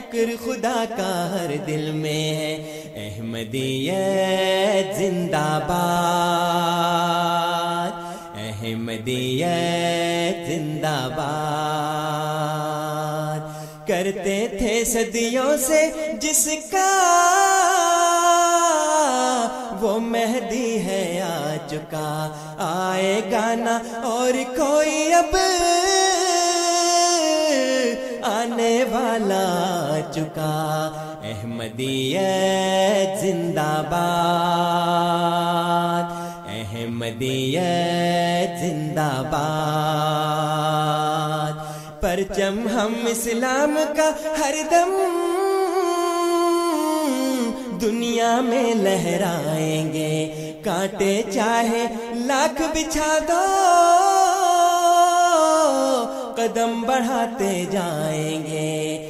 شکر خدا کا ہر دل میں ہے۔ احمدیت زندہ باد احمدیت زندہ باد کرتے تھے صدیوں سے جس کا وہ مہدی ہے آ چکا آئے گانا اور کوئی اب آنے والا چکا۔ احمدیت زندہ باد۔ احمدیت زندہ باد۔ پرچم ہم اسلام کا ہر دم۔ دنیا میں لہرائیں گے۔ کانٹے چاہے لاکھ بچھا دو۔ قدم بڑھاتے جائیں گے۔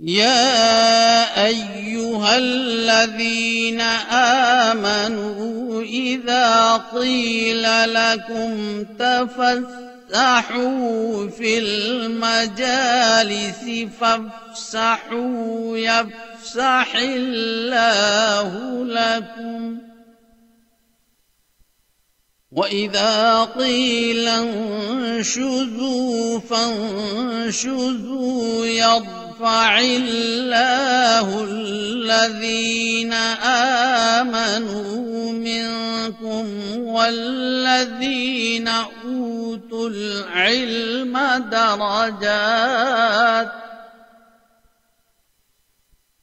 يا أيها الذين آمنوا إذا قيل لكم تفسحوا في المجالس فافسحوا يفسح الله لكم وَإِذَا قِيلَ انشُزُوا فَانشُزُوا يَرْفَعِ اللَّهُ الَّذِينَ آمَنُوا مِنكُمْ وَالَّذِينَ أُوتُوا الْعِلْمَ دَرَجَاتٍ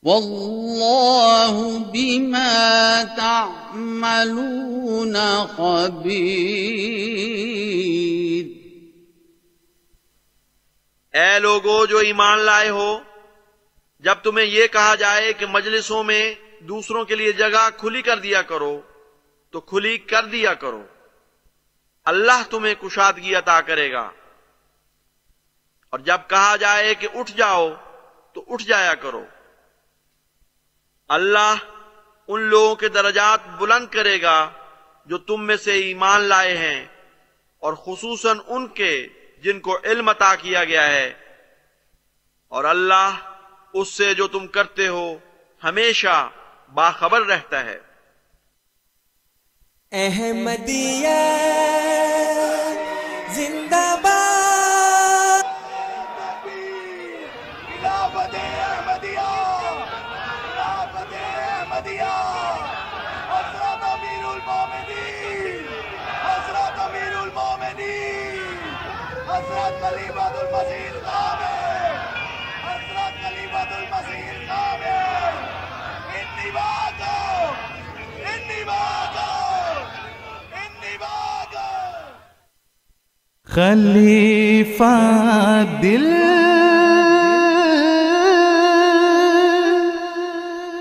واللہ بما تعملون خبیر اے لوگو جو ایمان لائے ہو، جب تمہیں یہ کہا جائے کہ مجلسوں میں دوسروں کے لیے جگہ کھلی کر دیا کرو، تو کھلی کر دیا کرو۔ اللہ تمہیں کشادگی عطا کرے گا۔ اور جب کہا جائے کہ اٹھ جاؤ، تو اٹھ جایا کرو۔ اللہ ان لوگوں کے درجات بلند کرے گا جو تم میں سے ایمان لائے ہیں اور خصوصاً ان کے جن کو علم عطا کیا گیا ہے۔ اور اللہ اس سے جو تم کرتے ہو ہمیشہ باخبر رہتا ہے۔ احمدیہ، زندہ وزیر خلیفہ دل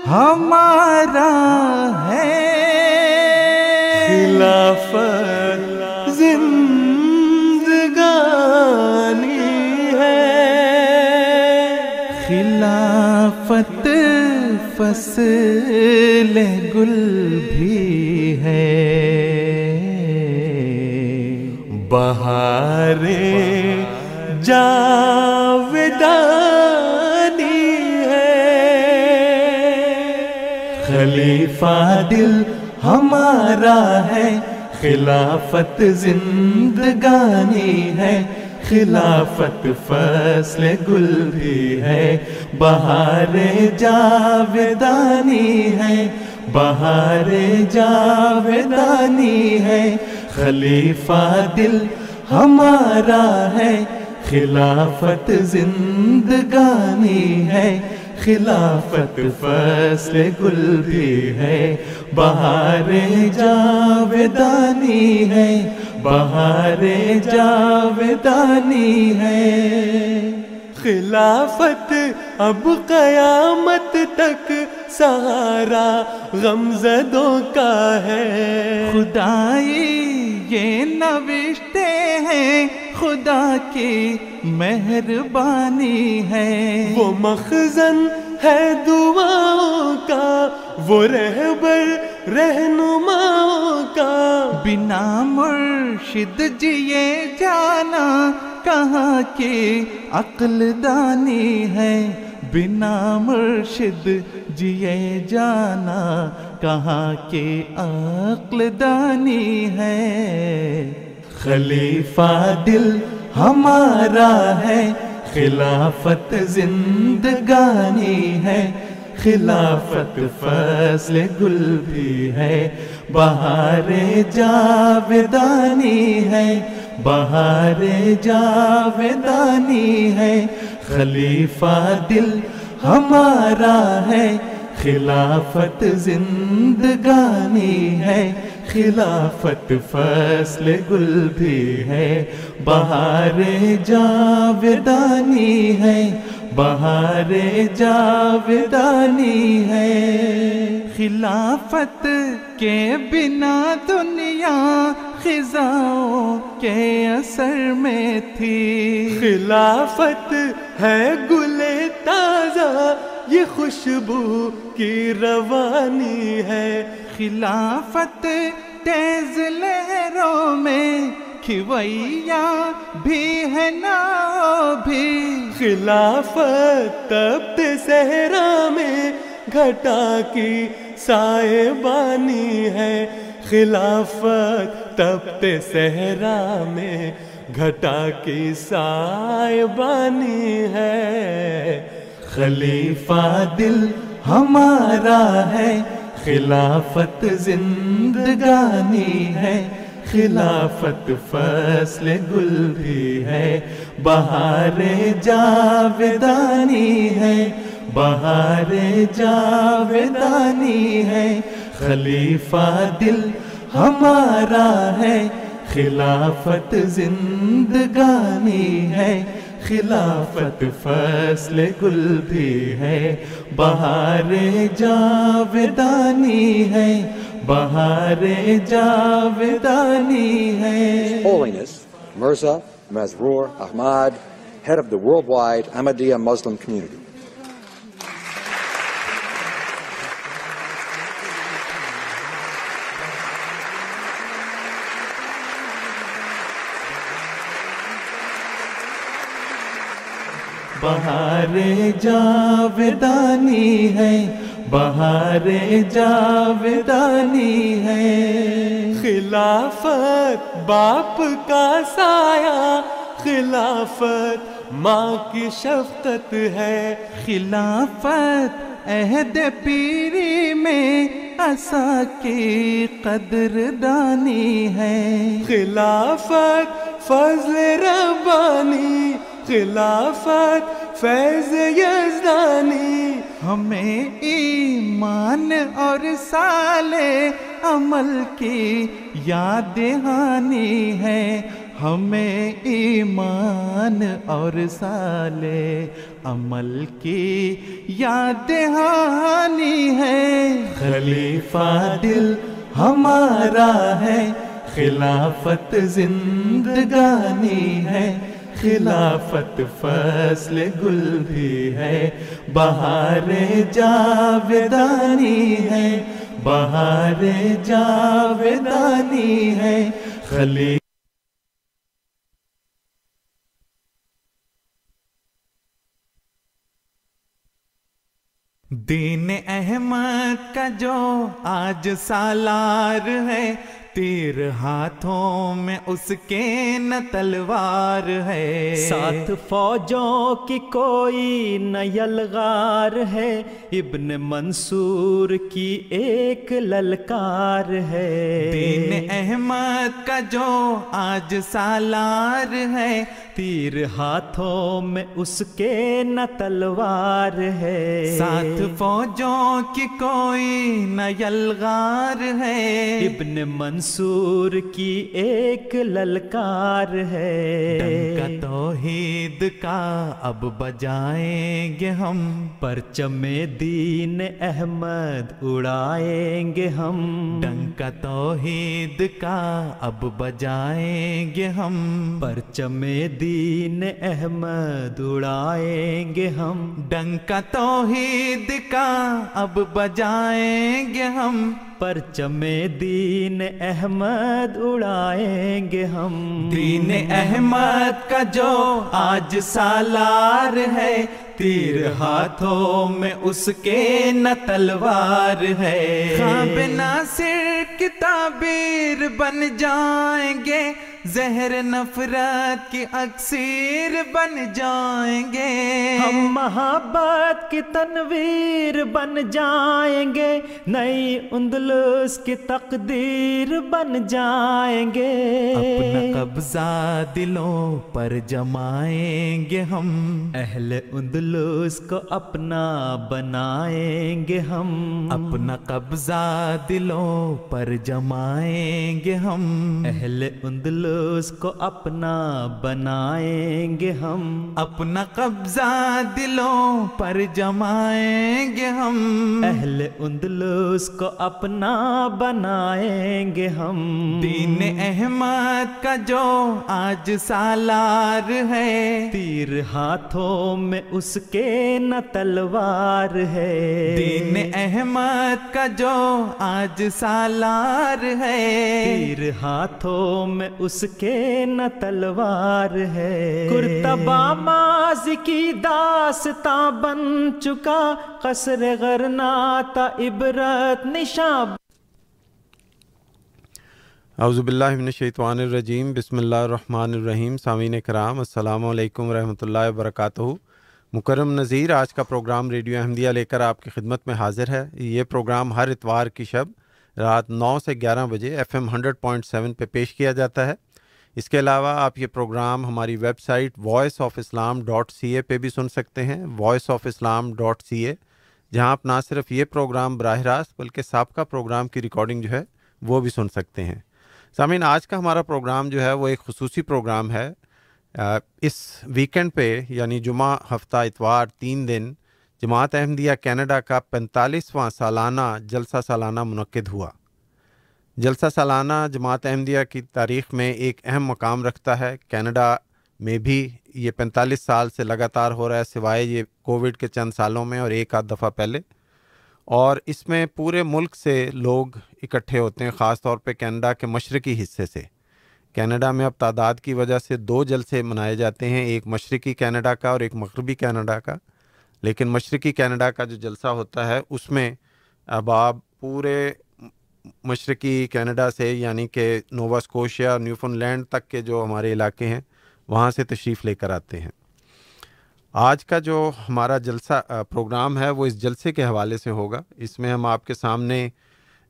ہمارا ہے۔ خلافت فصل گل بھی ہے۔ بہار جاودانی ہے۔ خلیفہ دل ہمارا ہے خلافت زندگانی ہے۔ خلافت فصل گل بھی ہے۔ بہار جاودانی ہے۔ بہار جاودانی ہے۔ خلیفہ دل ہمارا ہے۔ خلافت زندگانی ہے۔ خلافت فصل گل بھی ہے۔ بہار جاودانی ہے۔ بہار جاودانی ہے۔ خلافت اب قیامت تک سہارا غمزدوں کا ہے۔ خدائی یہ نوشتے ہیں خدا کی مہربانی ہے۔ وہ مخزن ہے دعاؤں کا وہ رہبر رہنماؤں کا۔ بنا مرشد جیے جانا کہاں کی عقل دانی ہے۔ بنا مرشد جیے جانا کہاں کی عقل دانی ہے۔ خلیفہ دل ہمارا ہے، خلافت زندگانی ہے۔ خلافت فصل گل بھی ہے۔ بہار جاودانی ہے۔ بہار جاودانی ہے۔ خلیفہ دل ہمارا ہے۔ خلافت زندگانی ہے، خلافت فصل گل بھی ہے۔ بہار جاودانی ہے، بہار جاودانی ہے۔ خلافت کے بنا دنیا خزاؤں کے اثر میں تھی۔ خلافت ہے گل تازہ یہ خوشبو کی روانی ہے۔ خلافت تیز لہروں میں کھویا بھی ہے نا بھی۔ خلافت تبت صحرا میں گھٹا کی سائے بانی ہے۔ خلافت تبت صحرا میں گھٹا کی سائے بانی ہے۔ خلیفہ دل ہمارا ہے، خلافت زندگانی ہے، خلافت فصل گل بھی ہے، بہار جاودانی ہے، بہار جاودانی ہے، خلیفہ دل ہمارا ہے، خلافت زندگانی ہے۔ خلافت فصل گل بھی ہے بہار جاودانی ہے بہار جاودانی ہے Holiness Mirza Mazroor Ahmad, head of the worldwide Ahmadiyya Muslim community. بہار جاودانی ہے، بہار جاودانی ہے۔ خلافت باپ کا سایہ، خلافت ماں کی شفقت ہے۔ خلافت عہد پیری میں عصا کی قدر دانی ہے۔ خلافت فضل ربانی خلافت فیض یزدانی۔ ہمیں ایمان اور سال عمل کی یاد دہانی ہے۔ ہمیں ایمان اور سالے عمل کی یاد دہانی ہے۔ خلیفہ دل ہمارا ہے، خلافت زندگانی ہے۔ خلافت فصل گل بھی ہے۔ بہار جاودانی ہے۔ بہار جاودانی ہے۔ خلی دین احمد کا جو آج سالار ہے۔ تیر ہاتھوں میں اس کے نہ تلوار ہے۔ ساتھ فوجوں کی کوئی نہ یلغار ہے۔ ابن منصور کی ایک للکار ہے۔ دین احمد کا جو آج سالار ہے۔ تیر ہاتھوں میں اس کے نہ تلوار ہے۔ ساتھ فوجوں کی کوئی نہ یلغار ہے۔ ابن منصور کی ایک للکار ہے۔ ڈنکا توحید کا اب بجائیں گے ہم۔ پرچم دین احمد اڑائیں گے ہم۔ ڈنکا توحید کا اب بجائیں گے ہم۔ پرچم دین احمد اڑائیں گے ہم۔ ڈنکا توحید کا اب بجائیں گے ہم۔ پرچم دین احمد اڑائیں گے ہم۔ دین احمد کا جو آج سالار ہے تیر ہاتھوں میں اس کے نہ تلوار ہے۔ خواب ناصر کی تعبیر بن جائیں گے۔ زہر نفرت کی اکثیر بن جائیں گے۔ ہم محبت کی تنویر بن جائیں گے۔ نئی اندلس کی تقدیر بن جائیں گے۔ اپنا قبضہ دلوں پر جمائیں گے ہم۔ اہل اندلس کو اپنا بنائیں گے ہم۔ اپنا قبضہ دلوں پر جمائیں گے ہم۔ اہل اندلس کو اپنا بنائیں گے ہم۔ اپنا قبضہ دلوں پر جمائیں گے ہم۔ اہل اندلس کو اپنا بنائیں گے ہم۔ دین احمد کا جو آج سالار ہے۔ تیر ہاتھوں میں اس کے نہ تلوار ہے۔ دین احمد کا جو آج سالار ہے۔ تیر ہاتھوں میں اس کے نہ تلوار ہے۔ کرتبہ ماز کی داستاں بن چکا۔ قصر غرناتا عبرت نشاب اعوذ باللہ من الشیطان الرجیم۔ بسم اللہ الرحمن الرحیم۔ سامعین کرام السلام علیکم ورحمۃ اللہ وبرکاتہ۔ مکرم نذیر آج کا پروگرام ریڈیو احمدیہ لے کر آپ کی خدمت میں حاضر ہے۔ یہ پروگرام ہر اتوار کی شب رات نو سے گیارہ بجے F M hundred point seven پہ پیش کیا جاتا ہے۔ اس کے علاوہ آپ یہ پروگرام ہماری website voice of Islam dot C A پہ بھی سن سکتے ہیں۔ Voice of Islam dot C A جہاں آپ نہ صرف یہ پروگرام براہ راست بلکہ سابقہ پروگرام کی ریکارڈنگ جو ہے وہ بھی سن سکتے ہیں۔ سامعین، آج کا ہمارا پروگرام جو ہے وہ ایک خصوصی پروگرام ہے۔ اس ویکینڈ پہ یعنی جمعہ، ہفتہ، اتوار، تین دن، جماعت احمدیہ کینیڈا کا پینتالیسواں سالانہ جلسہ سالانہ منعقد ہوا۔ جلسہ سالانہ جماعت احمدیہ کی تاریخ میں ایک اہم مقام رکھتا ہے۔ کینیڈا میں بھی یہ پینتالیس سال سے لگاتار ہو رہا ہے، سوائے یہ کووڈ کے چند سالوں میں اور ایک آدھ دفعہ پہلے۔ اور اس میں پورے ملک سے لوگ اکٹھے ہوتے ہیں، خاص طور پہ کینیڈا کے مشرقی حصے سے۔ کینیڈا میں اب تعداد کی وجہ سے دو جلسے منائے جاتے ہیں، ایک مشرقی کینیڈا کا اور ایک مغربی کینیڈا کا۔ لیکن مشرقی کینیڈا کا جو جلسہ ہوتا ہے، اس میں اب آپ پورے مشرقی کینیڈا سے یعنی کہ نووا اسکوشیا نیوفن لینڈ تک کے جو ہمارے علاقے ہیں، وہاں سے تشریف لے کر آتے ہیں۔ آج کا جو ہمارا جلسہ پروگرام ہے، وہ اس جلسے کے حوالے سے ہوگا۔ اس میں ہم آپ کے سامنے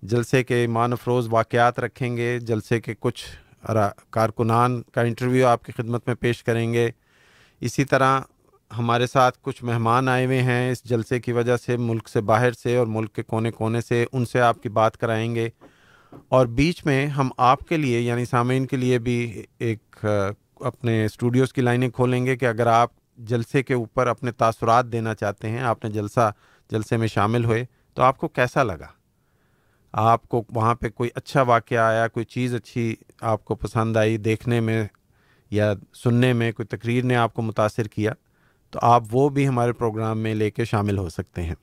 جلسے کے ایمان افروز واقعات رکھیں گے، جلسے کے کچھ کارکنان کا انٹرویو آپ کی خدمت میں پیش کریں گے۔ اسی طرح ہمارے ساتھ کچھ مہمان آئے ہوئے ہیں، اس جلسے کی وجہ سے ملک سے باہر سے اور ملک کے کونے کونے سے ان سے آپ کی بات کرائیں گے۔ اور بیچ میں ہم آپ کے لیے یعنی سامعین کے لیے بھی ایک اپنے اسٹوڈیوز کی لائنیں کھولیں گے کہ اگر آپ جلسے کے اوپر اپنے تاثرات دینا چاہتے ہیں، آپ نے جلسہ، جلسے میں شامل ہوئے، تو آپ کو کیسا لگا؟ آپ کو وہاں پہ کوئی اچھا واقعہ آیا، کوئی چیز اچھی آپ کو پسند آئی دیکھنے میں یا سننے میں، کوئی تقریر نے آپ کو متاثر کیا؟ تو آپ وہ بھی ہمارے پروگرام میں لے کے شامل ہو سکتے ہیں۔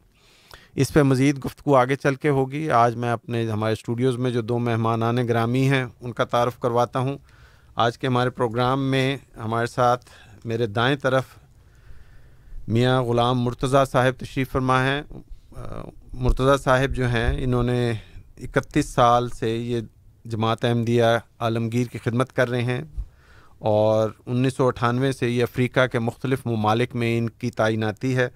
اس پہ مزید گفتگو آگے چل کے ہوگی۔ آج میں اپنے ہمارے اسٹوڈیوز میں جو دو مہمان گرامی ہیں، ان کا تعارف کرواتا ہوں۔ آج کے ہمارے پروگرام میں ہمارے ساتھ میرے دائیں طرف میاں غلام مرتضیٰ صاحب تشریف فرما ہیں۔ مرتضیٰ صاحب جو ہیں، انہوں نے اکتیس سال سے یہ جماعت احمدیہ عالمگیر کی خدمت کر رہے ہیں۔ اور انیس سو اٹھانوے سے یہ افریقہ کے مختلف ممالک میں ان کی تعیناتی ہے۔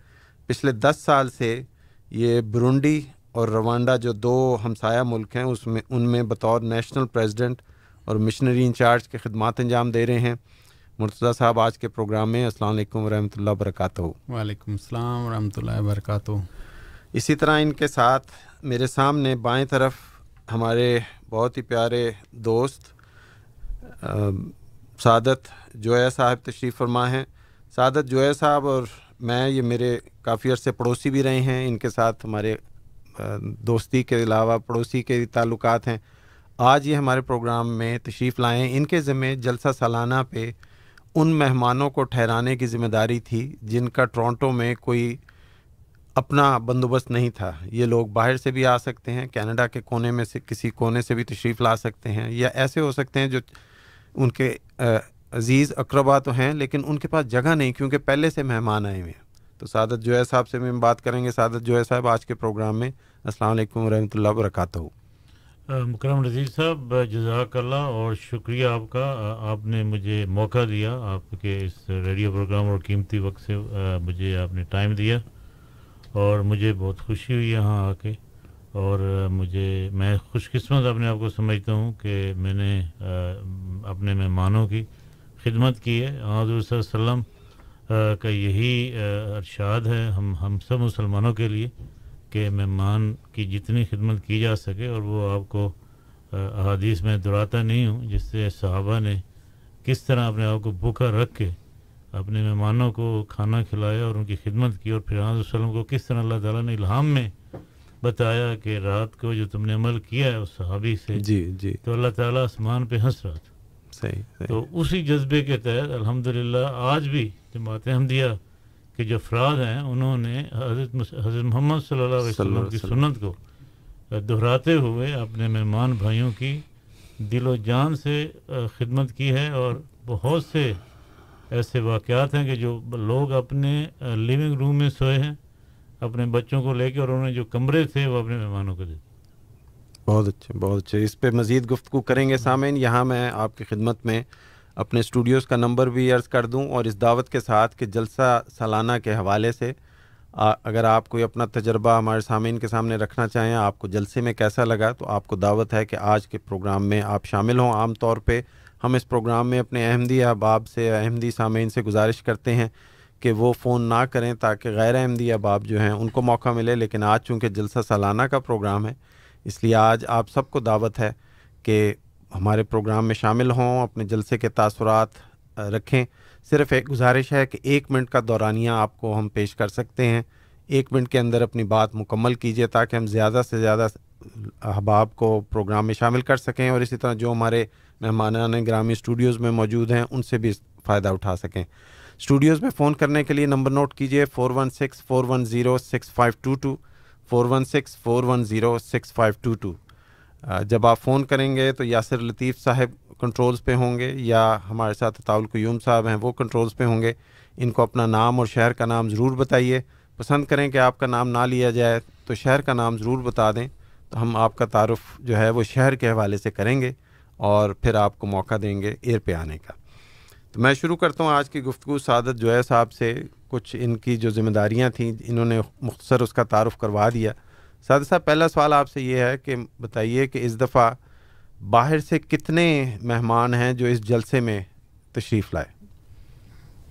پچھلے دس سال سے یہ برونڈی اور روانڈا جو دو ہمسایہ ملک ہیں اس میں ان میں بطور نیشنل پریزیڈنٹ اور مشنری انچارج کے خدمات انجام دے رہے ہیں۔ مرتضیٰ صاحب آج کے پروگرام میں السلام علیکم ورحمۃ اللہ وبرکاتہ۔ وعلیکم السلام ورحمۃ اللہ وبرکاتہ۔ اسی طرح ان کے ساتھ میرے سامنے بائیں طرف ہمارے بہت ہی پیارے دوست سعادت جویا صاحب تشریف فرما ہیں۔ سعادت جویا صاحب اور میں یہ میرے کافی عرصے پڑوسی بھی رہے ہیں۔ ان کے ساتھ ہمارے دوستی کے علاوہ پڑوسی کے تعلقات ہیں۔ آج یہ ہمارے پروگرام میں تشریف لائیں ان کے ذمے جلسہ سالانہ پہ ان مہمانوں کو ٹھہرانے کی ذمہ داری تھی جن کا ٹورانٹو میں کوئی اپنا بندوبست نہیں تھا۔ یہ لوگ باہر سے بھی آ سکتے ہیں، کینیڈا کے کونے میں سے، کسی کونے سے بھی تشریف لا سکتے ہیں یا ایسے ہو سکتے ہیں جو ان کے عزیز اقربا تو ہیں لیکن ان کے پاس جگہ نہیں کیونکہ پہلے سے مہمان آئے ہوئے ہیں۔ تو سعادت جو صاحب سے میں بات کریں گے۔ سعادت جو صاحب، آج کے پروگرام میں السلام علیکم ورحمۃ اللہ وبرکاتہ۔ مکرم رضی صاحب، جزاک اللہ اور شکریہ آپ کا۔ آپ نے مجھے موقع دیا، آپ کے اس ریڈیو پروگرام اور قیمتی وقت سے مجھے آپ نے ٹائم دیا اور مجھے بہت خوشی ہوئی یہاں آ کے۔ اور مجھے میں خوش قسمت اپنے آپ کو سمجھتا ہوں کہ میں نے اپنے مہمانوں کی خدمت کی ہے۔ حضور صلی اللہ علیہ وسلم کا یہی ارشاد ہے ہم ہم سب مسلمانوں کے لیے کہ مہمان کی جتنی خدمت کی جا سکے اور وہ آپ کو احادیث میں دہراتا نہیں ہوں، جس سے صحابہ نے کس طرح اپنے آپ کو بھوکا رکھ کے اپنے مہمانوں کو کھانا کھلایا اور ان کی خدمت کی اور پھر حضرت وسلم کو کس طرح اللہ تعالیٰ نے الہام میں بتایا کہ رات کو جو تم نے عمل کیا ہے اس صحابی سے جی جی۔ تو اللہ تعالیٰ آسمان پہ ہنس رہا تھا۔ صحیح, صحیح۔ تو اسی جذبے کے تحت الحمد آج بھی جماعت احمدیہ کے جو افراد ہیں انہوں نے حضرت حضرت محمد صلی اللہ علیہ وسلم کی سنت کو دہراتے ہوئے اپنے مہمان بھائیوں کی دل و جان سے خدمت کی ہے اور بہت سے ایسے واقعات ہیں کہ جو لوگ اپنے لیونگ روم میں سوئے ہیں۔ اپنے بچوں کو لے کے اور انہوں نے جو کمرے تھے وہ اپنے مہمانوں کو دے بہت اچھے بہت اچھے اس پہ مزید گفتگو کریں گے سامعین۔ یہاں میں آپ کی خدمت میں اپنے اسٹوڈیوز کا نمبر بھی عرض کر دوں اور اس دعوت کے ساتھ کہ جلسہ سالانہ کے حوالے سے اگر آپ کوئی اپنا تجربہ ہمارے سامعین کے سامنے رکھنا چاہیں، آپ کو جلسے میں کیسا لگا؟ تو آپ کو دعوت ہے کہ آج کے پروگرام میں آپ شامل ہوں۔ عام طور پہ ہم اس پروگرام میں اپنے احمدی احباب سے، احمدی سامعین سے گزارش کرتے ہیں کہ وہ فون نہ کریں تاکہ غیر احمدی احباب جو ہیں ان کو موقع ملے، لیکن آج چونکہ جلسہ سالانہ کا پروگرام ہے، اس لیے آج آپ سب کو دعوت ہے کہ ہمارے پروگرام میں شامل ہوں، اپنے جلسے کے تاثرات رکھیں۔ صرف ایک گزارش ہے کہ ایک منٹ کا دورانیہ آپ کو ہم پیش کر سکتے ہیں۔ ایک منٹ کے اندر اپنی بات مکمل کیجیے تاکہ ہم زیادہ سے زیادہ احباب کو پروگرام میں شامل کر سکیں اور اسی طرح جو ہمارے مہمانان گرامی اسٹوڈیوز میں موجود ہیں، ان سے بھی فائدہ اٹھا سکیں۔ اسٹوڈیوز میں فون کرنے کے لیے نمبر نوٹ کیجیے four one six four one zero six five two two four one six four one zero six five two two جب آپ فون کریں گے تو یاسر لطیف صاحب کنٹرولز پہ ہوں گے یا ہمارے ساتھ تاول قیوم صاحب ہیں وہ کنٹرولز پہ ہوں گے۔ ان کو اپنا نام اور شہر کا نام ضرور بتائیے۔ پسند کریں کہ آپ کا نام نہ لیا جائے تو شہر کا نام ضرور بتا دیں۔ تو ہم آپ کا تعارف جو ہے وہ شہر کے حوالے سے کریں گے اور پھر آپ کو موقع دیں گے ایئر پہ آنے کا۔ تو میں شروع کرتا ہوں آج کی گفتگو سعادت جو ہے صاحب سے کچھ ان کی جو ذمہ داریاں تھیں انہوں نے مختصر اس کا تعارف کروا دیا۔ سعادت صاحب پہلا سوال آپ سے یہ ہے کہ بتائیے کہ اس دفعہ باہر سے کتنے مہمان ہیں جو اس جلسے میں تشریف لائے؟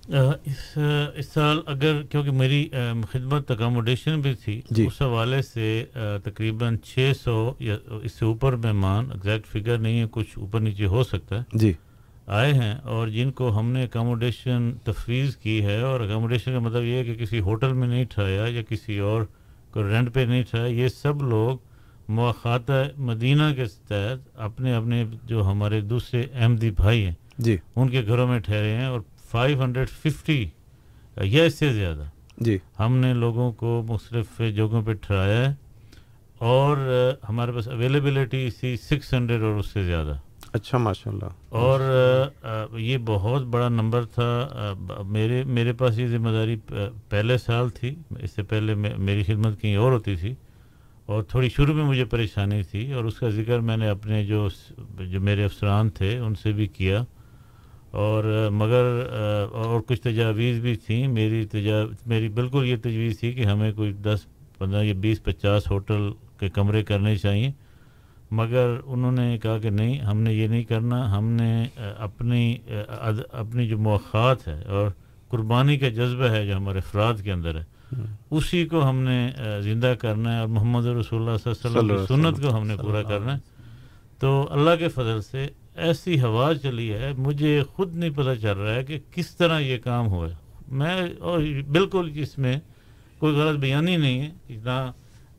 اس اس سال اگر کیونکہ میری خدمت اکاموڈیشن بھی تھی جی۔ اس حوالے سے تقریباً چھ سو یا اس سے اوپر مہمان ایگزیکٹ فگر نہیں ہے کچھ اوپر نیچے ہو سکتا ہے۔ جی۔ آئے ہیں اور جن کو ہم نے اکاموڈیشن تفویض کی ہے اور اکاموڈیشن کا مطلب یہ ہے کہ کسی ہوٹل میں نہیں ٹھہرایا یا کسی اور کو رینٹ پہ نہیں ٹھہرایا یہ سب لوگ مواقع مدینہ کے تحت اپنے اپنے جو ہمارے دوسرے احمدی بھائی ہیں جی۔ ان کے گھروں میں ٹھہرے ہیں اور فائیو ہنڈریڈ ففٹی یا اس سے زیادہ جی۔ ہم نے لوگوں کو مختلف جگہوں پہ ٹھہرایا ہے اور ہمارے پاس اویلیبلٹی سی سکس ہنڈریڈ اور اس سے زیادہ۔ اچھا ماشاء اللہ اور یہ بہت بڑا نمبر تھا۔ میرے میرے پاس یہ ذمہ داری پہلے سال تھی۔ اس سے پہلے میری خدمت کہیں اور ہوتی تھی۔ اور تھوڑی شروع میں مجھے پریشانی تھی۔ اور اس کا ذکر میں نے اپنے جو جو میرے افسران تھے، ان سے بھی کیا۔ اور مگر اور کچھ تجاویز بھی تھیں۔ میری تجا، میری بالکل یہ تجویز تھی کہ ہمیں کوئی دس، پندرہ یا بیس، پچاس ہوٹل کے کمرے کرنے چاہیے۔ مگر انہوں نے کہا کہ نہیں ہم نے یہ نہیں کرنا ہم نے اپنی اپنی جو موقع ہے اور قربانی کا جذبہ ہے جو ہمارے افراد کے اندر ہے اسی کو ہم نے زندہ کرنا ہے اور محمد رسول اللہ صلی اللہ علیہ وسلم کی سنت کو ہم نے پورا کرنا ہے۔ تو اللہ کے فضل سے ایسی ہوا چلی ہے مجھے خود نہیں پتہ چل رہا ہے کہ کس طرح یہ کام ہوا ہے۔ میں اور بالکل اس میں کوئی غلط بیانی نہیں ہے نہ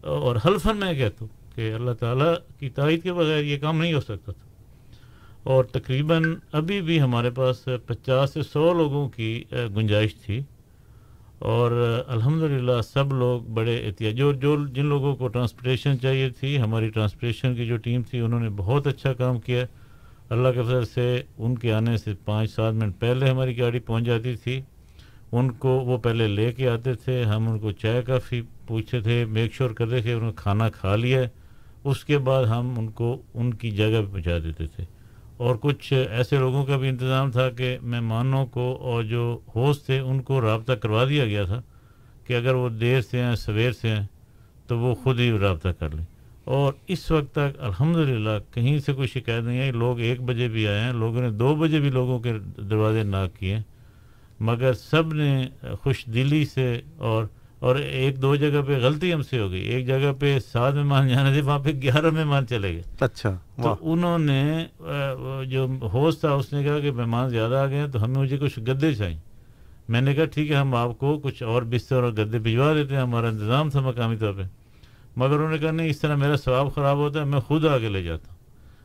اور حلفن میں کہتا ہوں۔ کہ اللہ تعالیٰ کی تائید کے بغیر یہ کام نہیں ہو سکتا تھا۔ اور تقریباً ابھی بھی ہمارے پاس پچاس سے سو لوگوں کی گنجائش تھی۔ اور الحمدللہ سب لوگ بڑے احتیاط، جو جو جن لوگوں کو ٹرانسپورٹیشن چاہیے تھی، ہماری ٹرانسپورٹیشن کی جو ٹیم تھی، انہوں نے بہت اچھا کام کیا۔ اللہ کے فضل سے ان کے آنے سے پانچ سات منٹ پہلے ہماری گاڑی پہنچ جاتی تھی۔ ان کو وہ پہلے لے کے آتے تھے، ہم ان کو چائے کافی پوچھتے تھے، میک شور کرتے تھے، انہوں نے کھانا کھا لیا۔ ہے اس کے بعد ہم ان کو ان کی جگہ پہ پہنچا دیتے تھے۔ اور کچھ ایسے لوگوں کا بھی انتظام تھا کہ مہمانوں کو اور جو ہوسٹ تھے ان کو رابطہ کروا دیا گیا تھا کہ اگر وہ دیر سے ہیں، سویر سے ہیں، تو وہ خود ہی رابطہ کر لیں۔ اور اس وقت تک الحمدللہ کہیں سے کوئی شکایت نہیں آئی۔ لوگ ایک بجے بھی آئے ہیں، لوگوں نے دو بجے بھی لوگوں کے دروازے ناک کیے مگر سب نے خوش دلی سے اور اور ایک دو جگہ پہ غلطی ہم سے ہو گئی۔ ایک جگہ پہ سات مہمان جانے تھے وہاں پہ گیارہ مہمان چلے گئے۔ اچھا تو انہوں نے جو ہوسٹ تھا اس نے کہا کہ مہمان زیادہ آ گئے ہیں تو ہمیں مجھے کچھ گدے چاہیے۔ میں نے کہا ٹھیک ہے ہم آپ کو کچھ اور بستر اور گدے بھجوا دیتے ہیں ہمارا انتظام تھا مقامی طور پہ۔ مگر انہوں نے کہا نہیں اس طرح میرا ثواب خراب ہوتا ہے میں خود آگے لے جاتا ہوں۔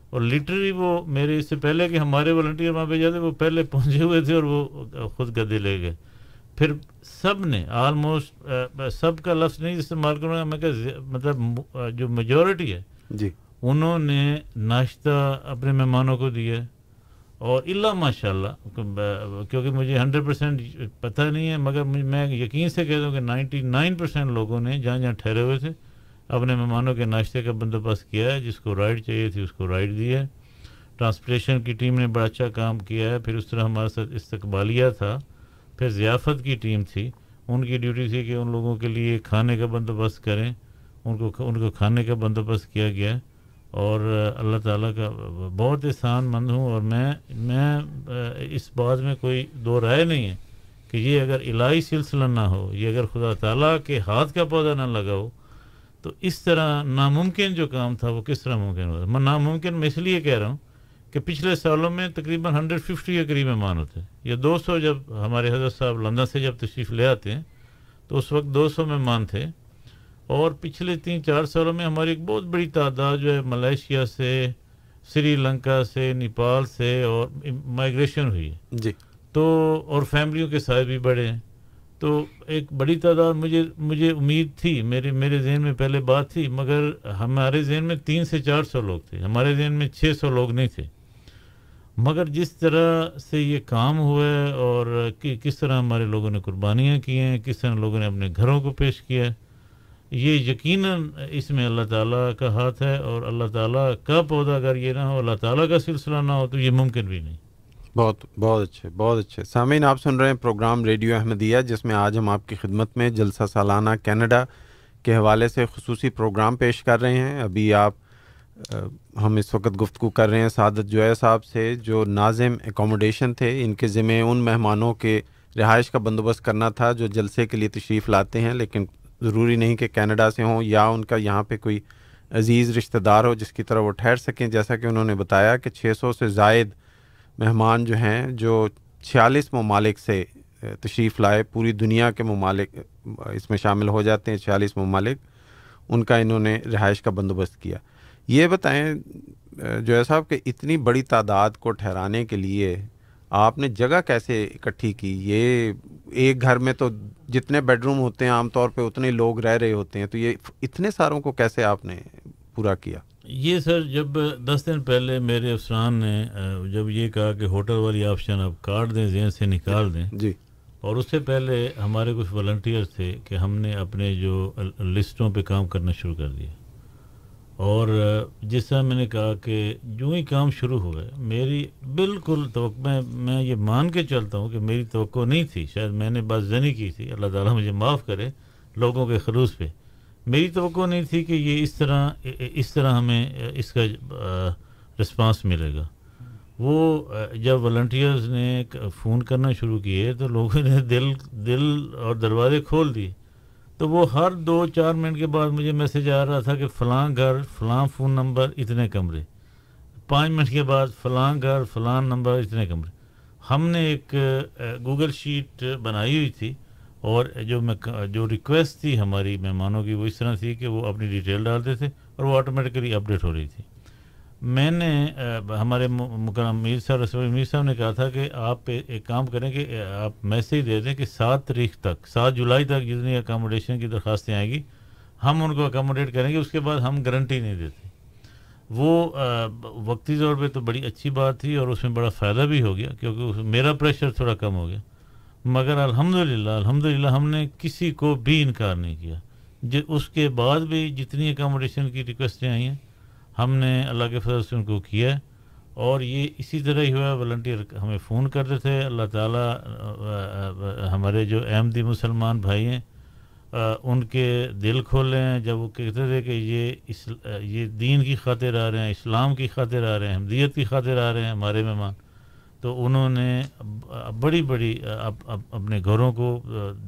اور لٹری وہ میرے اس سے پہلے کہ ہمارے والنٹیئر وہاں پہ جاتے وہ پہلے پہنچے ہوئے تھے اور وہ خود گدے لے گئے۔ پھر سب نے آلموسٹ سب کا لفظ نہیں استعمال کروں گا میں کہ مطلب جو میجورٹی ہے جی۔ انہوں نے ناشتہ اپنے مہمانوں کو دیا اور اللہ ماشاء اللہ کیونکہ مجھے ہنڈریڈ پرسینٹ پتہ نہیں ہے مگر میں یقین سے کہہ دوں کہ نائنٹی نائن پرسینٹ لوگوں نے جہاں جہاں ٹھہرے ہوئے تھے اپنے مہمانوں کے ناشتے کا بندوبست کیا ہے جس کو رائڈ چاہیے تھی اس کو رائڈ دی ہے۔ ٹرانسپورٹیشن کی ٹیم نے بڑا اچھا کام کیا ہے پھر اس طرح ہمارے ساتھ استقبالیہ تھا۔ پھر ضیافت کی ٹیم تھی۔ ان کی ڈیوٹی تھی کہ ان لوگوں کے لیے کھانے کا بندوبست کریں۔ ان کو ان کو کھانے کا بندوبست کیا گیا۔ اور اللہ تعالیٰ کا بہت احسان مند ہوں اور میں میں اس بات میں کوئی دو رائے نہیں ہے کہ یہ اگر الہی سلسلہ نہ ہو، یہ اگر خدا تعالیٰ کے ہاتھ کا پودا نہ لگا ہو تو اس طرح ناممکن جو کام تھا وہ کس طرح ممکن ہوا؟ میں ناممکن میں اس لیے کہہ رہا ہوں کہ پچھلے سالوں میں تقریباً ہنڈریڈ ففٹی کے قریب مہمان ہوتے ہیں۔ یا دو سو جب ہمارے حضرت صاحب لندن سے جب تشریف لے آتے ہیں تو اس وقت دو سو مہمان تھے۔ اور پچھلے تین چار سالوں میں ہماری ایک بہت بڑی تعداد جو ہے ملیشیا سے سری لنکا سے نیپال سے اور مائگریشن ہوئی ہے۔ جی۔ تو اور فیملیوں کے ساتھ بھی بڑے ہیں۔ تو ایک بڑی تعداد مجھے مجھے امید تھی میرے میرے ذہن میں پہلے بات تھی مگر ہمارے ذہن میں تین سے چار سو لوگ تھے۔ ہمارے ذہن میں چھ سو لوگ نہیں تھے۔ مگر جس طرح سے یہ کام ہوا ہے اور کس طرح ہمارے لوگوں نے قربانیاں کی ہیں، کس طرح لوگوں نے اپنے گھروں کو پیش کیا ہے یہ یقیناً اس میں اللہ تعالیٰ کا ہاتھ ہے اور اللہ تعالیٰ کا پودا اگر یہ نہ ہو، اللہ تعالیٰ کا سلسلہ نہ ہو، تو یہ ممکن بھی نہیں۔ بہت بہت اچھے بہت اچھے۔ سامعین، آپ سن رہے ہیں پروگرام ریڈیو احمدیہ، جس میں آج ہم آپ کی خدمت میں جلسہ سالانہ کینیڈا کے حوالے سے خصوصی پروگرام پیش کر رہے ہیں۔ ابھی آپ ہم اس وقت گفتگو کر رہے ہیں سعادت جویا صاحب سے، جو ناظم اکوموڈیشن تھے، ان کے ذمے ان مہمانوں کے رہائش کا بندوبست کرنا تھا جو جلسے کے لیے تشریف لاتے ہیں، لیکن ضروری نہیں کہ کینیڈا سے ہوں یا ان کا یہاں پہ کوئی عزیز رشتہ دار ہو جس کی طرح وہ ٹھہر سکیں۔ جیسا کہ انہوں نے بتایا کہ چھ سو سے زائد مہمان جو ہیں، جو چھیالیس ممالک سے تشریف لائے، پوری دنیا کے ممالک اس میں شامل ہو جاتے ہیں، چھیالیس ممالک، ان کا انہوں نے رہائش کا بندوبست کیا۔ یہ بتائیں جو ہے صاحب کہ اتنی بڑی تعداد کو ٹھہرانے کے لیے آپ نے جگہ کیسے اکٹھی کی؟ یہ ایک گھر میں تو جتنے بیڈ روم ہوتے ہیں عام طور پہ اتنے لوگ رہ رہے ہوتے ہیں تو یہ اتنے ساروں کو کیسے آپ نے پورا کیا؟ یہ سر جب دس دن پہلے میرے افسران نے جب یہ کہا کہ ہوٹل والی آپشن اب کاٹ دیں ذہن سے نکال دیں جی۔ اور اس سے پہلے ہمارے کچھ والنٹیئر تھے کہ ہم نے اپنے جو لسٹوں پہ کام کرنا شروع کر دیا۔ اور جس طرح میں نے کہا کہ جو ہی کام شروع ہو گئے میری بالکل توقع، میں میں یہ مان کے چلتا ہوں کہ میری توقع نہیں تھی، شاید میں نے بات زنی کی تھی، اللہ تعالیٰ مجھے معاف کرے لوگوں کے خلوص پہ۔ میری توقع نہیں تھی کہ یہ اس طرح اس طرح ہمیں اس کا رسپانس ملے گا۔ وہ، جب والنٹیئرز نے فون کرنا شروع کیے تو لوگوں نے دل دل اور دروازے کھول دیے۔ تو وہ ہر دو چار منٹ کے بعد مجھے میسج آ رہا تھا کہ فلاں گھر، فلاں فون نمبر اتنے کمرے۔ پانچ منٹ کے بعد فلاں گھر، فلاں نمبر اتنے کمرے۔ ہم نے ایک گوگل شیٹ بنائی ہوئی تھی اور جو میں، جو ریکویسٹ تھی ہماری مہمانوں کی وہ اس طرح تھی کہ وہ اپنی ڈیٹیل ڈالتے تھے اور وہ آٹومیٹکلی اپڈیٹ ہو رہی تھی۔ میں نے ہمارے مکرم میر صاحب، رسول میر صاحب نے کہا تھا کہ آپ ایک کام کریں کہ آپ میسیج دے دیں کہ سات تاریخ تک، سات جولائی تک جتنی اکاموڈیشن کی درخواستیں آئیں گی، ہم ان کو اکاموڈیٹ کریں گے، اس کے بعد ہم گارنٹی نہیں دیتے۔ وہ وقتی طور پہ تو بڑی اچھی بات تھی اور اس میں بڑا فائدہ بھی ہو گیا کیونکہ میرا پریشر تھوڑا کم ہو گیا۔ مگر الحمد للہ الحمد للہ ہم نے کسی کو بھی انکار نہیں کیا۔ اس کے بعد بھی جتنی اکاموڈیشن کی ریکویسٹیں آئی ہیں ہم نے اللہ کے فضل سے ان کو کیا اور یہ اسی طرح ہی ہوا والنٹیئر ہمیں فون کرتے تھے۔ اللہ تعالیٰ، ہمارے جو احمدی مسلمان بھائی ہیں، ان کے دل کھولے ہیں۔ جب وہ کہتے تھے کہ یہ اس، یہ دین کی خاطر آ رہے ہیں، اسلام کی خاطر آ رہے ہیں، احمدیت کی خاطر آ رہے ہیں ہمارے مہمان، تو انہوں نے بڑی بڑی اپنے گھروں کو،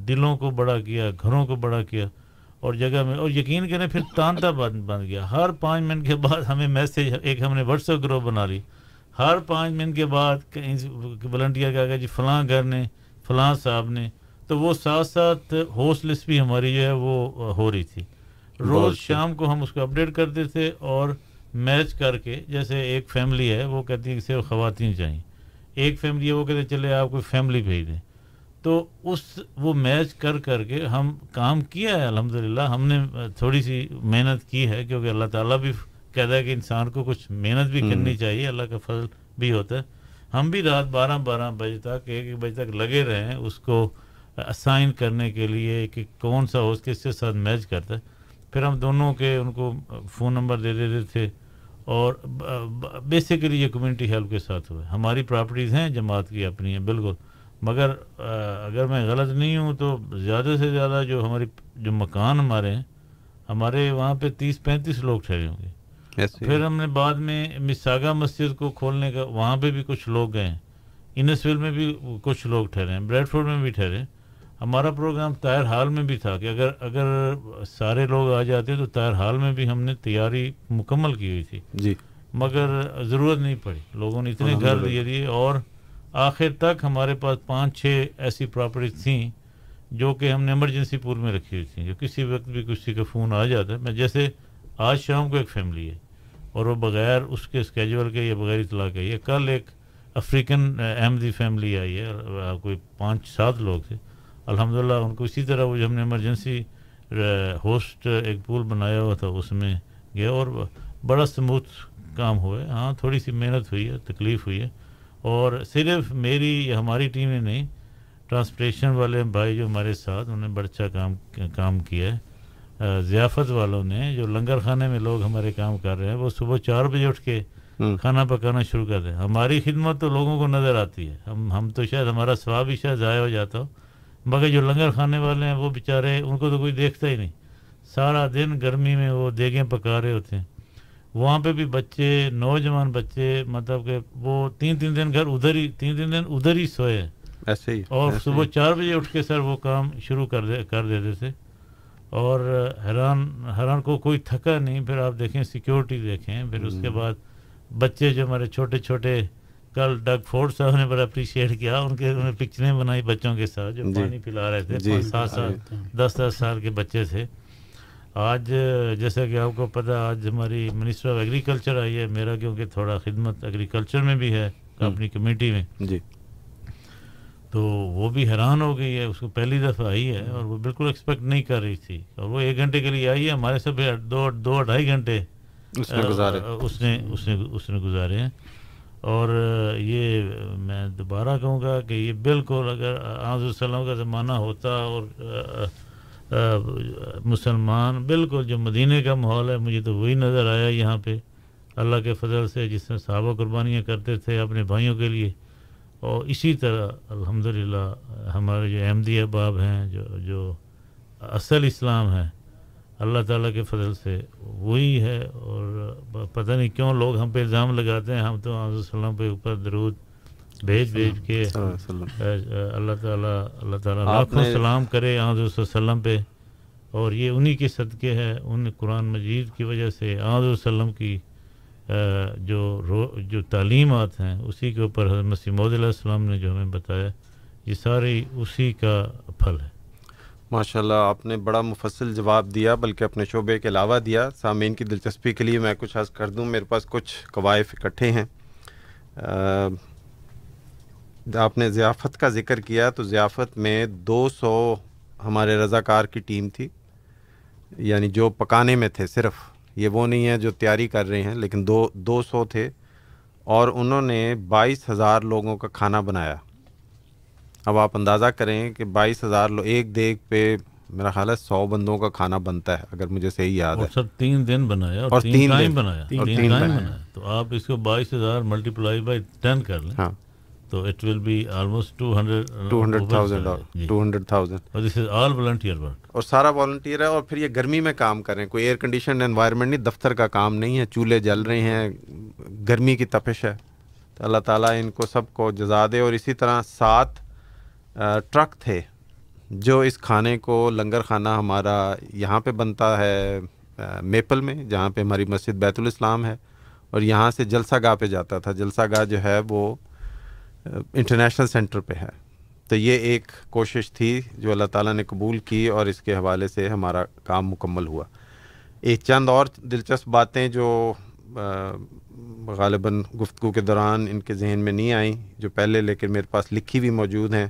دلوں کو بڑا کیا، گھروں کو بڑا کیا۔ اور جگہ میں اور یقین کریں پھر تانتا بند بن گیا۔ ہر پانچ منٹ کے بعد ہمیں میسیج ایک ہم نے واٹس ایپ گروپ بنا لی۔ ہر پانچ منٹ کے بعد والنٹیئر کا جی فلاں گھر نے فلاں صاحب نے۔ تو وہ ساتھ ساتھ ہوسٹ لسٹ بھی ہماری جو ہے وہ ہو رہی تھی۔ روز شام کو ہم اس کو اپڈیٹ کرتے تھے اور میچ کر کے جیسے ایک فیملی ہے وہ کہتی ہے کہ صرف خواتین چاہیے۔ ایک فیملی ہے وہ کہتے چلے آپ کوئی فیملی بھیج دیں۔ تو اس وہ میچ کر کر کے ہم کام کیا ہے الحمدللہ ہم نے تھوڑی سی محنت کی ہے کیونکہ اللہ تعالیٰ بھی کہتا ہے کہ انسان کو کچھ محنت بھی کرنی چاہیے اللہ کا فضل بھی ہوتا ہے۔ ہم بھی رات بارہ بارہ بجے تک ایک ایک بجے تک لگے رہے ہیں اس کو اسائن کرنے کے لیے کہ کون سا ہو کس کے ساتھ میچ کرتا ہے۔ پھر ہم دونوں کے ان کو فون نمبر دے دیتے تھے اور بیسیکلی یہ کمیونٹی ہیلپ کے ساتھ ہوئے۔ ہماری پراپرٹیز ہیں جماعت کی اپنی ہیں بالکل۔ مگر اگر میں غلط نہیں ہوں تو زیادہ سے زیادہ جو ہماری جو مکان ہمارے ہیں ہمارے وہاں پہ تیس پینتیس لوگ ٹھہرے ہوں گے۔ پھر ہم نے بعد میں مساگا مسجد کو کھولنے کا وہاں پہ بھی کچھ لوگ گئے ہیں۔ انسویل میں بھی کچھ لوگ ٹھہرے ہیں بریڈ فورڈ میں بھی ٹھہرے ہمارا پروگرام طاہر حال میں بھی تھا کہ اگر اگر سارے لوگ آ جاتے تو طاہر حال میں بھی ہم نے تیاری مکمل کی ہوئی تھی۔ جی۔ مگر ضرورت نہیں پڑی۔ لوگوں نے اتنے گھر دیے دیے اور آخر تک ہمارے پاس پانچ چھ ایسی پراپرٹیز تھیں جو کہ ہم نے ایمرجنسی پور میں رکھی ہوئی تھیں، جو کسی وقت بھی کسی کا فون آ جاتا ہے۔ میں جیسے آج شام کو ایک فیملی ہے اور وہ بغیر اس کے اسکیجول کے یا بغیر اطلاع کے، یہ کل ایک افریقن احمدی فیملی آئی ہے کوئی پانچ سات لوگ تھے۔ الحمدللہ ان کو اسی طرح وہ جو ہم نے ایمرجنسی ہوسٹ uh, uh, ایک پول بنایا ہوا تھا، اس میں گیا اور بڑا سموتھ کام ہوا ہے۔ ہاں تھوڑی سی محنت ہوئی ہے، تکلیف ہوئی ہے۔ اور صرف میری یا ہماری ٹیم نے نہیں ٹرانسپریشن والے بھائی جو ہمارے ساتھ انہوں نے بڑا اچھا کام کام کیا ہے۔ ضیافت والوں نے جو لنگر خانے میں لوگ ہمارے کام کر رہے ہیں وہ صبح چار بجے اٹھ کے کھانا پکانا شروع کر دیں۔ ہماری خدمت تو لوگوں کو نظر آتی ہے۔ ہم ہم تو شاید ہمارا سواب ہی شاید ضائع ہو جاتا ہو۔ مگر جو لنگر کھانے والے ہیں وہ بیچارے ان کو تو کوئی دیکھتا ہی نہیں۔ سارا دن گرمی میں وہ دیگیں پکا رہے ہوتے ہیں۔ وہاں پہ بھی بچے نوجوان بچے مطلب کہ وہ تین تین دن گھر ادھر ہی تین تین دن ادھر ہی سوئے ایسے ہی اور ایسے صبح۔ چار بجے اٹھ کے سر وہ کام شروع کر دے کر دیتے تھے اور حیران حیران کو کوئی تھکا نہیں پھر آپ دیکھیں سیکیورٹی دیکھیں پھر اس کے بعد بچے جو ہمارے چھوٹے چھوٹے کل ڈگ فورڈ صاحب نے بڑا اپریشیٹ کیا ان کے انہوں نے پکچریں بنائی بچوں کے ساتھ جو جی۔ پانی پلا رہے تھے جی۔ سات سال دس دس سال کے بچے تھے آج جیسا کہ آپ کو پتہ آج ہماری منسٹر آف ایگریکلچر آئی ہے میرا کیونکہ تھوڑا خدمت ایگریکلچر میں بھی ہے اپنی کمیٹی میں۔ جی۔ تو وہ بھی حیران ہو گئی ہے اس کو پہلی دفعہ آئی ہے اور وہ بالکل ایکسپیکٹ نہیں کر رہی تھی۔ اور وہ ایک گھنٹے کے لیے آئی ہے ہمارے سب دو دو ڈھائی گھنٹے۔ اس نے گزارے۔ اس نے اس نے اس نے گزارے ہیں۔ اور یہ میں دوبارہ کہوں گا کہ یہ بالکل اگر آض السلام کا زمانہ ہوتا اور مسلمان، بالکل جو مدینہ کا ماحول ہے، مجھے تو وہی نظر آیا یہاں پہ۔ اللہ کے فضل سے جس میں صحابہ قربانیاں کرتے تھے اپنے بھائیوں کے لیے۔ اور اسی طرح الحمدللہ ہمارے جو احمدی احباب ہیں، جو جو اصل اسلام ہے اللہ تعالیٰ کے فضل سے وہی ہے۔ اور پتہ نہیں کیوں لوگ ہم پہ الزام لگاتے ہیں، ہم تو علیہ وسلم پہ اوپر درود بھیج بھیج کے۔ اللہ تعالیٰ اللہ تعالیٰ لاکھوں سلام کرے آض وسلم پہ۔ اور یہ انہی کے صدقے ہے ان قرآن مجید کی وجہ سے آض وسلم کی جو رو جو تعلیمات ہیں اسی کے اوپر حضرت مسیح علیہ السلام نے جو ہمیں بتایا یہ ساری اسی کا پھل ہے۔ ماشاء اللہ آپ نے بڑا مفصل جواب دیا بلکہ اپنے شعبے کے علاوہ دیا۔ سامعین کی دلچسپی کے لیے میں کچھ عرض کر دوں میرے پاس کچھ قوائف اکٹھے ہیں۔ آپ نے ضیافت کا ذکر کیا تو ضیافت میں دو سو ہمارے رضاکار کی ٹیم تھی یعنی جو پکانے میں تھے صرف یہ وہ نہیں ہے جو تیاری کر رہے ہیں لیکن دو دو سو تھے اور انہوں نے بائیس ہزار لوگوں کا کھانا بنایا۔ اب آپ اندازہ کریں کہ بائیس ہزار لوگ ایک دیگ پہ میرا خیال ہے سو بندوں کا کھانا بنتا ہے اگر مجھے صحیح یاد ہے۔ سر تین دن بنایا اور تین ٹائم بنایا تین ٹائم بنایا۔ تو آپ اس کو بائیس ہزار ملٹی پلائی بائی ٹین کر لیں۔ ہاں۔ تو it will be almost two hundred two hundred thousand two hundred thousand اور this is all volunteer work اور سارا والنٹیئر ہے اور پھر یہ گرمی میں کام کریں کوئی ایئر کنڈیشن انوائرمنٹ نہیں دفتر کا کام نہیں ہے چولہے جل رہے ہیں گرمی کی تپش ہے۔ تو اللہ تعالیٰ ان کو سب کو جزا دے۔ اور اسی طرح سات ٹرک تھے جو اس کھانے کو لنگر خانہ ہمارا یہاں پہ بنتا ہے میپل میں جہاں پہ ہماری مسجد بیت الاسلام ہے۔ اور یہاں سے جلسہ گاہ پہ جاتا تھا۔ جلسہ گاہ جو ہے وہ انٹرنیشنل سینٹر پہ ہے۔ تو یہ ایک کوشش تھی جو اللہ تعالیٰ نے قبول کی اور اس کے حوالے سے ہمارا کام مکمل ہوا۔ ایک چند اور دلچسپ باتیں جو غالباً گفتگو کے دوران ان کے ذہن میں نہیں آئیں، جو پہلے لیکن میرے پاس لکھی ہوئی موجود ہیں،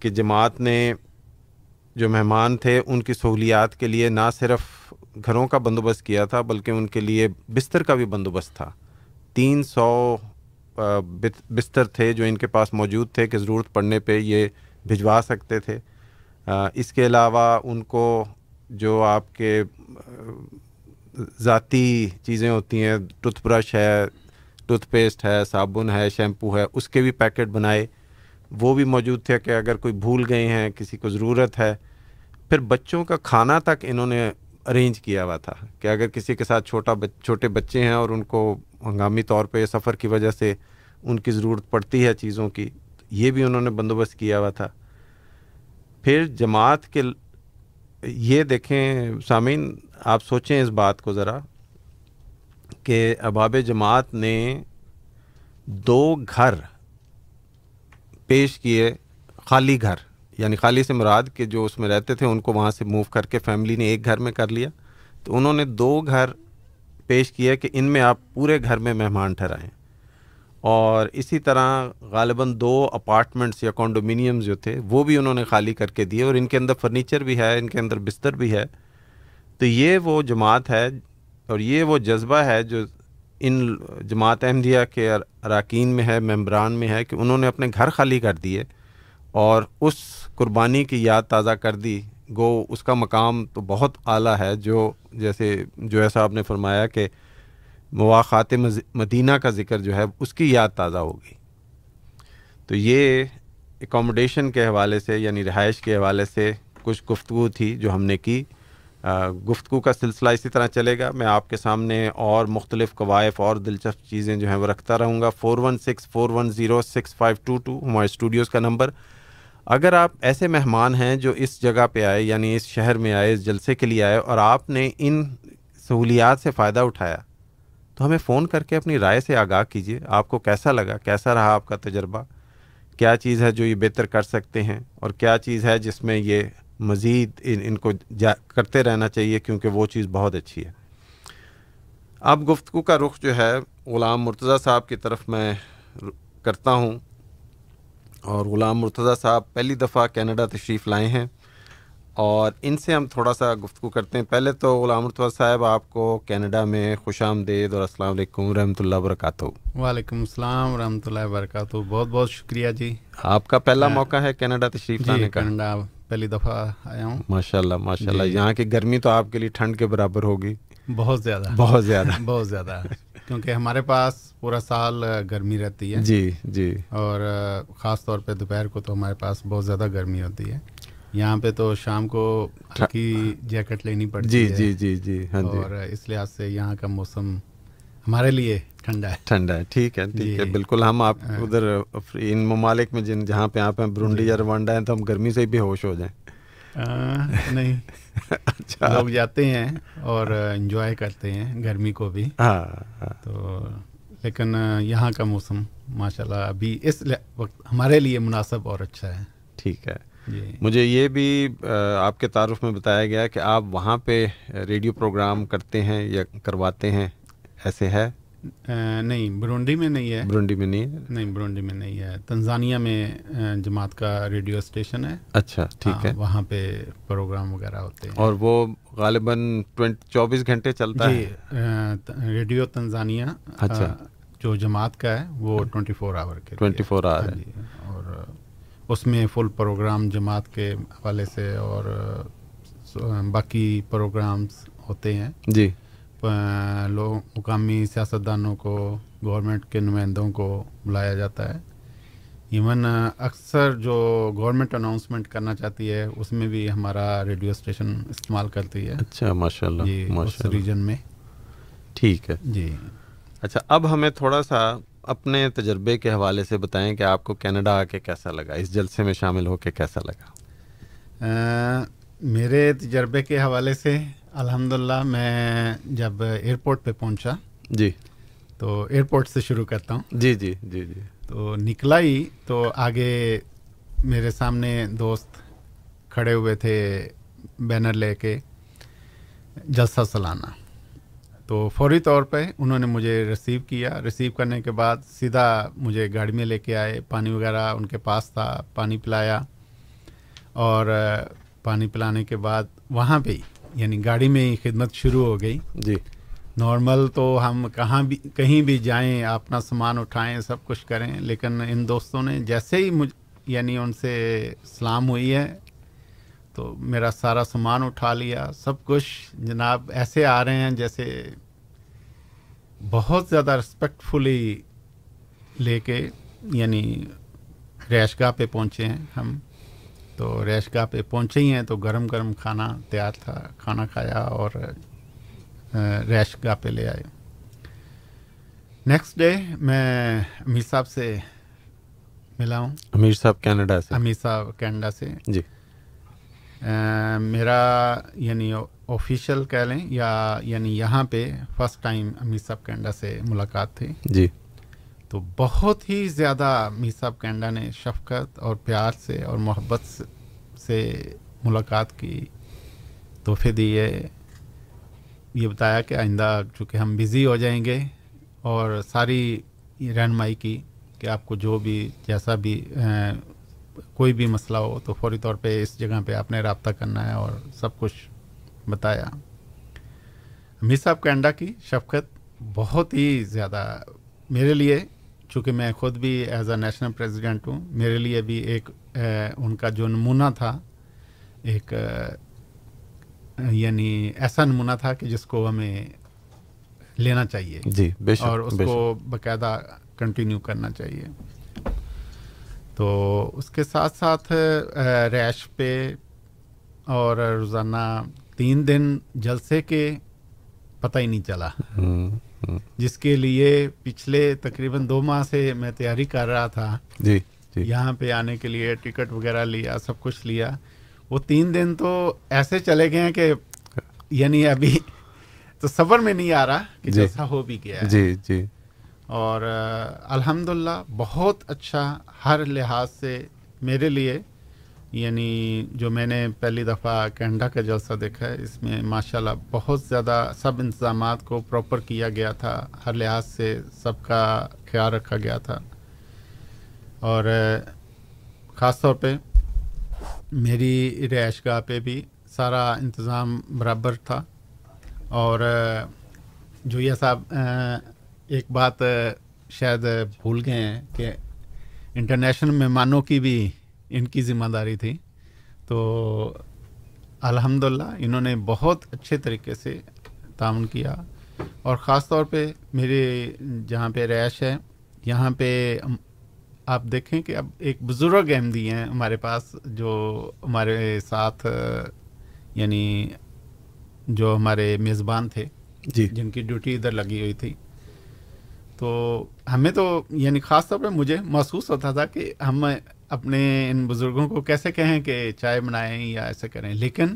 کہ جماعت نے جو مہمان تھے، ان کی سہولیات کے لیے نہ صرف گھروں کا بندوبست کیا تھا، بلکہ ان کے لیے بستر کا بھی بندوبست تھا۔ تین سو بستر تھے جو ان کے پاس موجود تھے کہ ضرورت پڑنے پہ یہ بھجوا سکتے تھے۔ اس کے علاوہ ان کو جو آپ کے ذاتی چیزیں ہوتی ہیں، ٹوتھ برش ہے، ٹوتھ پیسٹ ہے، صابن ہے، شیمپو ہے، اس کے بھی پیکٹ بنائے۔ وہ بھی موجود تھے کہ اگر کوئی بھول گئے ہیں، کسی کو ضرورت ہے۔ پھر بچوں کا کھانا تک انہوں نے ارینج کیا ہوا تھا کہ اگر کسی کے ساتھ چھوٹا بچ، چھوٹے بچے ہیں اور ان کو ہنگامی طور پہ سفر کی وجہ سے ان کی ضرورت پڑتی ہے چیزوں کی، یہ بھی انہوں نے بندوبست کیا ہوا تھا۔ پھر جماعت کے یہ دیکھیں سامعین، آپ سوچیں اس بات کو ذرا کہ اباب جماعت نے دو گھر پیش کیے، خالی گھر یعنی خالی سے مراد کہ جو اس میں رہتے تھے، ان کو وہاں سے موو کر کے فیملی نے ایک گھر میں کر لیا۔ تو انہوں نے دو گھر پیش کیے کہ ان میں آپ پورے گھر میں مہمان ٹھہرائیں۔ اور اسی طرح غالباً دو اپارٹمنٹس یا کانڈومینیمز جو تھے، وہ بھی انہوں نے خالی کر کے دیے اور ان کے اندر فرنیچر بھی ہے، ان کے اندر بستر بھی ہے۔ تو یہ وہ جماعت ہے اور یہ وہ جذبہ ہے جو ان جماعت احمدیہ کے اراکین میں ہے، ممبران میں ہے کہ انہوں نے اپنے گھر خالی کر دیے اور اس قربانی کی یاد تازہ کر دی۔ گو، اس کا مقام تو بہت اعلیٰ ہے، جو جیسے، جو ایسا آپ نے فرمایا کہ مواقعات مدینہ کا ذکر جو ہے، اس کی یاد تازہ ہوگی۔ تو یہ اکوموڈیشن کے حوالے سے یعنی رہائش کے حوالے سے کچھ گفتگو تھی جو ہم نے کی۔ گفتگو کا سلسلہ اسی طرح چلے گا۔ میں آپ کے سامنے اور مختلف قوائف اور دلچسپ چیزیں جو ہیں وہ رکھتا رہوں گا۔ Four one six four one zero six five two two ہمارے اسٹوڈیوز کا نمبر۔ اگر آپ ایسے مہمان ہیں جو اس جگہ پہ آئے یعنی اس شہر میں آئے، اس جلسے کے لیے آئے، اور آپ نے ان سہولیات سے فائدہ اٹھایا، تو ہمیں فون کر کے اپنی رائے سے آگاہ کیجیے۔ آپ کو کیسا لگا؟ کیسا رہا آپ کا تجربہ؟ کیا چیز ہے جو یہ بہتر کر سکتے ہیں؟ اور کیا چیز ہے جس میں یہ مزید ان ان کو جا، کرتے رہنا چاہیے کیونکہ وہ چیز بہت اچھی ہے۔ اب گفتگو کا رخ جو ہے، غلام مرتضیٰ صاحب کی طرف میں کرتا ہوں۔ اور غلام مرتضیٰ صاحب پہلی دفعہ کینیڈا تشریف لائے ہیں اور ان سے ہم تھوڑا سا گفتگو کرتے ہیں۔ پہلے تو غلام مرتضیٰ صاحب آپ کو کینیڈا میں خوش آمدید اور السلام علیکم ورحمۃ اللہ وبرکاتہ۔ وعلیکم السلام ورحمۃ اللہ وبرکاتہ۔ بہت بہت شکریہ جی۔ آپ کا پہلا موقع ہے کینیڈا تشریف جی لانے کا۔ کینیڈا پہلی دفعہ آیا ہوں۔ ماشاء اللہ ماشاء اللہ جی۔ یہاں کی گرمی تو آپ کے لیے ٹھنڈ کے برابر ہوگی۔ بہت زیادہ۔ بہت زیادہ۔ بہت زیادہ۔ کیونکہ ہمارے پاس پورا سال گرمی رہتی ہے۔ جی جی۔ اور خاص طور پہ دوپہر کو تو ہمارے پاس بہت زیادہ گرمی ہوتی ہے۔ یہاں پہ تو شام کو ہلکی جیکٹ لینی پڑتی جی ہے۔ جی جی جی ہاں جی۔ اور اس لحاظ سے یہاں کا موسم ہمارے لیے ٹھنڈا ہے۔ ٹھنڈا ہے ٹھیک ہے ٹھیک ہے جی۔ بالکل ہم آپ ادھر ان ممالک میں جن جہاں پہ آپ ہیں برونڈی یا روانڈا ہیں تو ہم گرمی سے بے ہوش ہو جائیں۔ نہیں. اچھا. لوگ جاتے ہیں اور انجوائے کرتے ہیں گرمی کو بھی. ہاں ہاں. تو لیکن یہاں کا موسم ماشاءاللہ ابھی اس وقت ہمارے لیے مناسب اور اچھا ہے. ٹھیک ہے. جی. مجھے یہ بھی آپ کے تعارف میں بتایا گیا کہ آپ وہاں پہ ریڈیو پروگرام کرتے ہیں یا کرواتے ہیں. ایسے ہے؟ نہیں برونڈی میں نہیں ہے۔ برونڈی میں نہیں ہے؟ نہیں برونڈی میں نہیں ہے۔ تنزانیہ میں جماعت کا ریڈیو اسٹیشن ہے۔ اچھا ٹھیک ہے۔ ہاں، وہاں پہ پروگرام وغیرہ ہوتے ہیں۔ اور وہ غالباً چوبیس گھنٹے چلتا جی ہے؟ ریڈیو تنزانیہ اچھا۔ جو جماعت کا ہے وہ ٹوئنٹی فور آور کے ٹوینٹی فور آور ہاں جی اور اس میں فل پروگرام جماعت کے حوالے سے اور باقی پروگرامز ہوتے ہیں۔ جی۔ لوگ مقامی سیاستدانوں کو گورنمنٹ کے نمائندوں کو بلایا جاتا ہے۔ ایون اکثر جو گورنمنٹ اناؤنسمنٹ کرنا چاہتی ہے اس میں بھی ہمارا ریڈیو اسٹیشن استعمال کرتی ہے۔ اچھا ماشاء اللہ جی ماشاء ریجن میں۔ ٹھیک ہے۔ جی۔ اچھا اب ہمیں تھوڑا سا اپنے تجربے کے حوالے سے بتائیں کہ آپ کو کینیڈا آ کے کیسا لگا اس جلسے میں شامل ہو کے کیسا لگا؟ میرے تجربے کے حوالے سے الحمدللہ میں جب ایئرپورٹ پہ پہنچا جی۔ تو ایئرپورٹ سے شروع کرتا ہوں۔ جی جی جی جی۔ تو نکلا ہی تو آگے میرے سامنے دوست کھڑے ہوئے تھے بینر لے کے جلسہ سلانہ تو فوری طور پہ انہوں نے مجھے ریسیو کیا۔ ریسیو کرنے کے بعد سیدھا مجھے گاڑی میں لے کے آئے۔ پانی وغیرہ ان کے پاس تھا پانی پلایا۔ اور پانی پلانے کے بعد وہاں پہ ہی یعنی گاڑی میں ہی خدمت شروع ہو گئی۔ جی۔ نارمل تو ہم کہاں بھی کہیں بھی جائیں اپنا سامان اٹھائیں سب کچھ کریں لیکن ان دوستوں نے جیسے ہی مجھ یعنی ان سے سلام ہوئی ہے تو میرا سارا سامان اٹھا لیا سب کچھ۔ جناب ایسے آ رہے ہیں جیسے بہت زیادہ رسپیکٹفلی لے کے یعنی ریش گاہ پہ پہنچے ہیں ہم۔ تو ریش گاہ پہ پہنچے ہی ہیں تو گرم گرم کھانا تیار تھا کھانا کھایا اور ریش گاہ پہ لے آئے۔ نیکسٹ ڈے میں امیر صاحب سے ملا ہوں۔ امیر صاحب کینیڈا سے۔ امیر صاحب کینیڈا سے۔ جی۔ میرا یعنی آفیشیل کہہ لیں یا یعنی یہاں پہ فرسٹ ٹائم امیر صاحب کینیڈا سے ملاقات تھی۔ جی۔ تو بہت ہی زیادہ امیر صاحب کینیڈا نے شفقت اور پیار سے اور محبت سے ملاقات کی تحفے دیے۔ یہ بتایا کہ آئندہ چونکہ ہم بزی ہو جائیں گے اور ساری رہنمائی کی کہ آپ کو جو بھی جیسا بھی کوئی بھی مسئلہ ہو تو فوری طور پہ اس جگہ پہ آپ نے رابطہ کرنا ہے اور سب کچھ بتایا۔ امیر صاحب کینیڈا کی شفقت بہت ہی زیادہ میرے لیے چونکہ میں خود بھی ایز اے نیشنل پریزیڈنٹ ہوں میرے لیے بھی ایک ان کا جو نمونہ تھا ایک یعنی ایسا نمونہ تھا کہ جس کو ہمیں لینا چاہیے۔ جی بے شک اور اس کو باقاعدہ کنٹینیو کرنا چاہیے۔ تو اس کے ساتھ ساتھ ریش پہ اور روزانہ تین دن جلسے کے پتہ ہی نہیں چلا۔ جس کے لیے پچھلے تقریباً دو ماہ سے میں تیاری کر رہا تھا۔ جی جی۔ یہاں پہ آنے کے لیے ٹکٹ وغیرہ لیا سب کچھ لیا۔ وہ تین دن تو ایسے چلے گئے ہیں کہ یعنی ابھی تو صبر میں نہیں آ رہا کہ جی۔ جیسا ہو بھی گیا جی جی۔ اور الحمد للہ بہت اچھا ہر لحاظ سے میرے لیے یعنی جو میں نے پہلی دفعہ کینیڈا کا جلسہ دیکھا ہے، اس میں ماشاءاللہ بہت زیادہ سب انتظامات کو پراپر کیا گیا تھا۔ ہر لحاظ سے سب کا خیال رکھا گیا تھا۔ اور، خاص طور پہ میری رہائش گاہ پہ بھی سارا انتظام برابر تھا۔ اور، جویا صاحب، ایک بات شاید بھول گئے ہیں کہ انٹرنیشنل مہمانوں کی بھی ان کی ذمہ داری تھی۔ تو الحمد انہوں نے بہت اچھے طریقے سے تعاون کیا۔ اور خاص طور پہ میرے جہاں پہ رہائش ہے یہاں پہ آپ دیکھیں کہ اب ایک بزرگ احمدی ہیں ہمارے پاس جو ہمارے ساتھ یعنی جو ہمارے میزبان تھے جی۔ جن کی ڈیوٹی ادھر لگی ہوئی تھی۔ تو ہمیں تو یعنی خاص طور پہ مجھے محسوس ہوتا تھا کہ ہم اپنے ان بزرگوں کو کیسے کہیں کہ چائے بنائیں یا ایسے کریں لیکن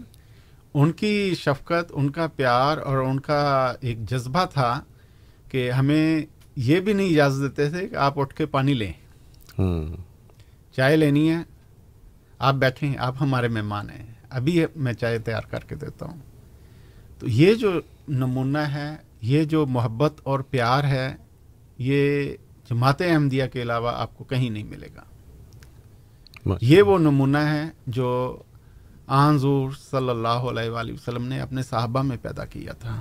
ان کی شفقت ان کا پیار اور ان کا ایک جذبہ تھا کہ ہمیں یہ بھی نہیں اجازت دیتے تھے کہ آپ اٹھ کے پانی لیں۔ چائے لینی ہے آپ بیٹھیں آپ ہمارے مہمان ہیں۔ ابھی میں چائے تیار کر کے دیتا ہوں۔ تو یہ جو نمونہ ہے یہ جو محبت اور پیار ہے یہ جماعت احمدیہ کے علاوہ آپ کو کہیں نہیں ملے گا۔ یہ وہ نمونہ ہے جو آنظور صلی اللہ علیہ وآلہ وسلم نے اپنے صحابہ میں پیدا کیا تھا۔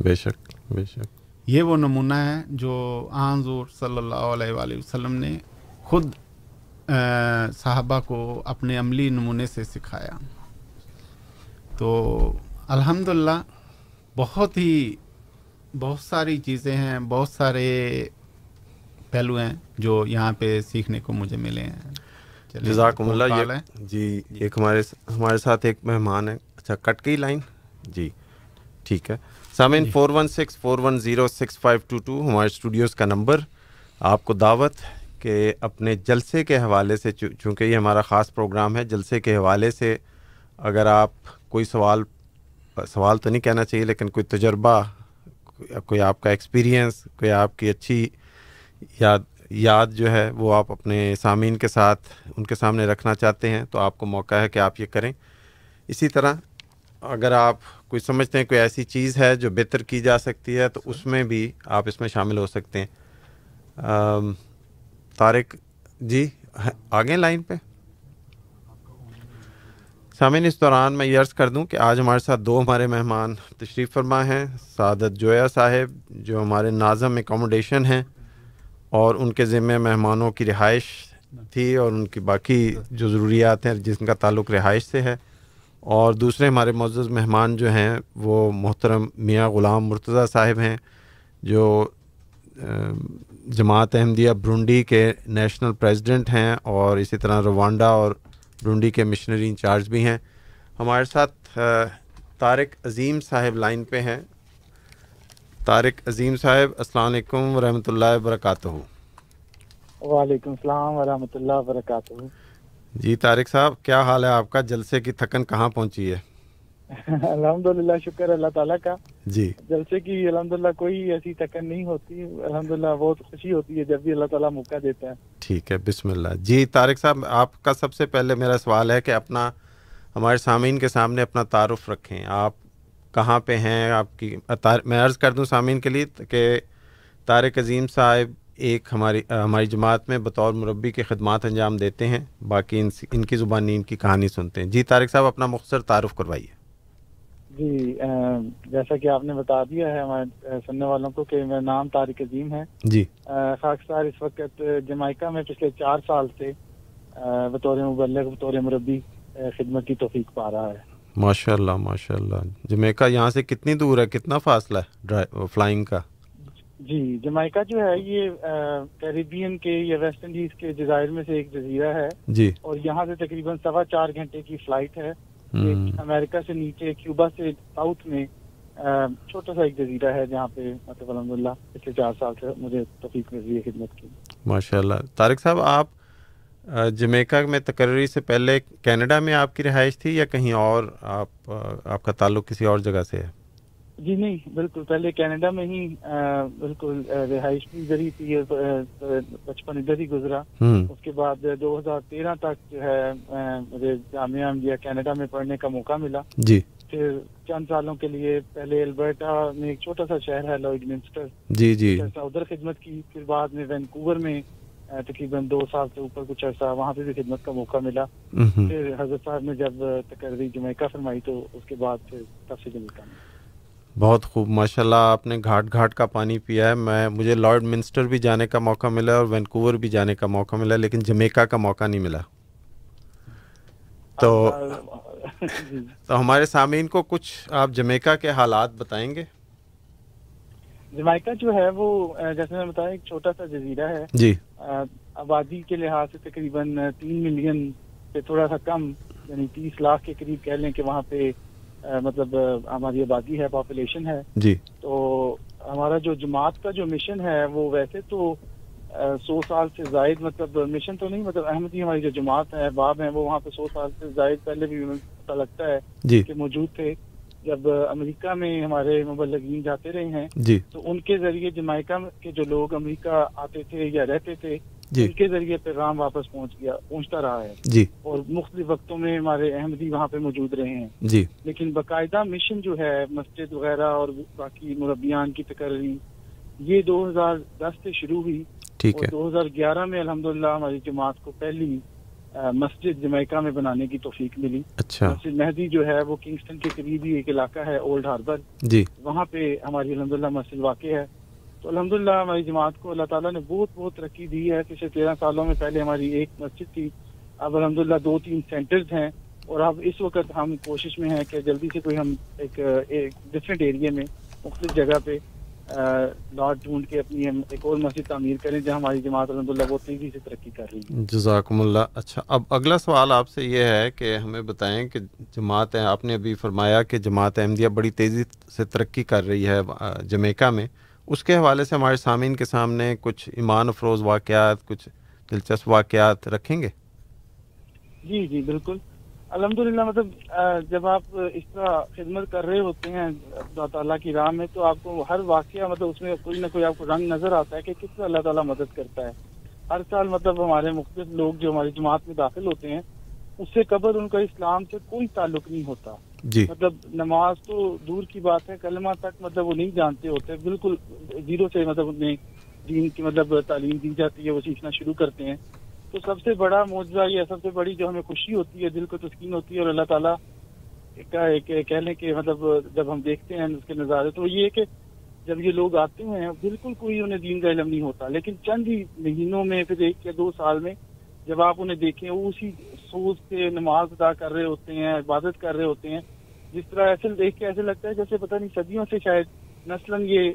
بے شک بے شک۔ یہ وہ نمونہ ہے جو آنظور صلی اللہ علیہ وآلہ وسلم نے خود صحابہ کو اپنے عملی نمونے سے سکھایا۔ تو الحمدللہ بہت ہی بہت ساری چیزیں ہیں بہت سارے پہلو ہیں جو یہاں پہ سیکھنے کو مجھے ملے ہیں۔ جزاکم اللہ یہ جی ایک ہمارے ہمارے ساتھ ایک مہمان ہے اچھا کٹ گئی لائن۔ جی ٹھیک ہے۔ سامعین four one six four one zero six five two two ہمارے اسٹوڈیوز کا نمبر۔ آپ کو دعوت کہ اپنے جلسے کے حوالے سے چونکہ یہ ہمارا خاص پروگرام ہے جلسے کے حوالے سے اگر آپ کوئی سوال سوال تو نہیں کہنا چاہیے لیکن کوئی تجربہ کوئی آپ کا ایکسپیرینس کوئی آپ کی اچھی یاد یاد جو ہے وہ آپ اپنے سامعین کے ساتھ ان کے سامنے رکھنا چاہتے ہیں، تو آپ کو موقع ہے کہ آپ یہ کریں۔ اسی طرح اگر آپ کوئی سمجھتے ہیں کوئی ایسی چیز ہے جو بہتر کی جا سکتی ہے، تو اس میں بھی آپ اس میں شامل ہو سکتے ہیں۔ طارق جی آگے لائن پہ۔ سامعین، اس دوران میں یہ عرض کر دوں کہ آج ہمارے ساتھ دو ہمارے مہمان تشریف فرما ہیں، سعادت جویا صاحب جو ہمارے ناظم اکوموڈیشن ہیں۔ اور ان کے ذمے مہمانوں کی رہائش تھی اور ان کی باقی جو ضروریات ہیں جن کا تعلق رہائش سے ہے۔ اور دوسرے ہمارے معزز مہمان جو ہیں وہ محترم میاں غلام مرتضیٰ صاحب ہیں جو جماعت احمدیہ برونڈی کے نیشنل پریزیڈنٹ ہیں اور اسی طرح روانڈا اور برونڈی کے مشنری انچارج بھی ہیں۔ ہمارے ساتھ طارق عظیم صاحب لائن پہ ہیں۔ طارق عظیم صاحب السلام علیکم ورحمۃ اللہ وبرکاتہ۔ وعلیکم السلام ورحمۃ اللہ وبرکاتہ۔ جی طارق صاحب کیا حال ہے آپ کا؟ جلسے کی تھکن کہاں پہنچی ہے؟ الحمد للہ شکر اللہ تعالیٰ کا۔ جی۔ جلسے کی الحمد للہ کوئی ایسی تھکن نہیں ہوتی۔ الحمد للہ بہت خوشی ہوتی ہے جب بھی اللہ تعالیٰ موقع دیتا ہے۔ ٹھیک ہے بسم اللہ۔ جی طارق صاحب آپ کا سب سے پہلے میرا سوال ہے کہ اپنا ہمارے سامعین کے سامنے اپنا تعارف رکھیں۔ آپ کہاں پہ ہیں آپ کی میں عرض کر دوں سامعین کے لیے کہ طارق عظیم صاحب ایک ہماری ہماری جماعت میں بطور مربی کے خدمات انجام دیتے ہیں باقی ان ان کی زبانی ان کی کہانی سنتے ہیں۔ جی طارق صاحب اپنا مختصر تعارف کروائیے۔ جی جیسا کہ آپ نے بتا دیا ہے ہمارے سننے والوں کو کہ میرا نام طارق عظیم ہے۔ جی۔ خاکستار اس وقت جمائکا میں پچھلے چار سال سے بطور مبلغ بطور مربی خدمت کی توفیق پا رہا ہے۔ ماشاء اللہ ماشاء اللہ جمیکا یہاں سے کتنی دور ہے؟ کتنا فاصلہ ہے فلائنگ کا؟ جی جمائکا جو ہے یہ کیریبین کے یا ویسٹ انڈیز کے جزائر میں سے ایک جزیرہ ہے۔ جی۔ اور یہاں سے تقریباً سوا چار گھنٹے کی فلائٹ ہے۔ امریکہ سے نیچے کیوبا سے ساؤتھ میں چھوٹا سا ایک جزیرہ ہے جہاں پہ مطلب الحمد للہ پچھلے چار سال سے مجھے توفیق مل رہی ہے خدمت کی۔ ماشاء اللہ طارق صاحب آپ جمیکا میں تقرری سے پہلے کینیڈا میں آپ کی رہائش تھی یا کہیں اور آپ آپ کا تعلق کسی اور جگہ سے ہے؟ جی نہیں بالکل پہلے کینیڈا میں ہی بالکل رہائش بھی ادھر ہی تھی بچپن ادھر ہی گزرا۔ اس کے بعد دو ہزار تیرہ تک جو ہے مجھے جامعہ انڈیا کینیڈا میں پڑھنے کا موقع ملا۔ جی۔ پھر چند سالوں کے لیے پہلے البرٹا میں ایک چھوٹا سا شہر ہے لوئڈ منسٹر جی جی۔ ادھر خدمت کی پھر بعد میں وینکوور میں تقریباً دو سال سے اوپر کچھ عرصہ وہاں پہ بھی خدمت کا موقع ملا۔ پھر حضرت صاحب نے جب تقرری جمیکا فرمائی تو اس کے بعد پھر جمیکا میں بہت خوب۔ ماشاء اللہ آپ نے گھاٹ گھاٹ کا پانی پیا ہے۔ میں مجھے لارڈ منسٹر بھی جانے کا موقع ملا اور وینکوور بھی جانے کا موقع ملا لیکن جمیکا کا موقع نہیں ملا۔ تو تو ہمارے سامعین کو کچھ آپ جمیکا کے حالات بتائیں گے؟ جمائکا جو ہے وہ جیسے میں بتایا ایک چھوٹا سا جزیرہ ہے۔ جی۔ آبادی کے لحاظ سے تقریباً تین ملین سے تھوڑا سا کم یعنی تیس لاکھ کے قریب کہہ لیں کہ وہاں پہ مطلب ہماری آبادی ہے پاپولیشن ہے۔ جی۔ تو ہمارا جو جماعت کا جو مشن ہے وہ ویسے تو سو سال سے زائد مطلب مشن تو نہیں مطلب احمدی ہماری جو جماعت ہے احباب ہیں وہ وہاں پہ سو سال سے زائد پہلے بھی پتہ لگتا ہے جی۔ کہ موجود تھے۔ جب امریکہ میں ہمارے مبلغین جاتے رہے ہیں جی۔ تو ان کے ذریعے جمائکا کے جو لوگ امریکہ آتے تھے یا رہتے تھے جی۔ ان کے ذریعے پیغام واپس پہنچ گیا پہنچتا رہا ہے۔ جی۔ اور مختلف وقتوں میں ہمارے احمدی وہاں پہ موجود رہے ہیں۔ جی۔ لیکن باقاعدہ مشن جو ہے مسجد وغیرہ اور باقی مربیان کی تقرری یہ دو ہزار دس سے شروع ہوئی۔ ٹھیک اور ہے دو ہزار گیارہ میں الحمدللہ ہماری جماعت کو پہلی مسجد جمائکا میں بنانے کی توفیق ملی۔ اچھا۔ مسجد مہدی جو ہے وہ کنگسٹن کے قریب ہی ایک علاقہ ہے اولڈ ہاربر۔ جی۔ وہاں پہ ہماری الحمدللہ مسجد واقع ہے۔ تو الحمدللہ ہماری جماعت کو اللہ تعالیٰ نے بہت بہت ترقی دی ہے۔ پچھلے تیرہ سالوں میں پہلے ہماری ایک مسجد تھی۔ اب الحمدللہ دو تین سینٹرز ہیں۔ اور اب اس وقت ہم کوشش میں ہیں کہ جلدی سے کوئی ہم ایک ایک ڈفرینٹ ایریے میں مختلف جگہ پہ لاٹ ڈھونڈ کے اپنی ایک اور مسجد تعمیر کریں جہاں ہماری جماعت بہت تیزی سے ترقی کر رہی ہے۔ جزاکم اللہ۔ اچھا اب اگلا سوال آپ سے یہ ہے کہ ہمیں بتائیں کہ جماعت آپ نے ابھی فرمایا کہ جماعت احمدیہ بڑی تیزی سے ترقی کر رہی ہے جمیکا میں۔ اس کے حوالے سے ہمارے سامعین کے سامنے کچھ ایمان افروز واقعات کچھ دلچسپ واقعات رکھیں گے؟ جی جی بالکل۔ الحمدللہ مطلب آ، جب آپ اس طرح خدمت کر رہے ہوتے ہیں اللہ تعالیٰ کی راہ میں تو آپ کو ہر واقعہ مطلب اس میں کوئی نہ کوئی آپ کو رنگ نظر آتا ہے کہ کس طرح اللہ تعالیٰ مدد کرتا ہے۔ ہر سال مطلب ہمارے مختلف لوگ جو ہماری جماعت میں داخل ہوتے ہیں اس سے قبل ان کا اسلام سے کوئی تعلق نہیں ہوتا۔ جی۔ مطلب نماز تو دور کی بات ہے کلمہ تک مطلب وہ نہیں جانتے ہوتے بالکل زیرو سے مطلب انہیں دین کی مطلب تعلیم دی جاتی ہے وہ سیکھنا شروع کرتے ہیں۔ تو سب سے بڑا معجزہ یہ سب سے بڑی جو ہمیں خوشی ہوتی ہے، دل کو تسکین ہوتی ہے اور اللہ تعالیٰ کا ایک کہہ لیں کہ مطلب جب ہم دیکھتے ہیں اس کے نظارے، تو یہ کہ جب یہ لوگ آتے ہیں، بالکل کوئی انہیں دین کا علم نہیں ہوتا، لیکن چند ہی مہینوں میں، پھر ایک یا دو سال میں، جب آپ انہیں دیکھیں، وہ اسی سوچ سے نماز ادا کر رہے ہوتے ہیں، عبادت کر رہے ہوتے ہیں، جس طرح ایسے دیکھ کے ایسے لگتا ہے جیسے پتہ نہیں صدیوں سے شاید نسلاً یہ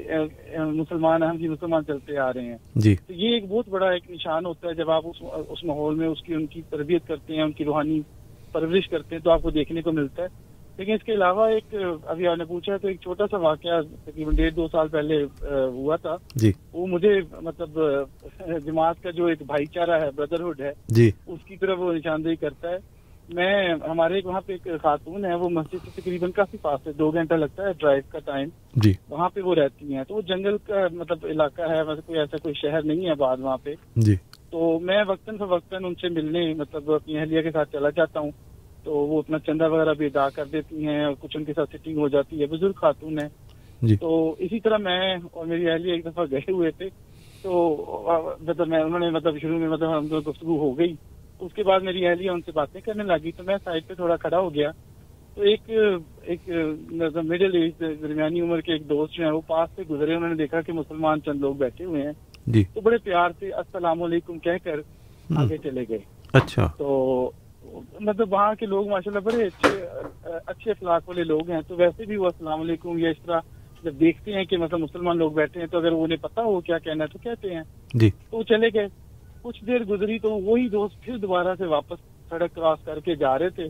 مسلمان احمدی مسلمان چلتے آ رہے ہیں۔ جی۔ تو یہ ایک بہت بڑا ایک نشان ہوتا ہے جب آپ اس اس ماحول میں اس کی ان کی تربیت کرتے ہیں ان کی روحانی پرورش کرتے ہیں تو آپ کو دیکھنے کو ملتا ہے۔ لیکن اس کے علاوہ ایک ابھی آپ نے پوچھا تو ایک چھوٹا سا واقعہ تقریباً ڈیڑھ دو سال پہلے ہوا تھا۔ جی۔ وہ مجھے مطلب جماعت کا جو ایک بھائی چارہ ہے بردرہڈ ہے جی۔ اس کی طرف وہ نشاندہی کرتا ہے۔ میں ہمارے وہاں پہ ایک خاتون ہے وہ مسجد سے تقریباً کافی پاس ہے دو گھنٹہ لگتا ہے ڈرائیو کا ٹائم جی۔ وہاں پہ وہ رہتی ہیں۔ تو وہ جنگل کا مطلب علاقہ ہے ویسے کوئی ایسا کوئی شہر نہیں ہے بعد وہاں پہ۔ جی۔ تو میں وقتاً فوقتاً ان سے ملنے مطلب اپنی اہلیہ کے ساتھ چلا جاتا ہوں۔ تو وہ اپنا چندہ وغیرہ بھی ادا کر دیتی ہیں اور کچھ ان کے ساتھ سیٹنگ ہو جاتی ہے۔ بزرگ خاتون ہے جی۔ تو اسی طرح میں اور میری اہلیہ ایک دفعہ گئے ہوئے تھے۔ تو مطلب میں انہوں نے مطلب شروع میں مطلب ہم دونوں گفتگو ہو گئی۔ اس کے بعد میری اہلیہ ان سے باتیں کرنے لگی تو میں سائڈ پہ تھوڑا کھڑا ہو گیا۔ تو ایک ایک مڈل ایج درمیانی عمر کے ایک دوست جو ہیں وہ پاس سے گزرے انہوں نے دیکھا کہ مسلمان چند لوگ بیٹھے ہوئے ہیں۔ جی۔ تو بڑے پیار سے السلام علیکم کہہ کر آگے چلے گئے۔ اچھا۔ تو مطلب وہاں کے لوگ ماشاءاللہ بڑے اچھے اچھے اخلاق والے لوگ ہیں۔ تو ویسے بھی وہ السلام علیکم یا اس طرح جب دیکھتے ہیں کہ مطلب مسلمان لوگ بیٹھے ہیں تو اگر انہیں پتا ہو کیا کہنا ہے تو کہتے ہیں۔ جی۔ تو وہ چلے گئے۔ کچھ دیر گزری تو وہی دوست پھر دوبارہ سے واپس سڑک کراس کر کے جا رہے تھے۔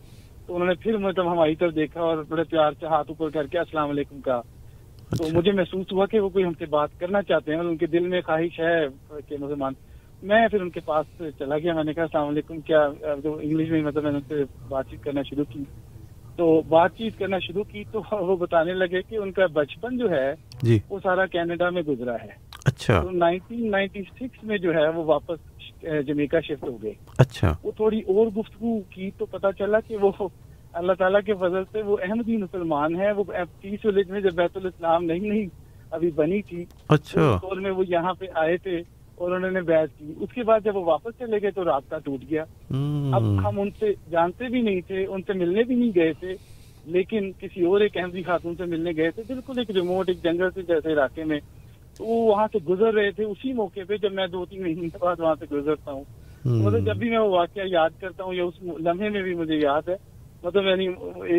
تو انہوں نے پھر مطلب ہماری طرف دیکھا اور بڑے پیار سے ہاتھ اوپر کر کے السلام علیکم کہا۔ تو اچھا۔ مجھے محسوس ہوا کہ وہ کوئی ہم سے بات کرنا چاہتے ہیں اور ان کے دل میں خواہش ہے کہ مسلمان۔ میں پھر ان کے پاس چلا گیا۔ میں نے کہا السلام علیکم کیا جو انگلش میں مطلب میں نے ان سے بات چیت کرنا شروع کی؟ تو بات چیت کرنا شروع کی تو وہ بتانے لگے کہ ان کا بچپن جو ہے جی۔ وہ سارا کینیڈا میں گزرا ہے۔ اچھا۔ تو نائنٹین نائنٹی سکس میں جو ہے وہ واپس جمیکا شفٹ ہو گئے اچھا وہ تھوڑی اور گفتگو کی تو پتا چلا کہ وہ اللہ تعالیٰ کے فضل سے وہ احمدی مسلمان ہے وہ پیس ولیج میں جب بیت الاسلام نہیں نہیں ابھی بنی تھی اچھا دور میں وہ یہاں پہ آئے تھے اور انہوں نے بیعت کی اس کے بعد جب وہ واپس چلے گئے تو رابطہ ٹوٹ گیا اب ہم، ہم ان سے جانتے بھی نہیں تھے ان سے ملنے بھی نہیں گئے تھے لیکن کسی اور ایک احمدی خاتون سے ملنے گئے تھے بالکل ایک ریموٹ ایک جنگل سے جیسے علاقے میں تو وہ وہاں سے گزر رہے تھے اسی موقع پہ جب میں دو تین مہینے بعد وہاں سے گزرتا ہوں۔ مطلب جب بھی میں وہ واقعہ یاد کرتا ہوں یا اس لمحے میں بھی مجھے یاد ہے مطلب یعنی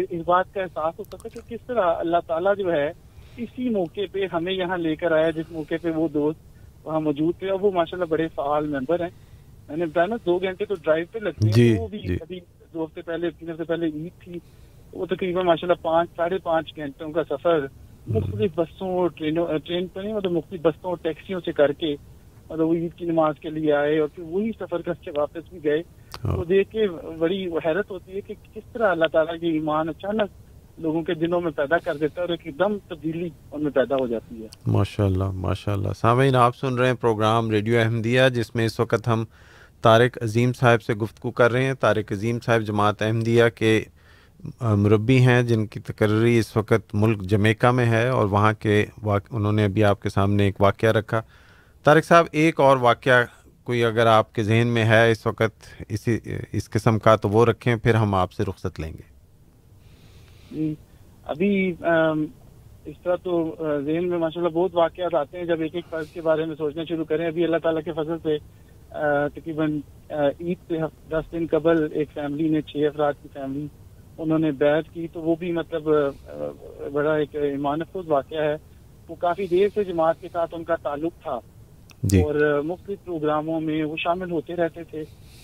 اس بات کا احساس ہوتا تھا کہ کس طرح اللہ تعالیٰ جو ہے اسی موقع پہ ہمیں یہاں لے کر آیا جس موقع پہ وہ دوست وہاں موجود تھے۔ اور وہ ماشاءاللہ بڑے فعال ممبر ہیں۔ میں نے بتایا نا دو گھنٹے تو ڈرائیو پہ لگتے ہیں۔ جی، وہ بھی جی۔ ابھی دو ہفتے پہلے تین ہفتے پہلے عید تھی۔ وہ تقریباً ماشاءاللہ پانچ ساڑھے پانچ گھنٹوں کا سفر مختلف بسوں اور ٹرینوں ٹرین پہ نہیں مطلب مختلف بسوں اور ٹیکسیوں سے کر کے مطلب وہ عید کی نماز کے لیے آئے اور پھر وہی سفر کر کے واپس بھی گئے۔ ہاں۔ تو دیکھ کے بڑی حیرت ہوتی ہے کہ کس طرح اللہ تعالیٰ کی ایمان اچانک لوگوں کے دلوں میں پیدا کر دیتا ہے اور ایک دم تبدیلی ان میں پیدا ہو جاتی ہے۔ ماشاء اللہ ماشاء اللہ سامعین آپ سن رہے ہیں پروگرام ریڈیو احمدیہ جس میں اس وقت ہم طارق عظیم صاحب سے گفتگو کر رہے ہیں۔ طارق عظیم صاحب جماعت احمدیہ کے مربی ہیں جن کی تقرری اس وقت ملک جمیکا میں ہے اور وہاں کے واقع انہوں نے ابھی آپ کے سامنے ایک واقعہ رکھا۔ طارق صاحب، ایک اور واقعہ کوئی اگر آپ کے ذہن میں ہے اس وقت اسی، اس قسم کا تو وہ رکھیں، پھر ہم آپ سے رخصت لیں گے۔ جی، ابھی اس طرح تو ذہن میں ماشاءاللہ بہت واقعات آتے ہیں۔ جب ایک ایک فرض کے بارے میں سوچنا شروع کریں، ابھی اللہ تعالیٰ کے فضل سے تقریباً عید سے دس دن قبل ایک فیملی نے چھ افراد کی فیملی انہوں نے بیعت کی تو وہ بھی مطلب بڑا ایک ایمان افروز واقعہ ہے۔ وہ کافی دیر سے جماعت کے ساتھ ان کا تعلق تھا۔ جی۔ اور مختلف پروگراموں میں وہ شامل ہوتے رہتے تھے۔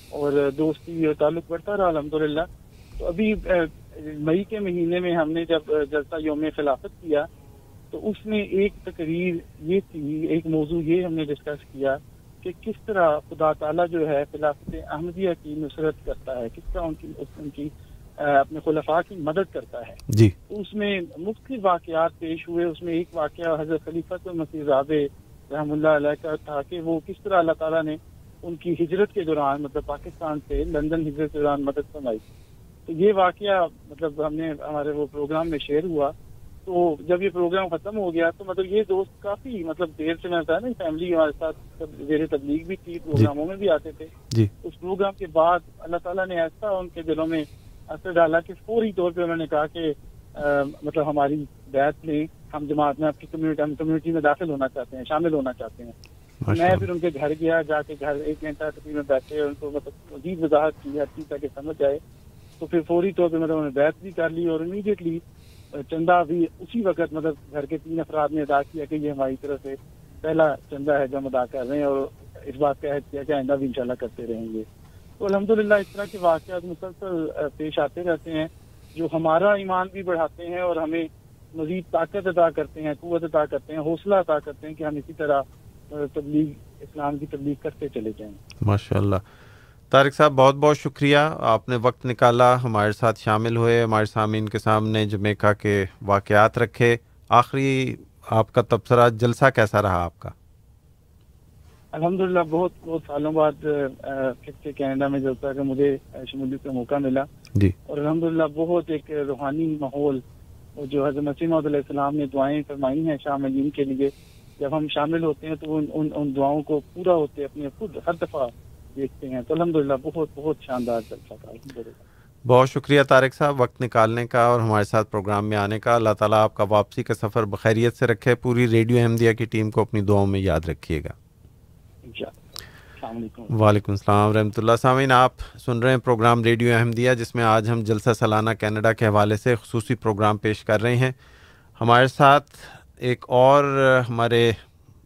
اور دوستی اور تعلق بڑھتا رہا الحمدللہ۔ تو ابھی مئی کے مہینے میں ہم نے جب جلسہ یوم خلافت کیا تو اس میں ایک تقریر یہ تھی ایک موضوع یہ ہم نے ڈسکس کیا کہ کس طرح خدا تعالیٰ جو ہے خلافت احمدیہ کی نصرت کرتا ہے کس طرح ان کی ان کی اپنے خلفاء کی مدد کرتا ہے۔ جی۔ اس میں مختلف واقعات پیش ہوئے اس میں ایک واقعہ حضرت خلیفت مسیح رابع رحم اللہ علیہ کا تھا کہ وہ کس طرح اللہ تعالیٰ نے ان کی ہجرت کے دوران مطلب پاکستان سے لندن ہجرت کے دوران مدد فرمائی۔ تو یہ واقعہ مطلب ہم نے ہمارے وہ پروگرام میں شیئر ہوا۔ تو جب یہ پروگرام ختم ہو گیا تو مطلب یہ دوست کافی مطلب دیر سے میں بتایا نا فیملی ہمارے ساتھ زیر تبلیغ بھی تھی پروگراموں میں بھی آتے تھے۔ جی۔ اس پروگرام کے بعد اللہ تعالیٰ نے ایسا ان کے دلوں میں اثر ڈالا کہ فوری طور پہ انہوں نے کہا کہ مطلب ہماری بیعت میں ہم جماعت میں آپ کی کمیونٹی ہم کمیونٹی میں داخل ہونا چاہتے ہیں شامل ہونا چاہتے ہیں۔ میں پھر ان کے گھر گیا جا کے گھر ایک گھنٹہ تقریباً بیٹھے ان کو مطلب مزید وضاحت کی ہر چیز تاکہ سمجھ آئے۔ تو پھر فوری طور پہ مطلب انہوں نے بیعت بھی کر لی اور امیڈیٹلی چندہ بھی اسی وقت مطلب گھر کے تین افراد نے ادا کیا کہ یہ ہماری طرف سے پہلا چندہ ہے جو ہم ادا کر رہے ہیں اور اس بات کا عہد کیا کہ آئندہ بھی انشاءاللہ کرتے رہیں گے۔ تو الحمدللہ اس طرح کے واقعات مسلسل پیش آتے رہتے ہیں، جو ہمارا ایمان بھی بڑھاتے ہیں اور ہمیں مزید طاقت ادا کرتے ہیں، قوت ادا کرتے ہیں، حوصلہ ادا کرتے ہیں کہ ہم اسی طرح تبلیغ، اسلام کی تبلیغ کرتے چلے جائیں۔ ماشاء اللہ طارق صاحب، بہت بہت شکریہ۔ آپ نے وقت نکالا، ہمارے ساتھ شامل ہوئے، ہمارے سامعین کے سامنے جمیکا کے واقعات رکھے۔ آخری آپ کا تبصرہ جلسہ کیسا رہا آپ کا؟ الحمدللہ بہت بہت سالوں بعد پھر سے کینیڈا میں جلسہ کا مجھے شمولیت کا موقع ملا جی۔ اور الحمدللہ بہت ایک روحانی ماحول جو حضرت مسیم علیہ السلام نے دعائیں فرمائی ہیں شاملین کے لیے جب ہم شامل ہوتے ہیں تو ان ان, ان دعاؤں کو پورا ہوتے اپنے خود ہر دفعہ دیکھتے ہیں۔ تو الحمدللہ بہت بہت شاندار جلسہ تھا۔ الحمدللہ۔ بہت شکریہ طارق صاحب وقت نکالنے کا اور ہمارے ساتھ پروگرام میں آنے کا۔ اللہ تعالیٰ آپ کا واپسی کا سفر بخیریت سے رکھے پوری ریڈیو احمدیہ کی ٹیم کو اپنی دعاؤں میں یاد رکھیے گا۔ السلام علیکم۔ وعلیکم السلام ورحمۃ اللہ۔ سامعین آپ سن رہے ہیں پروگرام ریڈیو احمدیہ جس میں آج ہم جلسہ سالانہ کینیڈا کے حوالے سے خصوصی پروگرام پیش کر رہے ہیں۔ ہمارے ساتھ ایک اور ہمارے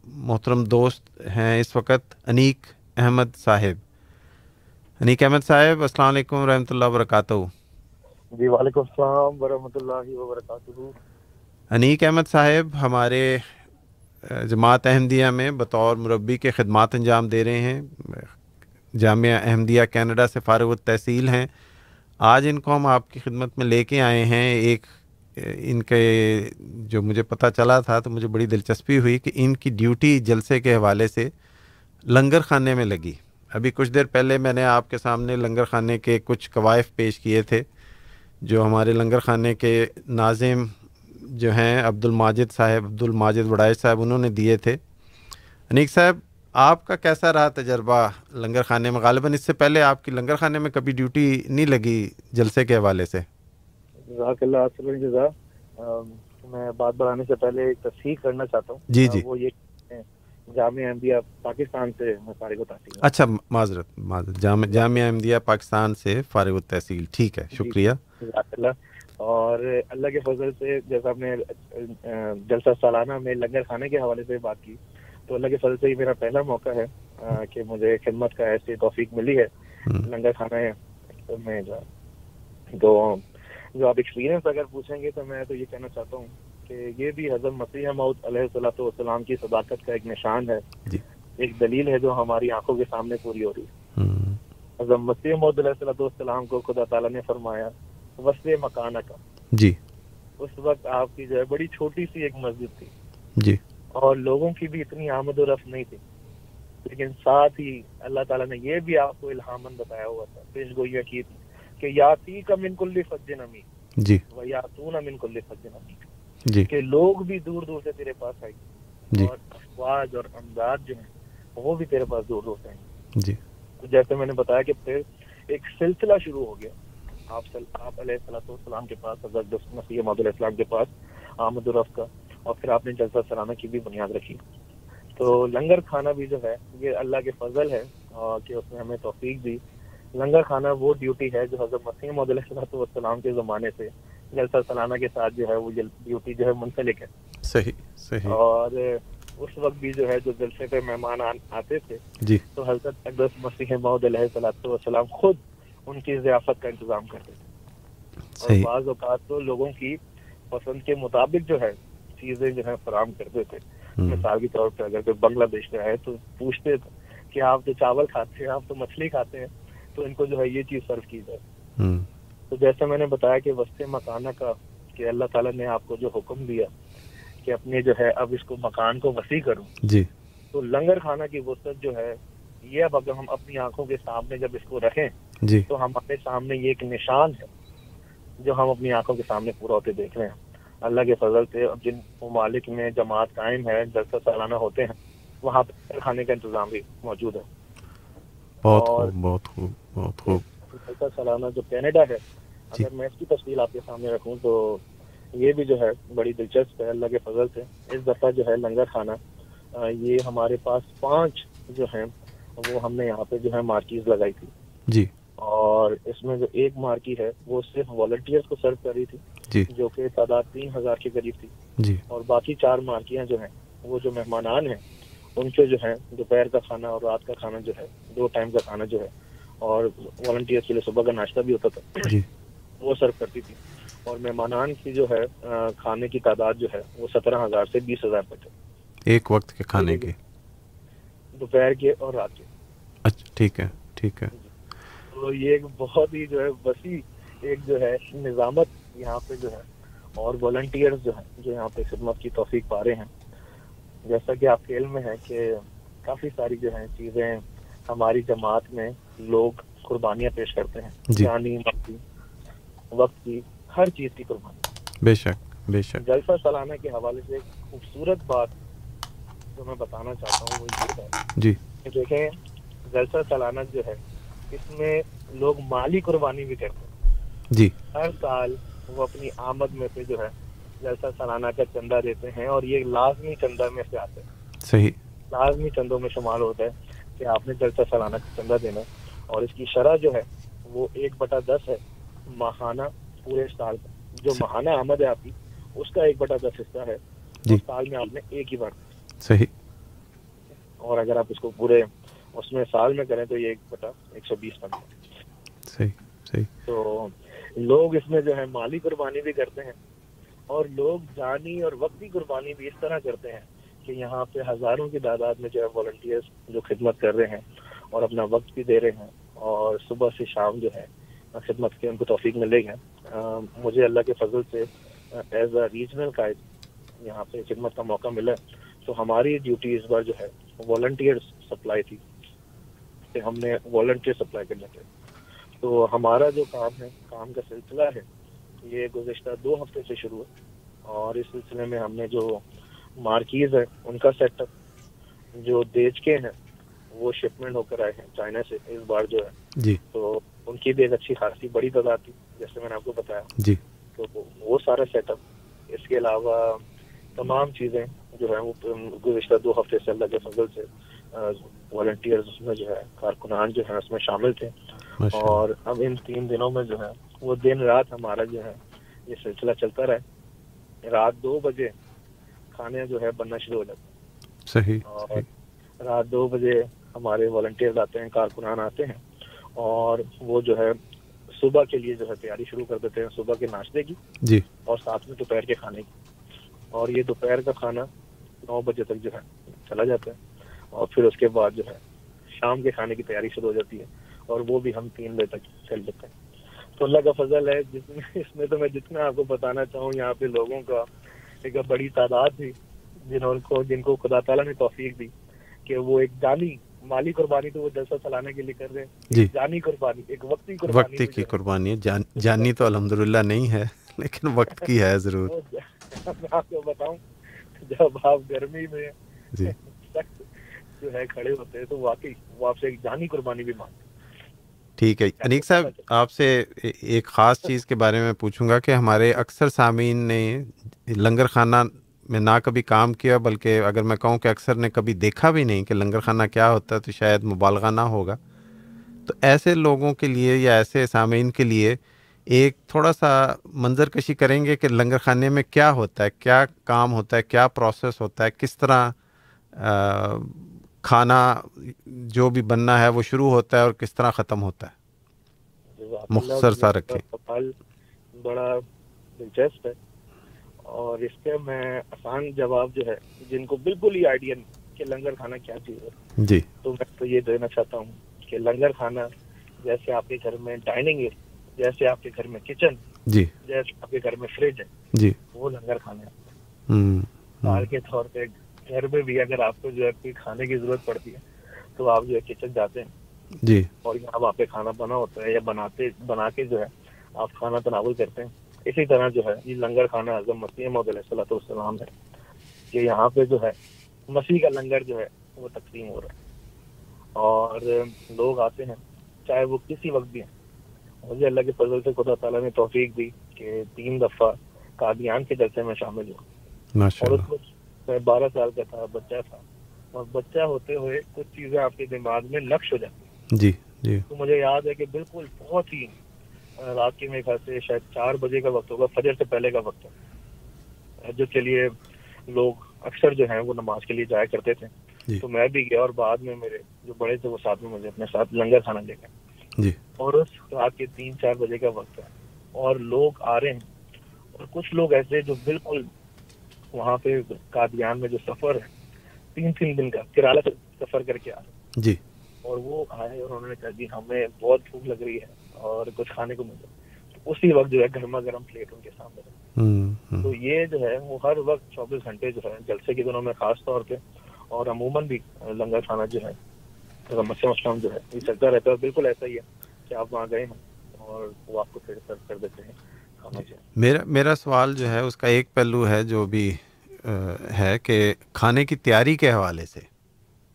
محترم دوست ہیں اس وقت انیک احمد صاحب۔ انیک احمد صاحب السلام علیکم ورحمۃ اللہ وبرکاتہ۔ جی وعلیکم السلام ورحمۃ اللہ وبرکاتہ۔ انیک احمد صاحب ہمارے جماعت احمدیہ میں بطور مربی کے خدمات انجام دے رہے ہیں۔ جامعہ احمدیہ کینیڈا سے فارغ التحصیل ہیں۔ آج ان کو ہم آپ کی خدمت میں لے کے آئے ہیں۔ ایک، ان کے جو مجھے پتہ چلا تھا تو مجھے بڑی دلچسپی ہوئی کہ ان کی ڈیوٹی جلسے کے حوالے سے لنگر خانے میں لگی۔ ابھی کچھ دیر پہلے میں نے آپ کے سامنے لنگر خانے کے کچھ قوائف پیش کیے تھے جو ہمارے لنگر خانے کے ناظم جو ہیں عبد الماجد صاحب عبد الماجد وڑائش صاحب انہوں نے دیے تھے۔ انیک صاحب آپ کا کیسا رہا تجربہ لنگر خانے میں؟ غالباً اس سے پہلے آپ کی لنگر خانے میں کبھی ڈیوٹی نہیں لگی جلسے کے حوالے سے؟ جزاک اللہ جزا میں بات بڑھانے سے پہلے ایک تصحیح کرنا چاہتا ہوں۔ جی جی۔ وہ یہ جامعہ احمدیہ پاکستان سے میں فارغ التحصیل اچھا معذرت معذرت۔ جامع جامعہ احمدیہ پاکستان سے فارغ التحصیل۔ ٹھیک ہے شکریہ۔ جزاک اللہ۔ اور اللہ کے فضل سے جیسا آپ نے جلسہ سالانہ میں لنگر خانے کے حوالے سے بات کی تو اللہ کے فضل سے یہ میرا پہلا موقع ہے کہ مجھے خدمت کا ایسی توفیق ملی ہے لنگر خانہ میں۔ جو تو جو آپ ایکسپیرینس اگر پوچھیں گے تو میں تو یہ کہنا چاہتا ہوں کہ یہ بھی حضرت مسیح محمود علیہ صلاۃ والسلام کی صداقت کا ایک نشان ہے۔ جی۔ ایک دلیل ہے جو ہماری آنکھوں کے سامنے پوری ہو رہی۔ ہے حضرت مسیح محمود علیہ صلاح والسلام کو خدا تعالیٰ نے فرمایا وسیع مکانہ کا۔ جی۔ اس وقت آپ کی جو ہے بڑی چھوٹی سی ایک مسجد تھی۔ جی۔ اور لوگوں کی بھی اتنی آمد و رفت نہیں تھی۔ لیکن ساتھ ہی اللہ تعالیٰ نے یہ بھی آپ کو الہامن بتایا ہوا تھا پیش گوئیاں کی تھی کہ یاتی کا من کل فجن امی جی۔ و یاتون من کل فجن امی جی۔ کہ لوگ بھی دور دور سے تیرے پاس آئیں۔ جی۔ اور افواج اور امداد جو ہیں وہ بھی تیرے پاس دور دور سے آئیں۔ جی۔ جیسے میں نے بتایا کہ پھر ایک سلسلہ شروع ہو گیا۔ آپ. آپ علیہ السلط والسلام کے پاس حضرت مسیح محمد علیہ السلام کے پاس آمد الرف کا اور پھر آپ نے جلسہ سلامہ کی بھی بنیاد رکھی۔ تو لنگر کھانا بھی جو ہے یہ اللہ کے فضل ہے کہ اس نے ہمیں توفیق دی۔ لنگر کھانا وہ ڈیوٹی ہے جو حضرت مسیح محمد علیہ السلط والسلام کے زمانے سے جلسہ سلامہ کے ساتھ جو ہے وہ ڈیوٹی جو ہے منسلک ہے۔ صحیح صحیح۔ اور اس وقت بھی جو ہے جو جلسے پہ مہمان آتے تھے جی۔ تو حضرت اقدس مسیح محمد علیہ خود ان کی ضیافت کا انتظام کرتے تھے۔ اور بعض اوقات تو لوگوں کی پسند کے مطابق جو ہے چیزیں جو ہے فراہم کرتے تھے۔ مثال کے طور پہ اگر کوئی بنگلہ دیش کا ہے تو پوچھتے تھے کہ آپ تو چاول کھاتے ہیں آپ تو مچھلی کھاتے ہیں تو ان کو جو ہے یہ چیز سرو کی جائے۔ تو جیسے میں نے بتایا کہ وسط مکانہ کا کہ اللہ تعالیٰ نے آپ کو جو حکم دیا کہ اپنے جو ہے اب اس کو مکان کو وسیع کروں جی۔ تو لنگر خانہ کی وسط جو ہے یہ اب اگر ہم اپنی آنکھوں کے سامنے جب اس کو رکھیں جی۔ تو ہمارے سامنے یہ ایک نشان ہے جو ہم اپنی آنکھوں کے سامنے پورا ہوتے دیکھ رہے ہیں۔ اللہ کے فضل سے اب جن ممالک میں جماعت قائم ہے جلسہ سالانہ ہوتے ہیں وہاں پہ کھانے کا انتظام بھی موجود ہے۔ بہت خوب بہت خوب بہت خوب۔ جلسہ سالانہ جو کینیڈا ہے اگر میں اس کی تفصیل آپ کے سامنے رکھوں تو یہ بھی جو ہے بڑی دلچسپ ہے اللہ کے فضل سے۔ اس دفعہ جو ہے لنگر خانہ یہ ہمارے پاس پانچ جو ہیں وہ ہم نے یہاں پہ جو ہے مارکیز لگائی تھی۔ جی۔ اور اس میں جو ایک مارکی ہے وہ صرف والنٹیئر کو سرو کر رہی تھی جی۔ جو کہ تعداد تین ہزار کے قریب تھی۔ جی۔ اور باقی چار مارکیاں جو ہیں وہ جو مہمانان ہیں ان کے جو ہیں دوپہر کا کھانا اور رات کا کھانا جو ہے دو ٹائم کا کھانا جو ہے اور والنٹیئر کے لیے صبح کا ناشتہ بھی ہوتا تھا جی۔ وہ سرو کرتی تھی۔ اور مہمانان کی جو ہے کھانے کی تعداد جو ہے وہ سترہ ہزار سے بیس ہزار تک ہے۔ ایک وقت کے کھانے کے۔ دوپہر کے اور رات کے۔ اچھا ٹھیک ہے ٹھیک ہے۔ تو یہ ایک بہت ہی جو ہے وسیع ایک جو ہے نظامت یہاں پہ جو ہے اور والنٹیئر جو ہیں جو یہاں پہ خدمت کی توفیق پا رہے ہیں۔ جیسا کہ آپ کے علم میں ہے کہ کافی ساری جو ہیں چیزیں ہماری جماعت میں لوگ قربانیاں پیش کرتے ہیں۔ جی۔ جانی مقتی وقت کی ہر چیز کی قربانی۔ بے شک بے شک۔ جلسہ سالانہ کے حوالے سے ایک خوبصورت بات جو میں بتانا چاہتا ہوں وہ یہ ہے جی۔ دیکھیں جلسہ سالانہ جو ہے اس میں لوگ مالی قربانی بھی کرتے ہیں۔ جی۔ ہر سال وہ اپنی آمد میں سے جو ہے جلسہ سالانہ کا چندہ دیتے ہیں اور یہ لازمی چندہ میں سے آتے ہیں۔ صحیح۔ لازمی چندوں میں شمال ہوتا ہے کہ آپ نے جلسہ سالانہ کا چندہ دینا اور اس کی شرح جو ہے وہ ایک بٹا دس ہے ماہانہ پورے سال کا۔ جو ماہانہ آمد ہے آپ کی اس کا ایک بٹا دس حصہ ہے۔ جی۔ سال میں آپ نے ایک ہی بار۔ صحیح۔ اور اگر آپ اس کو پورے اس میں سال میں کریں تو یہ ایک بٹا ایک سو بیس بنتا صحیح صحیح۔ تو لوگ اس میں جو ہے مالی قربانی بھی کرتے ہیں اور لوگ جانی اور وقتی قربانی بھی اس طرح کرتے ہیں کہ یہاں پہ ہزاروں کی تعداد میں جو ہے والنٹیئرس جو خدمت کر رہے ہیں اور اپنا وقت بھی دے رہے ہیں اور صبح سے شام جو ہے خدمت کے ان کو توفیق ملے گا مجھے اللہ کے فضل سے ایز اے ریجنل قائد یہاں پہ خدمت کا موقع ملا۔ تو ہماری ڈیوٹی اس بار جو ہے والنٹیئر سپلائی تھی۔ کہ ہم نے والنٹیئر سپلائی کرنے کے تو ہمارا جو کام ہے کام کا سلسلہ ہے یہ گزشتہ دو ہفتے سے شروع ہے۔ اور اس سلسلے میں ہم نے جو مارکیز ہے ان کا سیٹ اپ جو دیج کے ہیں وہ شپمنٹ ہو کر آئے ہیں چائنا سے اس بار جو ہے۔ جی۔ تو ان کی بھی ایک اچھی خاصی بڑی تعداد تھی جیسے میں نے آپ کو بتایا۔ جی۔ تو وہ سارا سیٹ اپ اس کے علاوہ تمام چیزیں جو ہے وہ گزشتہ دو ہفتے سے اللہ کے فضل سے والنٹیئرز اس میں جو ہے کارکنان جو ہیں اس میں شامل تھے۔ اور اب ان تین دنوں میں جو ہے وہ دن رات ہمارا جو ہے یہ سلسلہ چلتا رہے رات دو بجے کھانے جو ہے بننا شروع ہو جاتے صحیح اور رات دو بجے ہمارے والنٹیئر آتے ہیں کارکنان آتے ہیں۔ اور وہ جو ہے صبح کے لیے جو ہے تیاری شروع کر دیتے ہیں۔ صبح کے ناشتے کی۔ جی۔ اور ساتھ میں دوپہر کے کھانے کی۔ اور یہ دوپہر کا کھانا نو بجے تک جو ہے چلا جاتا ہے۔ اور پھر اس کے بعد جو ہے شام کے کھانے کی تیاری شروع ہو جاتی ہے اور وہ بھی ہم تین بجے تک چل جاتے ہیں۔ تو اللہ کا فضل ہے جس میں اس میں تو میں جتنا آپ کو بتانا چاہوں یہاں پہ لوگوں کا ایک بڑی تعداد تھی جنہوں کو جن کو خدا تعالیٰ نے توفیق دی کہ وہ ایک جانی مالی قربانی تو وہ جلسہ چلانے کے لیے کر رہے ہیں۔ جی۔ جانی قربانی ایک وقتی قربانی وقتی کی قربانی ہے۔ جان جانی تو الحمدللہ نہیں ہے لیکن وقت کی ہے ضرور۔ میں آپ کو بتاؤں جب آپ گرمی میں جی۔ جو ہے کھڑے ہوتے ہیں تو واقعی وہ آپ سے ایک جانی قربانی بھی مانگتے ٹھیک ہے۔ انیک صاحب آپ سے ایک خاص چیز کے بارے میں پوچھوں گا کہ ہمارے اکثر سامعین نے لنگر خانہ میں نہ کبھی کام کیا بلکہ اگر میں کہوں کہ اکثر نے کبھی دیکھا بھی نہیں کہ لنگر خانہ کیا ہوتا ہے تو شاید مبالغہ نہ ہوگا۔ تو ایسے لوگوں کے لیے یا ایسے سامعین کے لیے ایک تھوڑا سا منظر کشی کریں گے کہ لنگر خانے میں کیا ہوتا ہے کیا کام ہوتا ہے کیا پروسیس ہوتا ہے کس طرح کھانا جو بھی بننا ہے وہ شروع ہوتا ہے اور کس طرح ختم ہوتا ہے؟ مختصر سا رکھیں۔ بڑا دلچسپ ہے۔ اور اس کے میں آسان جواب جو ہے جن کو بالکل ہی آئیڈیا نہیں کہ لنگر کھانا کیا چیز ہے۔ جی۔ تو میں تو یہ دینا چاہتا ہوں کہ لنگر کھانا جیسے آپ کے گھر میں ڈائننگ ہے جیسے آپ کے گھر میں کچن جی۔ جیسے آپ کے گھر میں فریج ہے جی۔ وہ لنگر کھانا ہے۔ مثال کے طور پہ گھر میں بھی اگر آپ کو جو ہے کوئی کھانے کی ضرورت پڑتی ہے تو آپ جو ہے کچن جاتے ہیں۔ جی۔ اور یہاں وہاں پہ کھانا بنا ہوتا ہے یا بناتے بنا کے جو ہے آپ کھانا تناول کرتے ہیں۔ اسی طرح جو ہے یہ لنگر کھانا اعظم مسیح محمد علیہ صلاح والسلام ہے۔ کہ یہاں پہ جو ہے مسیح کا لنگر جو ہے وہ تقسیم ہو رہا ہے۔ اور لوگ آتے ہیں چاہے وہ کسی وقت بھی ہیں۔ مجھے اللہ کے فضل سے خدا تعالیٰ نے توفیق دی کہ تین دفعہ قادیان کے جلسے میں شامل ہوں۔ اور اس وقت میں بارہ سال کا تھا بچہ تھا۔ اور بچہ ہوتے ہوئے کچھ چیزیں آپ کے دماغ میں نقش ہو جاتی جی جی۔ تو مجھے یاد ہے کہ بالکل بہت ہی رات کے میرے خیال سے شاید چار بجے کا وقت ہوگا فجر سے پہلے کا وقت ہے جس کے لیے لوگ اکثر جو ہیں وہ نماز کے لیے جایا کرتے تھے۔ جی۔ تو میں بھی گیا اور بعد میں میرے جو بڑے تھے وہ ساتھ میں مجھے اپنے ساتھ لنگر کھانا لے گئے۔ جی۔ اور اس رات کے تین چار بجے کا وقت ہے۔ اور لوگ آ رہے ہیں۔ اور کچھ لوگ ایسے جو بالکل وہاں پہ قادیان میں جو سفر ہے تین تین دن کا کرالا سفر کر کے آ رہے جی۔ اور وہ آئے اور انہوں نے کہا جی ہمیں بہت بھوک لگ رہی ہے اور کچھ کھانے کو ملے۔ تو اسی وقت جو ہے گرما گرم پلیٹ ان کے سامنے تو یہ جو ہے وہ ہر وقت چوبیس گھنٹے جو ہے جلسے کے دنوں میں خاص طور پہ اور عموماً بھی لنگر کھانا جو ہے مسلم اسلام جو ہے یہ چلتا رہتا ہے۔ بالکل ایسا ہی ہے کہ آپ وہاں گئے ہیں اور وہ آپ کو پھر سرو کر دیتے ہیں۔ میرا میرا سوال جو ہے اس کا ایک پہلو ہے جو بھی ہے کہ کھانے کی تیاری کے حوالے سے۔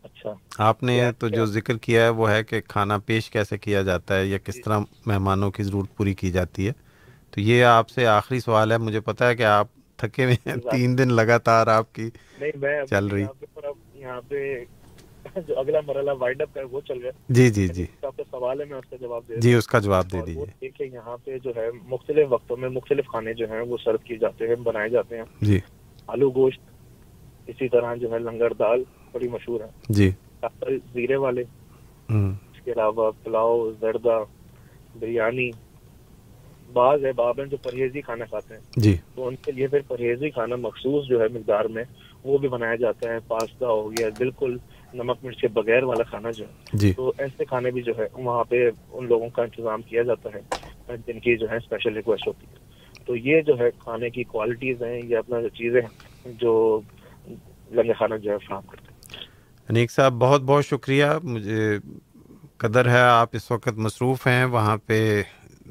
اچھا۔ آپ نے تو جو ذکر کیا ہے وہ ہے کہ کھانا پیش کیسے کیا جاتا ہے یا کس طرح مہمانوں کی ضرورت پوری کی جاتی ہے۔ تو یہ آپ سے آخری سوال ہے۔ مجھے پتا ہے کہ آپ تھکے ہوئے ہیں تین دن لگاتار آپ کی چل رہی۔ یہاں پہ جو اگلا مرحلہ وائنڈ اپ کا وہ چل رہا ہے جی جی۔ جی آپ کا سوال ہے میں اس کا جواب دے جی اس کا جواب دے دیجیے۔ دیکھیں یہاں پہ جو ہے مختلف وقتوں میں مختلف کھانے جو ہیں وہ سرو کیے جاتے ہیں بنائے جاتے ہیں۔ جی۔ آلو گوشت اسی طرح جو ہے لنگر دال بڑی مشہور ہے۔ جی۔ زیرے والے۔ اس کے علاوہ پلاؤ زردہ بریانی۔ بعض احباب ہیں جو پرہیزی کھانا کھاتے ہیں۔ جی۔ تو ان کے لیے پھر پرہیزی کھانا مخصوص جو ہے مقدار میں وہ بھی بنایا جاتا ہے پاستا ہو گیا بالکل نمک مرچ کے بغیر والا کھانا جو ہے جی۔ تو ایسے کھانے بھی جو ہے وہاں پہ ان لوگوں کا انتظام کیا جاتا ہے جن کی جو ہے اسپیشل ریکویسٹ ہوتی ہے۔ تو یہ جو ہے کھانے کی کوالٹیز ہیں یہ اپنا جو چیزیں ہیں جو لنگر خانہ جو ہے فراہم کرتے ہیں۔ انیک صاحب بہت بہت شکریہ۔ مجھے قدر ہے آپ اس وقت مصروف ہیں۔ وہاں پہ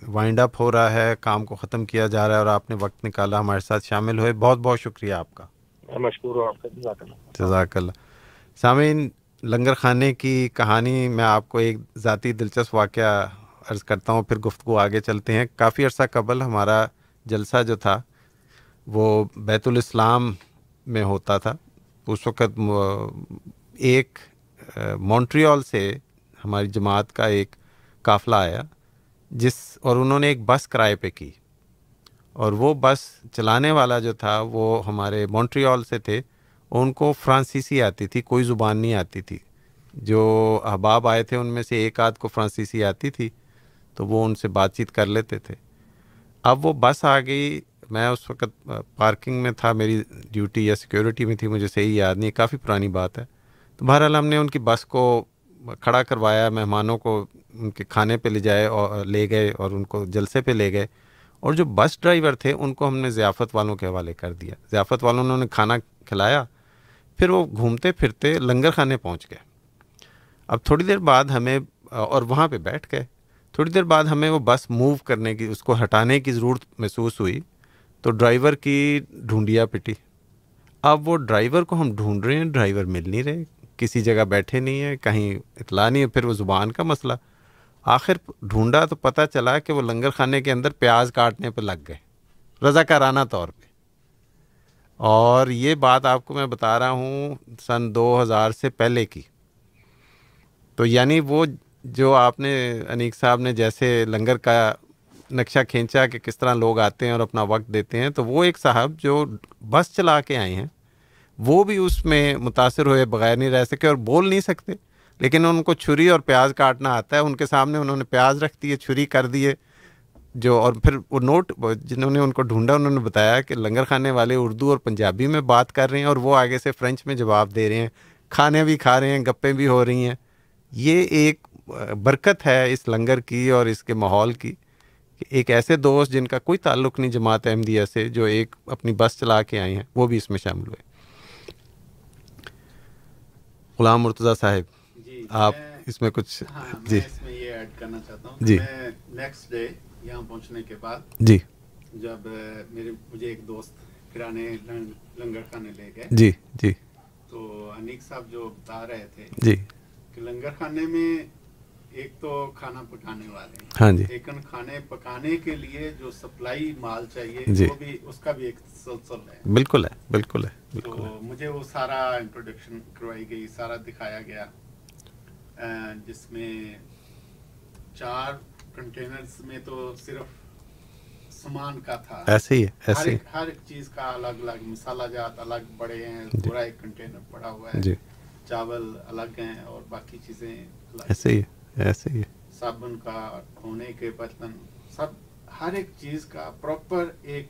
وائنڈ اپ ہو رہا ہے کام کو ختم کیا جا رہا ہے اور آپ نے وقت نکالا ہمارے ساتھ شامل ہوئے۔ بہت بہت شکریہ آپ کا۔ میں مشکور ہوں آپ کا۔ جزاک اللہ۔ جزاک اللہ۔ سامعین، لنگر خانے کی کہانی میں آپ کو ایک ذاتی دلچسپ واقعہ عرض کرتا ہوں، پھر گفتگو آگے چلتے ہیں۔ کافی عرصہ قبل ہمارا جلسہ جو تھا، وہ بیت الاسلام میں ہوتا تھا۔ اس وقت ایک، مونٹریال سے ہماری جماعت کا ایک قافلہ آیا، جس، اور انہوں نے ایک بس کرائے پہ کی۔ اور وہ بس چلانے والا جو تھا، وہ ہمارے مونٹریال سے تھے۔ ان کو فرانسیسی آتی تھی، کوئی زبان نہیں آتی تھی۔ جو احباب آئے تھے، ان میں سے ایک آدھ کو فرانسیسی آتی تھی، تو وہ ان سے بات چیت کر لیتے تھے۔ اب وہ بس آ گئی۔ میں اس وقت پارکنگ میں تھا، میری ڈیوٹی یا سیکیورٹی میں تھی، مجھے صحیح یاد نہیں، کافی پرانی بات ہے۔ تو بہرحال ہم نے ان کی بس کو کھڑا کروایا، مہمانوں کو ان کے کھانے پہ لے جائے اور لے گئے اور ان کو جلسے پہ لے گئے۔ اور جو بس ڈرائیور تھے، ان کو ہم نے ضیافت والوں کے حوالے کر دیا۔ ضیافت والوں نے انہیں کھانا کھلایا پھر وہ گھومتے پھرتے لنگر خانے پہنچ گئے۔ اب تھوڑی دیر بعد ہمیں، اور وہاں پہ بیٹھ گئے۔ تھوڑی دیر بعد ہمیں وہ بس موو کرنے کی، اس کو ہٹانے کی ضرورت محسوس ہوئی۔ تو ڈرائیور کی ڈھونڈیا پٹی۔ اب وہ ڈرائیور کو ہم ڈھونڈ رہے ہیں، ڈرائیور مل نہیں رہے۔ کسی جگہ بیٹھے نہیں ہیں، کہیں اطلاع نہیں ہے۔ پھر وہ زبان کا مسئلہ۔ آخر ڈھونڈا تو پتہ چلا کہ وہ لنگر خانے کے اندر پیاز کاٹنے پہ لگ گئے۔ رضا کارانہ طور پہ۔ اور یہ بات آپ کو میں بتا رہا ہوں سن دو ہزار سے پہلے کی۔ تو یعنی وہ جو آپ نے، انیک صاحب نے جیسے لنگر کا نقشہ کھینچا کہ کس طرح لوگ آتے ہیں اور اپنا وقت دیتے ہیں، تو وہ ایک صاحب جو بس چلا کے آئے ہیں، وہ بھی اس میں متاثر ہوئے بغیر نہیں رہ سکے اور بول نہیں سکتے۔ لیکن ان کو چھری اور پیاز کاٹنا آتا ہے، ان کے سامنے انہوں نے پیاز رکھ دیے، چھری کر دیے۔ جو اور پھر وہ نوٹ جنہوں نے ان کو ڈھونڈا انہوں نے بتایا کہ لنگر خانے والے اردو اور پنجابی میں بات کر رہے ہیں اور وہ آگے سے فرینچ میں جواب دے رہے ہیں۔ کھانے بھی کھا رہے ہیں گپیں بھی ہو رہی ہیں۔ یہ ایک برکت ہے اس لنگر کی اور اس کے ماحول کی کہ ایک ایسے دوست جن کا کوئی تعلق نہیں جماعت احمدیہ سے جو ایک اپنی بس چلا کے آئے ہیں وہ بھی اس میں شامل ہوئے۔ غلام مرتضیٰ صاحب جی آپ اس میں کچھ ہاں، جی۔ اس میں یہ ایڈ کرنا چاہتا ہوں جی۔ نیکسٹ ڈے یہاں پہنچنے کے بعد جی۔ جب میرے مجھے ایک دوست کرانے لنگر خانے لے گئے۔ جی جی۔ تو انیک صاحب جو بتا رہے تھے جی۔ کہ لنگر خانے میں ایک تو کھانا پکانے والے ہاں جی۔ لیکن کھانے پکانے کے لیے جو سپلائی مال چاہیے جی۔ وہ بھی اس کا بھی ایک سلسل ہے۔ بالکل ہے بالکل ہے تو مجھے وہ سارا انٹروڈکشن کروائی گئی سارا دکھایا گیا۔ جس میں چار کنٹینرز میں تو صرف سامان کا تھا۔ ایسے ہی ایسے ہر ایک چیز کا الگ الگ مسالہ جات الگ بڑے ہیں پورا ایک کنٹینر پڑا ہوا ہے۔ جی۔ چاول الگ ہیں اور باقی چیزیں ایسے ہی ایسے ہی صابن کا دھونے کے برتن سب ہر ایک چیز کا پراپر ایک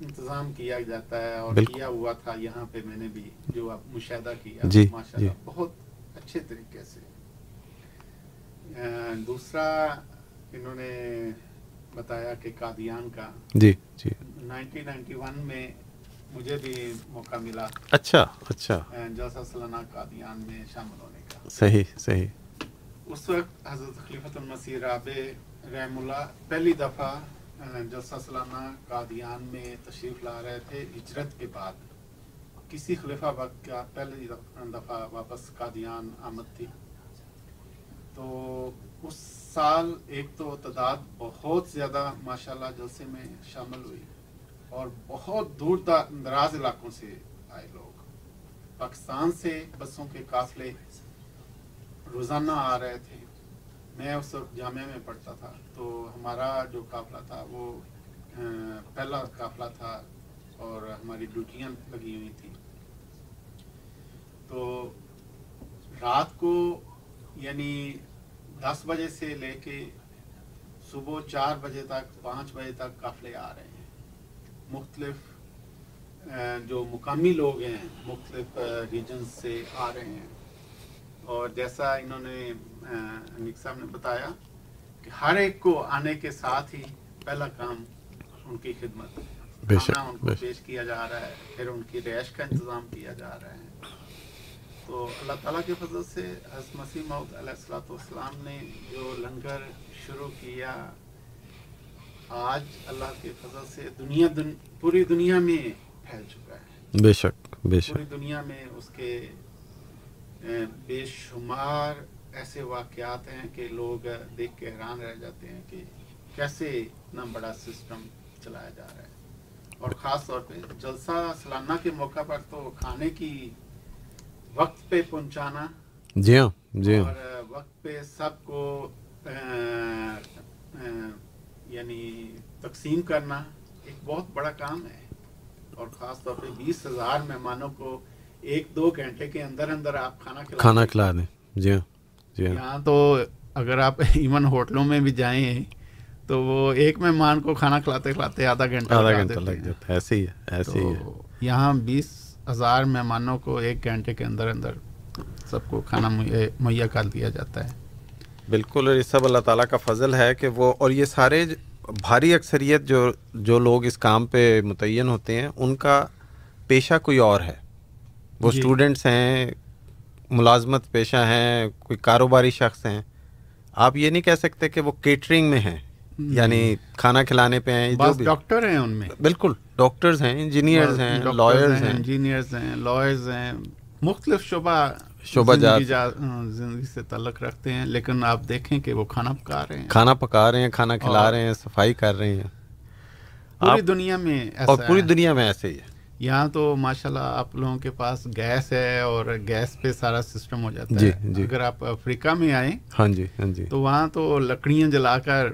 انتظام کیا جاتا ہے اور کیا ہوا تھا۔ یہاں پہ میں نے بھی جو آپ مشاہدہ کیا جی ماشاء اللہ بہت اچھے طریقے سے۔ دوسرا انہوں نے بتایا کہ قادیان کا جی جی۔ نائنٹین نائنٹی ون میں مجھے بھی موقع ملا۔ اچھا اچھا۔ جلسہ سالانہ قادیان میں شامل ہونے کا۔ صحیح صحیح۔ اس وقت حضرت خلیفۃ المسیح راب رحم اللہ پہلی دفعہ جلسہ سالانہ قادیان میں تشریف لا رہے تھے ہجرت کے بعد۔ کسی خلیفہ وقت کا پہلی دفعہ واپس قادیان آمد تھی۔ تو اس سال ایک تو تعداد بہت زیادہ ماشاءاللہ جلسے میں شامل ہوئی اور بہت دور دراز علاقوں سے آئے لوگ۔ پاکستان سے بسوں کے قافلے روزانہ آ رہے تھے۔ میں اس وقت جامعہ میں پڑھتا تھا۔ تو ہمارا جو قافلہ تھا وہ پہلا قافلہ تھا اور ہماری ڈیوٹیاں لگی ہوئی تھیں۔ تو رات کو یعنی دس بجے سے لے کے صبح چار بجے تک پانچ بجے تک قافلے آ رہے ہیں۔ مختلف جو مقامی لوگ ہیں مختلف ریجنز سے آ رہے ہیں۔ اور جیسا انہوں نے امک صاحب نے بتایا کہ ہر ایک کو آنے کے ساتھ ہی پہلا کام ان کی خدمت ان کو پیش کیا جا رہا ہے پھر ان کی رہائش کا انتظام کیا جا رہا ہے۔ تو اللہ تعالیٰ کے فضل سے حضرت مسیح محمد علیہ السلاۃ والسلام نے جو لنگر شروع کیا آج اللہ کے فضل سے دنیا دن پوری دنیا میں پھیل چکا ہے۔ بے شک بے شک۔ پوری دنیا میں اس کے بے شمار ایسے واقعات ہیں کہ لوگ دیکھ کے حیران رہ جاتے ہیں کہ کیسے اتنا بڑا سسٹم چلایا جا رہا ہے۔ اور خاص طور پہ جلسہ سالانہ کے موقع پر تو کھانے کی وقت پہ پہنچانا جی ہاں جی ہاں۔ اور وقت پہ سب کو یعنی تقسیم کرنا ایک بہت بڑا کام ہے اور خاص طور پہ بیس ہزار مہمانوں کو ایک دو گھنٹے کے اندر اندر آپ کھانا کھلا کھانا کھلا دیں۔ جی ہاں جی ہاں۔ یہاں تو اگر آپ ایون ہوٹلوں میں بھی جائیں تو وہ ایک مہمان کو کھانا کھلاتے کھلاتے آدھا گھنٹہ آدھا گھنٹہ لگ جاتا ہے۔ ایسے ہی ہے ایسے ہی ہے۔ یہاں بیس ہزار مہمانوں کو ایک گھنٹے کے اندر اندر سب کو کھانا مہیا کر دیا جاتا ہے۔ بالکل اور یہ سب اللہ تعالیٰ کا فضل ہے کہ وہ اور یہ سارے بھاری اکثریت جو جو لوگ اس کام پہ متعین ہوتے ہیں ان کا پیشہ کوئی اور ہے۔ وہ جی۔ اسٹوڈنٹس ہیں ملازمت پیشہ ہیں کوئی کاروباری شخص ہیں۔ آپ یہ نہیں کہہ سکتے کہ وہ کیٹرنگ میں ہیں۔ یعنی کھانا کھلانے پہ ہیں جو ڈاکٹر ہیں ان میں۔ بالکل ڈاکٹرز ہیں انجینئرز ہیں لائرز ہیں۔ انجینئرز ہیں لائرز ہیں مختلف شعبہ شعبہ جات۔ زندگی سے تعلق رکھتے ہیں لیکن آپ دیکھیں کہ وہ کھانا پکا رہے ہیں۔ کھانا پکا رہے ہیں کھانا کھلا رہے ہیں صفائی کر رہے ہیں۔ پوری دنیا میں اور پوری دنیا میں ایسے ہی ہے۔ یہاں تو ماشاءاللہ آپ لوگوں کے پاس گیس ہے اور گیس پہ سارا سسٹم ہو جاتا جی ہے۔ جی۔ اگر آپ افریقہ میں آئیں ہاں جی ہاں جی۔ تو وہاں تو لکڑیاں جلا کر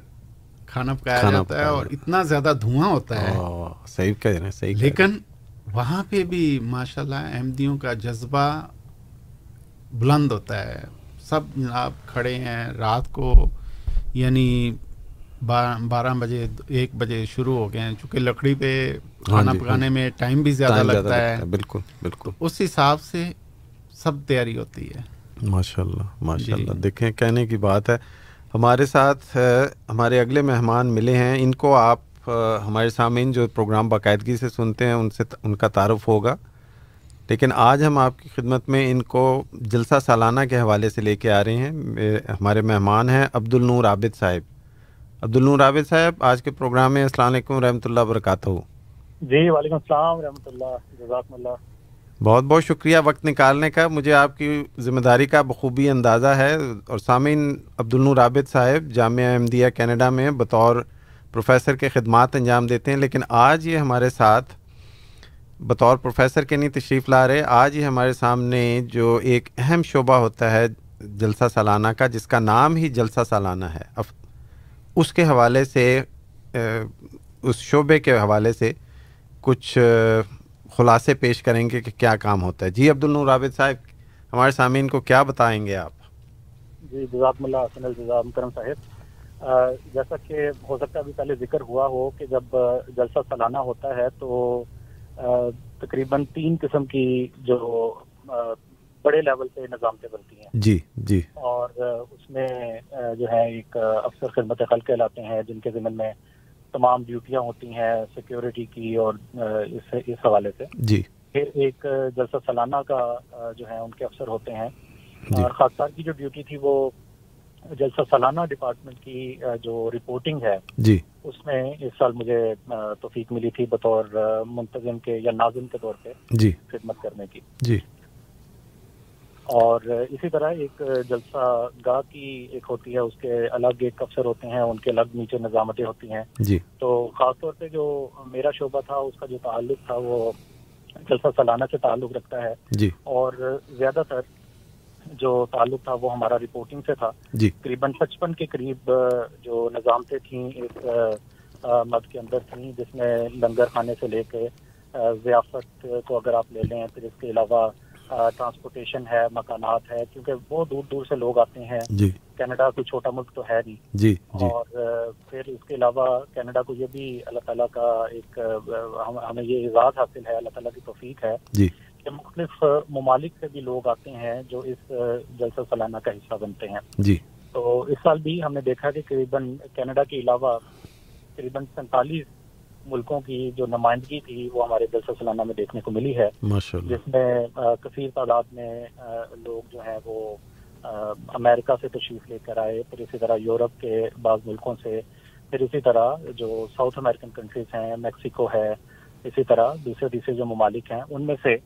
کھانا پکایا جاتا ہے اور اتنا زیادہ دھواں ہوتا ہے صحیح کہہ رہے ہیں صحیح لیکن وہاں پہ بھی ماشاءاللہ احمدیوں کا جذبہ بلند ہوتا ہے سب آپ کھڑے ہیں رات کو یعنی بارہ بجے ایک بجے شروع ہو گئے ہیں چونکہ لکڑی پہ کھانا پکانے میں ٹائم بھی زیادہ لگتا ہے بالکل بالکل اس حساب سے سب تیاری ہوتی ہے ماشاء اللہ ماشاء اللہ دیکھیں کہنے کی بات ہے ہمارے ساتھ ہمارے اگلے مہمان ملے ہیں۔ ان کو آپ ہمارے سامعین جو پروگرام باقاعدگی سے سنتے ہیں، ان سے ان کا تعارف ہوگا۔ لیکن آج ہم آپ کی خدمت میں ان کو جلسہ سالانہ کے حوالے سے لے کے آ رہے ہیں۔ ہمارے مہمان ہیں عبد النور عابد صاحب۔ عبد النور عابد صاحب، آج کے پروگرام میں السلام علیکم رحمۃ اللہ وبرکاتہ۔ جی وعلیکم السلام رحمۃ اللہ جزاک اللہ۔ بہت بہت شکریہ وقت نکالنے کا۔ مجھے آپ کی ذمہ داری کا بخوبی اندازہ ہے اور سامعین عبد النور عابد صاحب جامعہ احمدیہ کینیڈا میں بطور پروفیسر کے خدمات انجام دیتے ہیں، لیکن آج یہ ہمارے ساتھ بطور پروفیسر کے نہیں تشریف لا رہے، آج ہی ہمارے سامنے جو ایک اہم شعبہ ہوتا ہے جلسہ سالانہ کا، جس کا نام ہی جلسہ سالانہ ہے۔ اس کے حوالے سے اس شعبے کے حوالے سے کچھ خلاصے پیش کریں گے کہ کیا کام ہوتا ہے۔ جی عبد النور عابد صاحب ہمارے سامعین کو کیا بتائیں گے آپ؟ جی جزاک اللہ کرم صاحب۔ جیسا کہ ہو سکتا ہے ابھی پہلے ذکر ہوا ہو کہ جب جلسہ سالانہ ہوتا ہے تو تقریباً تین قسم کی جو بڑے لیول پہ نظامتیں بنتی ہیں۔ جی جی۔ اور اس میں جو ہے ایک افسر خدمت خلق کہلاتے ہیں جن کے ذمن میں تمام ڈیوٹیاں ہوتی ہیں سیکیورٹی کی اور اس اس حوالے سے۔ جی۔ پھر ایک جلسہ سالانہ کا جو ہے ان کے افسر ہوتے ہیں۔ جی. اور خاص کی جو ڈیوٹی تھی وہ جلسہ سالانہ ڈپارٹمنٹ کی جو رپورٹنگ ہے جی۔ اس میں اس سال مجھے توفیق ملی تھی بطور منتظم کے یا ناظم کے طور پہ جی۔ خدمت کرنے کی۔ جی۔ اور اسی طرح ایک جلسہ گاہ کی ایک ہوتی ہے اس کے الگ ایک افسر ہوتے ہیں ان کے الگ نیچے نظامتیں ہوتی ہیں۔ جی۔ تو خاص طور پہ جو میرا شعبہ تھا اس کا جو تعلق تھا وہ جلسہ سالانہ سے تعلق رکھتا ہے۔ جی۔ اور زیادہ تر جو تعلق تھا وہ ہمارا رپورٹنگ سے تھا۔ جی۔ تقریباً پچپن کے قریب جو نظامتیں تھیں اس مد کے اندر تھیں جس میں لنگر خانے سے لے کے ضیافت کو اگر آپ لے لیں پھر اس کے علاوہ ٹرانسپورٹیشن ہے مکانات ہے کیونکہ بہت دور دور سے لوگ آتے ہیں۔ جی۔ کینیڈا کوئی چھوٹا ملک تو ہے نہیں۔ جی جی۔ اور پھر اس کے علاوہ کینیڈا کو یہ بھی اللہ تعالیٰ کا ایک ہمیں یہ اعزاز حاصل ہے اللہ تعالیٰ کی توفیق ہے جی۔ کہ مختلف ممالک سے بھی لوگ آتے ہیں جو اس جلسہ سالانہ کا حصہ بنتے ہیں۔ جی۔ تو اس سال بھی ہم نے دیکھا کہ قریباً کینیڈا کے علاوہ قریباً سینتالیس ملکوں کی جو نمائندگی تھی وہ ہمارے جلسہ سالانہ میں دیکھنے کو ملی ہے۔ جس میں کثیر تعداد میں لوگ جو ہیں وہ امریکہ سے تشریف لے کر آئے پھر اسی طرح یورپ کے بعض ملکوں سے پھر اسی طرح جو ساؤتھ امریکن کنٹریز ہیں میکسیکو ہے اسی طرح دوسرے تیسرے جو ممالک ہیں ان میں سے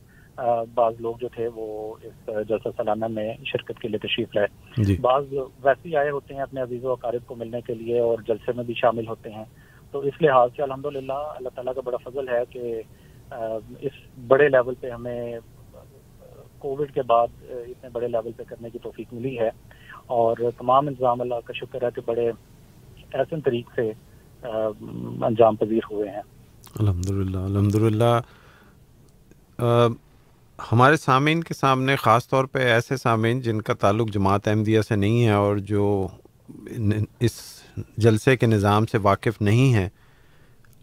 بعض لوگ جو تھے وہ اس جلسہ سالانہ میں شرکت کے لیے تشریف لائے۔ جی۔ بعض ویسے ہی آئے ہوتے ہیں اپنے عزیز و اقارب کو ملنے کے لیے اور جلسے میں بھی شامل ہوتے ہیں۔ تو اس لحاظ سے الحمد للہ اللہ تعالیٰ کا بڑا فضل ہے کہ اس بڑے لیول پہ ہمیں کووڈ کے بعد اتنے بڑے لیول پہ کرنے کی توفیق ملی ہے۔ اور تمام انتظام اللہ کا شکر ہے کہ بڑے احسن طریق سے انجام پذیر ہوئے ہیں۔ الحمد للہ الحمد للہ ہمارے سامعین کے سامنے خاص طور پہ ایسے سامعین جن کا تعلق جماعت احمدیہ سے نہیں ہے اور جو اس جلسے کے نظام سے واقف نہیں ہیں،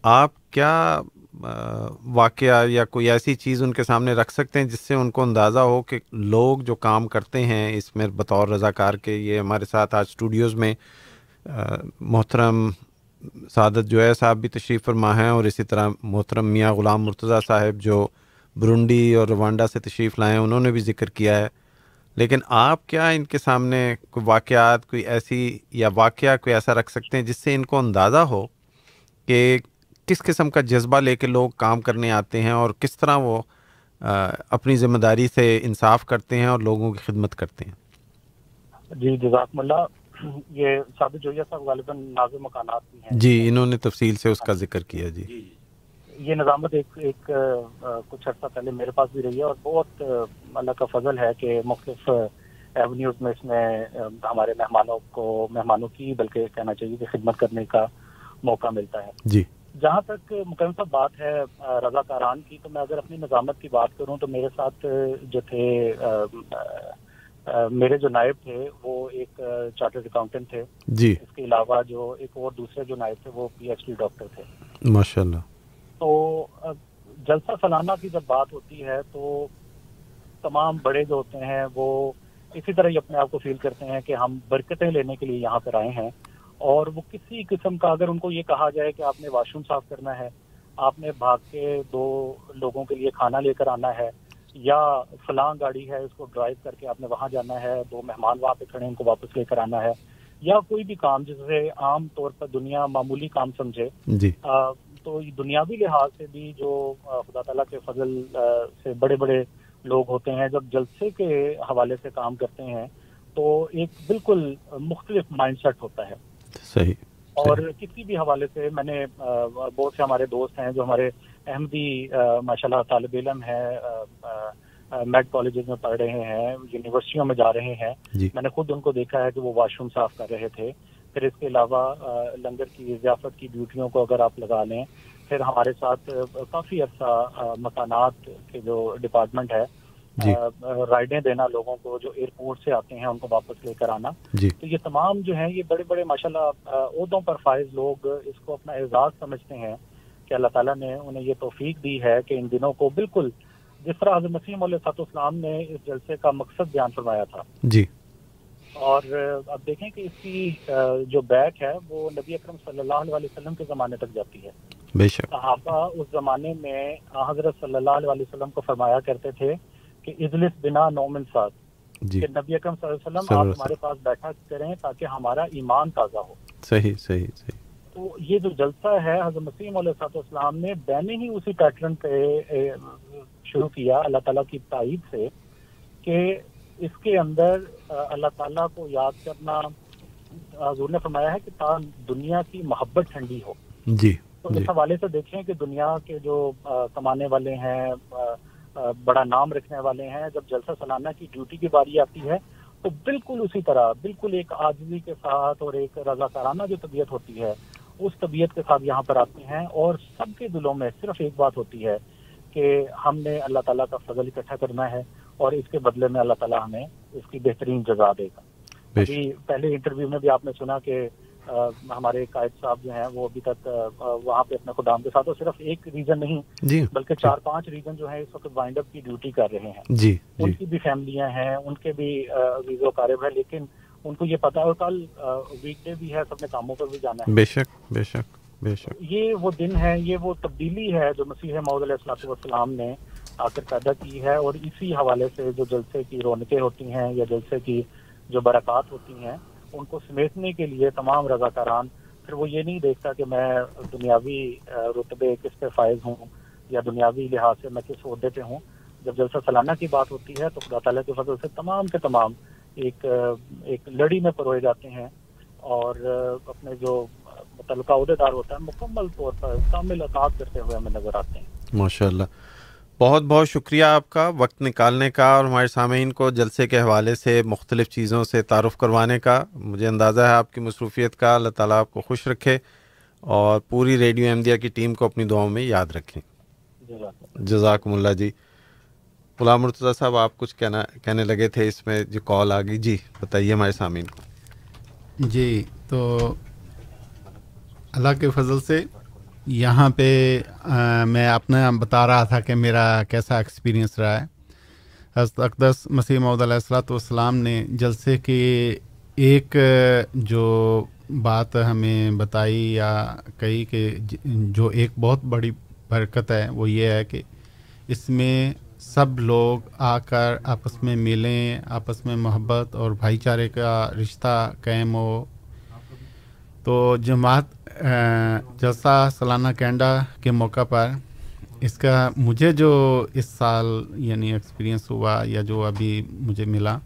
آپ کیا واقعہ یا کوئی ایسی چیز ان کے سامنے رکھ سکتے ہیں جس سے ان کو اندازہ ہو کہ لوگ جو کام کرتے ہیں اس میں بطور رضاکار کے، یہ ہمارے ساتھ آج اسٹوڈیوز میں محترم سعادت جو ہے صاحب بھی تشریف فرما ہیں اور اسی طرح محترم میاں غلام مرتضیٰ صاحب جو برونڈی اور روانڈا سے تشریف لائے ہیں، انہوں نے بھی ذکر کیا ہے۔ لیکن آپ کیا ان کے سامنے کوئی واقعات کوئی ایسی یا واقعہ کوئی ایسا رکھ سکتے ہیں جس سے ان کو اندازہ ہو کہ کس قسم کا جذبہ لے کے لوگ کام کرنے آتے ہیں اور کس طرح وہ اپنی ذمہ داری سے انصاف کرتے ہیں اور لوگوں کی خدمت کرتے ہیں؟ جی جزاک اللہ۔ یہ ثابت جو صاحب غالباً نازم مکانات ہیں۔ جی انہوں نے تفصیل سے اس کا ذکر کیا جی یہ نظامت ایک ایک کچھ عرصہ پہلے میرے پاس بھی رہی ہے اور بہت اللہ کا فضل ہے کہ مختلف ایونیوز میں اس میں ہمارے مہمانوں کو مہمانوں کی بلکہ کہنا چاہیے کہ خدمت کرنے کا موقع ملتا ہے۔ جی۔ جہاں تک مکمل صاحب بات ہے رضا کاران کی تو میں اگر اپنی نظامت کی بات کروں تو میرے ساتھ جو تھے میرے جو نائب تھے وہ ایک چارٹرڈ اکاؤنٹنٹ تھے۔ جی۔ اس کے علاوہ جو ایک اور دوسرے جو نائب تھے وہ پی ایچ ڈی ڈاکٹر تھے۔ ماشاء اللہ تو جلسہ سالانہ کی جب بات ہوتی ہے تو تمام بڑے جو ہوتے ہیں وہ اسی طرح ہی اپنے آپ کو فیل کرتے ہیں کہ ہم برکتیں لینے کے لیے یہاں پر آئے ہیں۔ اور وہ کسی قسم کا اگر ان کو یہ کہا جائے کہ آپ نے واش روم صاف کرنا ہے آپ نے بھاگ کے دو لوگوں کے لیے کھانا لے کر آنا ہے یا فلاں گاڑی ہے اس کو ڈرائیو کر کے آپ نے وہاں جانا ہے دو مہمان وہاں پہ کھڑے ان کو واپس لے کر آنا ہے یا کوئی بھی کام جسے عام طور پر دنیا معمولی کام سمجھے جی۔ تو دنیاوی لحاظ سے بھی جو خدا تعالیٰ کے فضل سے بڑے بڑے لوگ ہوتے ہیں جب جلسے کے حوالے سے کام کرتے ہیں تو ایک بالکل مختلف مائنڈ سیٹ ہوتا ہے۔ صحیح اور کسی بھی حوالے سے میں نے بہت سے ہمارے دوست ہیں جو ہمارے احمدی ماشاء اللہ طالب علم ہیں میڈ کالجز میں پڑھ رہے ہیں یونیورسٹیوں میں جا رہے ہیں۔ جی۔ میں نے خود ان کو دیکھا ہے کہ وہ واش روم صاف کر رہے تھے۔ پھر اس کے علاوہ لنگر کی ضیافت کی ڈیوٹیوں کو اگر آپ لگا لیں پھر ہمارے ساتھ کافی عرصہ مکانات کے جو ڈپارٹمنٹ ہے جی۔ رائڈیں دینا لوگوں کو جو ایئرپورٹ سے آتے ہیں ان کو واپس لے کر آنا۔ جی۔ تو یہ تمام جو ہیں یہ بڑے بڑے ماشاء اللہ عہدوں پر فائز لوگ اس کو اپنا اعزاز سمجھتے ہیں کہ اللہ تعالیٰ نے انہیں یہ توفیق دی ہے کہ ان دنوں کو بالکل جس طرح حضرت مسیم علیہ صاحب اسلام نے اس جلسے کا مقصد بیان فرمایا تھا۔ جی۔ اور اب دیکھیں کہ اس کی جو بیک ہے وہ نبی اکرم صلی اللہ علیہ وسلم کے زمانے تک جاتی ہے۔ بے شک۔ صحابہ اس زمانے میں حضرت صلی اللہ علیہ وسلم کو فرمایا کرتے تھے کہ اجلس بنا نومن ساتھ۔ جی۔ کہ نبی اکرم صلی اللہ علیہ وسلم آپ ہمارے پاس بیٹھا کریں تاکہ ہمارا ایمان تازہ ہو۔ صحیح صحیح صحیح۔ تو یہ جو جلسہ ہے حضرت مسیم علیہ صاحب اسلام نے بینے ہی اسی پیٹرن پہ شروع کیا اللہ تعالیٰ کی تائید سے کہ اس کے اندر اللہ تعالیٰ کو یاد کرنا حضور نے فرمایا ہے کہ تا دنیا کی محبت ٹھنڈی ہو۔ جی تو اس حوالے سے دیکھیں کہ دنیا کے جو کمانے والے ہیں بڑا نام رکھنے والے ہیں جب جلسہ سالانہ کی ڈیوٹی کی باری آتی ہے تو بالکل اسی طرح بالکل ایک آجزی کے ساتھ اور ایک رضا کارانہ جو طبیعت ہوتی ہے اس طبیعت کے ساتھ یہاں پر آتے ہیں اور سب کے دلوں میں صرف ایک بات ہوتی ہے کہ ہم نے اللہ تعالیٰ کا فضل اکٹھا کرنا ہے۔ اور اس کے بدلے میں اللہ تعالیٰ ہمیں اس کی بہترین جزا دے گا۔ ابھی پہلے انٹرویو میں بھی آپ نے سنا کہ ہمارے قائد صاحب جو ہیں وہ ابھی تک وہاں پہ اپنے خدام کے ساتھ صرف ایک ریجن نہیں جی۔ بلکہ چار پانچ ریجن جو ہیں اس وقت وائنڈ اپ کی ڈیوٹی کر رہے ہیں۔ جی ان کی بھی فیملیاں ہیں ان کے بھی ویز و قارب ہے لیکن ان کو یہ پتا ہے کل ویک ڈے بھی ہے سب نے کاموں پر بھی جانا ہے۔ بے شک بے شک بے شک۔ یہ وہ دن ہے یہ وہ تبدیلی ہے جو مسیح محدود علیہ السلام والسلام نے آ کر پیدا کی ہے اور اسی حوالے سے جو جلسے کی رونقیں ہوتی ہیں یا جلسے کی جو برکات ہوتی ہیں، ان کو سمیٹنے کے لیے تمام رضاکاران، پھر وہ یہ نہیں دیکھتا کہ میں دنیاوی رتبے کس پہ فائز ہوں یا دنیاوی لحاظ سے میں کس عہدے پہ ہوں۔ جب جلسہ سالانہ کی بات ہوتی ہے تو خدا تعالیٰ کی فضل سے تمام کے تمام ایک ایک لڑی میں پروئے جاتے ہیں اور اپنے جو متعلقہ عہدے دار ہوتا ہے مکمل طور پر کامل اطاعت کرتے ہوئے ہمیں نظر آتے ہیں۔ ماشاء اللہ بہت بہت شکریہ آپ کا وقت نکالنے کا اور ہمارے سامعین کو جلسے کے حوالے سے مختلف چیزوں سے تعارف کروانے کا مجھے اندازہ ہے آپ کی مصروفیت کا اللہ تعالیٰ آپ کو خوش رکھے اور پوری ریڈیو احمدیہ کی ٹیم کو اپنی دعاؤں میں یاد رکھیں۔ جزاکم اللہ جی۔ غلام مرتضیٰ صاحب، آپ کچھ کہنا کہنے لگے تھے اس میں جو کال آ گئی۔ جی بتائیے ہمارے سامعین کو۔ جی تو اللہ کے فضل سے یہاں پہ میں اپنا بتا رہا تھا کہ میرا کیسا ایکسپیرینس رہا ہے۔ حضرت اقدس مسیح محدود علیہ السلاۃ والسلام نے جلسے کی ایک، جو بات ہمیں بتائی یا کہی کہ جو ایک بہت بڑی برکت ہے، وہ یہ ہے کہ اس میں سب لوگ آ کر آپس میں ملیں، آپس میں محبت اور بھائی چارے کا رشتہ قائم ہو۔ تو جماعت جلسہ سالانہ کینڈا کے موقع پر اس کا مجھے جو اس سال یعنی ایکسپیرینس ہوا یا جو ابھی مجھے ملا،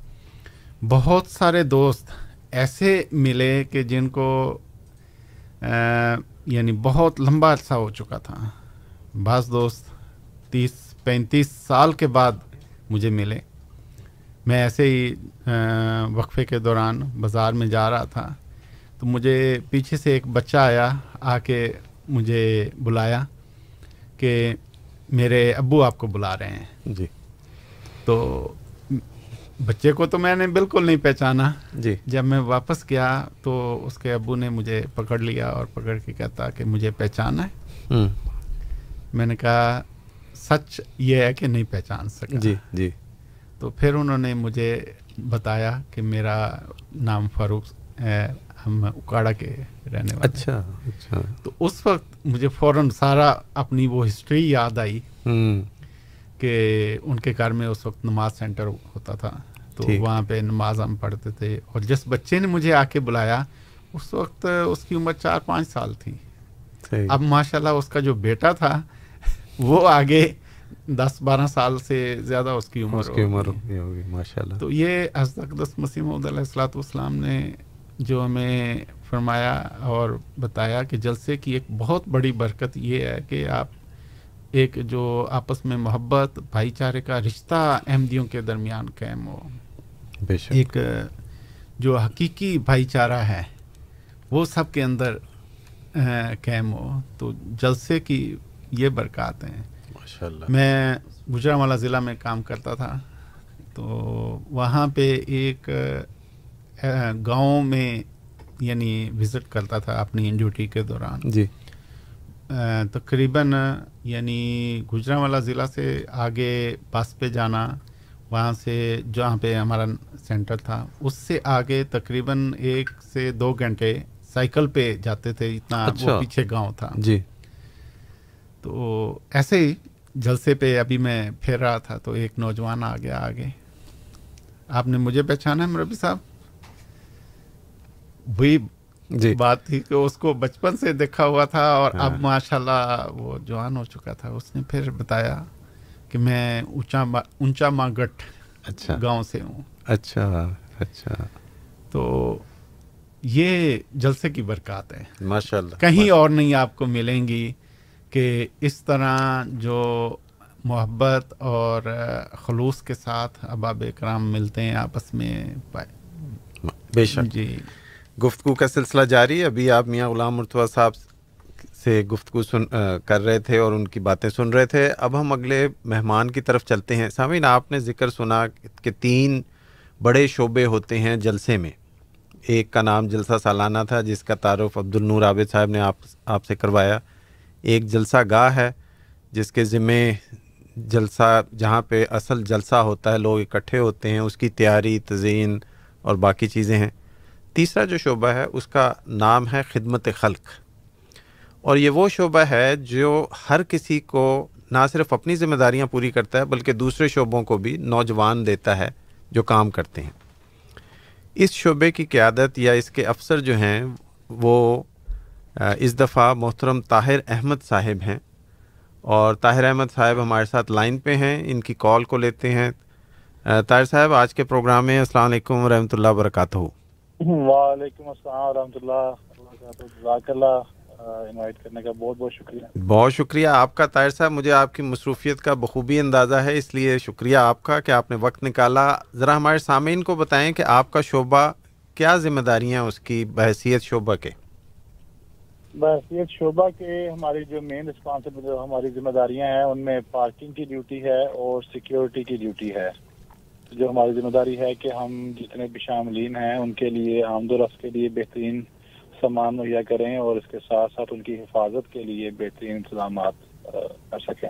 بہت سارے دوست ایسے ملے کہ جن کو یعنی بہت لمبا عرصہ ہو چکا تھا۔ بعض دوست تیس، پینتیس سال کے بعد مجھے ملے۔ میں ایسے ہی وقفے کے دوران بازار میں جا رہا تھا۔ تو مجھے پیچھے سے ایک بچہ آیا آ کے مجھے بلایا کہ میرے ابو آپ کو بلا رہے ہیں۔ جی۔ تو بچے کو تو میں نے بالکل نہیں پہچانا۔ جی۔ جب میں واپس گیا تو اس کے ابو نے مجھے پکڑ لیا اور پکڑ کے کہتا کہ مجھے پہچانا ہے۔ میں نے کہا سچ یہ ہے کہ نہیں پہچان سکا۔ جی جی۔ تو پھر انہوں نے مجھے بتایا کہ میرا نام فاروق ہم اکاڑا کے رہنے والے اچھا اچھا۔ تو اس وقت مجھے فوراً سارا اپنی وہ ہسٹری یاد آئی کہ ان کے گھر میں اس وقت نماز سینٹر ہوتا تھا۔ تو وہاں پہ نماز ہم پڑھتے تھے اور جس بچے نے مجھے آ کے بلایا اس وقت اس کی عمر چار پانچ سال تھی۔ اب ماشاء اللہ اس کا جو بیٹا تھا وہ آگے دس بارہ سال سے زیادہ اس کی عمر اس کی عمر ہوگی ماشاء اللہ تو یہ حضرت مسیم علیہ السلاۃ والسلام نے جو ہمیں فرمایا اور بتایا کہ جلسے کی ایک بہت بڑی برکت یہ ہے کہ آپ ایک جو آپس میں محبت بھائی چارے کا رشتہ احمدیوں کے درمیان قائم ہو۔ ایک جو حقیقی بھائی چارہ ہے وہ سب کے اندر قائم ہو۔ تو جلسے کی یہ برکات ہیں۔ میں گجرا والا ضلع میں کام کرتا تھا تو وہاں پہ ایک گاؤں میں یعنی وزٹ کرتا تھا اپنی ڈیوٹی کے دوران۔ جی۔ تقریباً یعنی گجرا والا ضلع سے آگے بس پہ جانا وہاں سے جہاں پہ ہمارا سینٹر تھا اس سے آگے تقریباً ایک سے دو گھنٹے سائیکل پہ جاتے تھے اتنا اچھا۔ وہ پیچھے گاؤں تھا۔ جی۔ تو ایسے ہی جلسے پہ ابھی میں پھیر رہا تھا تو ایک نوجوان آ گیا آگے۔ آپ نے مجھے پہچانا ہے مربی صاحب؟ وہی جی۔ بات تھی کہ اس کو بچپن سے دیکھا ہوا تھا اور اب ماشاء اللہ وہ جوان ہو چکا تھا۔ اس نے پھر بتایا کہ میں اونچا اونچا ماں گٹ اچھا۔ گاؤں سے ہوں۔ اچھا اچھا۔ تو یہ جلسے کی برکات ہے ماشاء اللہ کہیں اور نہیں آپ کو ملیں گی کہ اس طرح جو محبت اور خلوص کے ساتھ اباب کرام ملتے ہیں آپس میں۔ بے شک۔ جی۔ گفتگو کا سلسلہ جاری ابھی آپ میاں غلام مرتوا صاحب سے گفتگو سن کر رہے تھے اور ان کی باتیں سن رہے تھے۔ اب ہم اگلے مہمان کی طرف چلتے ہیں۔ سامعین، آپ نے ذکر سنا کہ تین بڑے شعبے ہوتے ہیں جلسے میں۔ ایک کا نام جلسہ سالانہ تھا، جس کا تعارف عبد النور عابد صاحب نے آپ آپ سے کروایا۔ ایک جلسہ گاہ ہے، جس کے ذمے جلسہ، جہاں پہ اصل جلسہ ہوتا ہے، لوگ اکٹھے ہوتے ہیں، اس کی تیاری، تزئین اور باقی چیزیں ہیں۔ تیسرا جو شعبہ ہے، اس کا نام ہے خدمت خلق۔ اور یہ وہ شعبہ ہے جو ہر کسی کو نہ صرف اپنی ذمہ داریاں پوری کرتا ہے، بلکہ دوسرے شعبوں کو بھی نوجوان دیتا ہے جو کام کرتے ہیں۔ اس شعبے کی قیادت یا اس کے افسر جو ہیں، وہ اس دفعہ محترم طاہر احمد صاحب ہیں۔ اور طاہر احمد صاحب ہمارے ساتھ لائن پہ ہیں، ان کی کال کو لیتے ہیں۔ طاہر صاحب، آج کے پروگرام میں السلام علیکم ورحمۃ اللہ وبرکاتہ۔ وعلیکم السلام ورحمۃ اللہ اللہ انوائٹ کرنے کا بہت بہت شکریہ۔ بہت شکریہ آپ کا طاہر صاحب مجھے آپ کی مصروفیت کا بخوبی اندازہ ہے اس لیے شکریہ آپ کا کہ آپ نے وقت نکالا۔ ذرا ہمارے سامعین کو بتائیں کہ آپ کا شعبہ کیا ذمہ داریاں اس کی بحثیت شعبہ کے؟ بحثیت شعبہ کے ہماری جو مین رسپانسبل ہماری ذمہ داریاں ہیں ان میں پارکنگ کی ڈیوٹی ہے اور سیکیورٹی کی ڈیوٹی ہے۔ جو ہماری ذمہ داری ہے کہ ہم جتنے بھی شاملین ہیں ان کے لیے آمد و رفت کے لیے بہترین سامان مہیا کریں اور اس کے ساتھ ساتھ ان کی حفاظت کے لیے بہترین انتظامات کر سکیں۔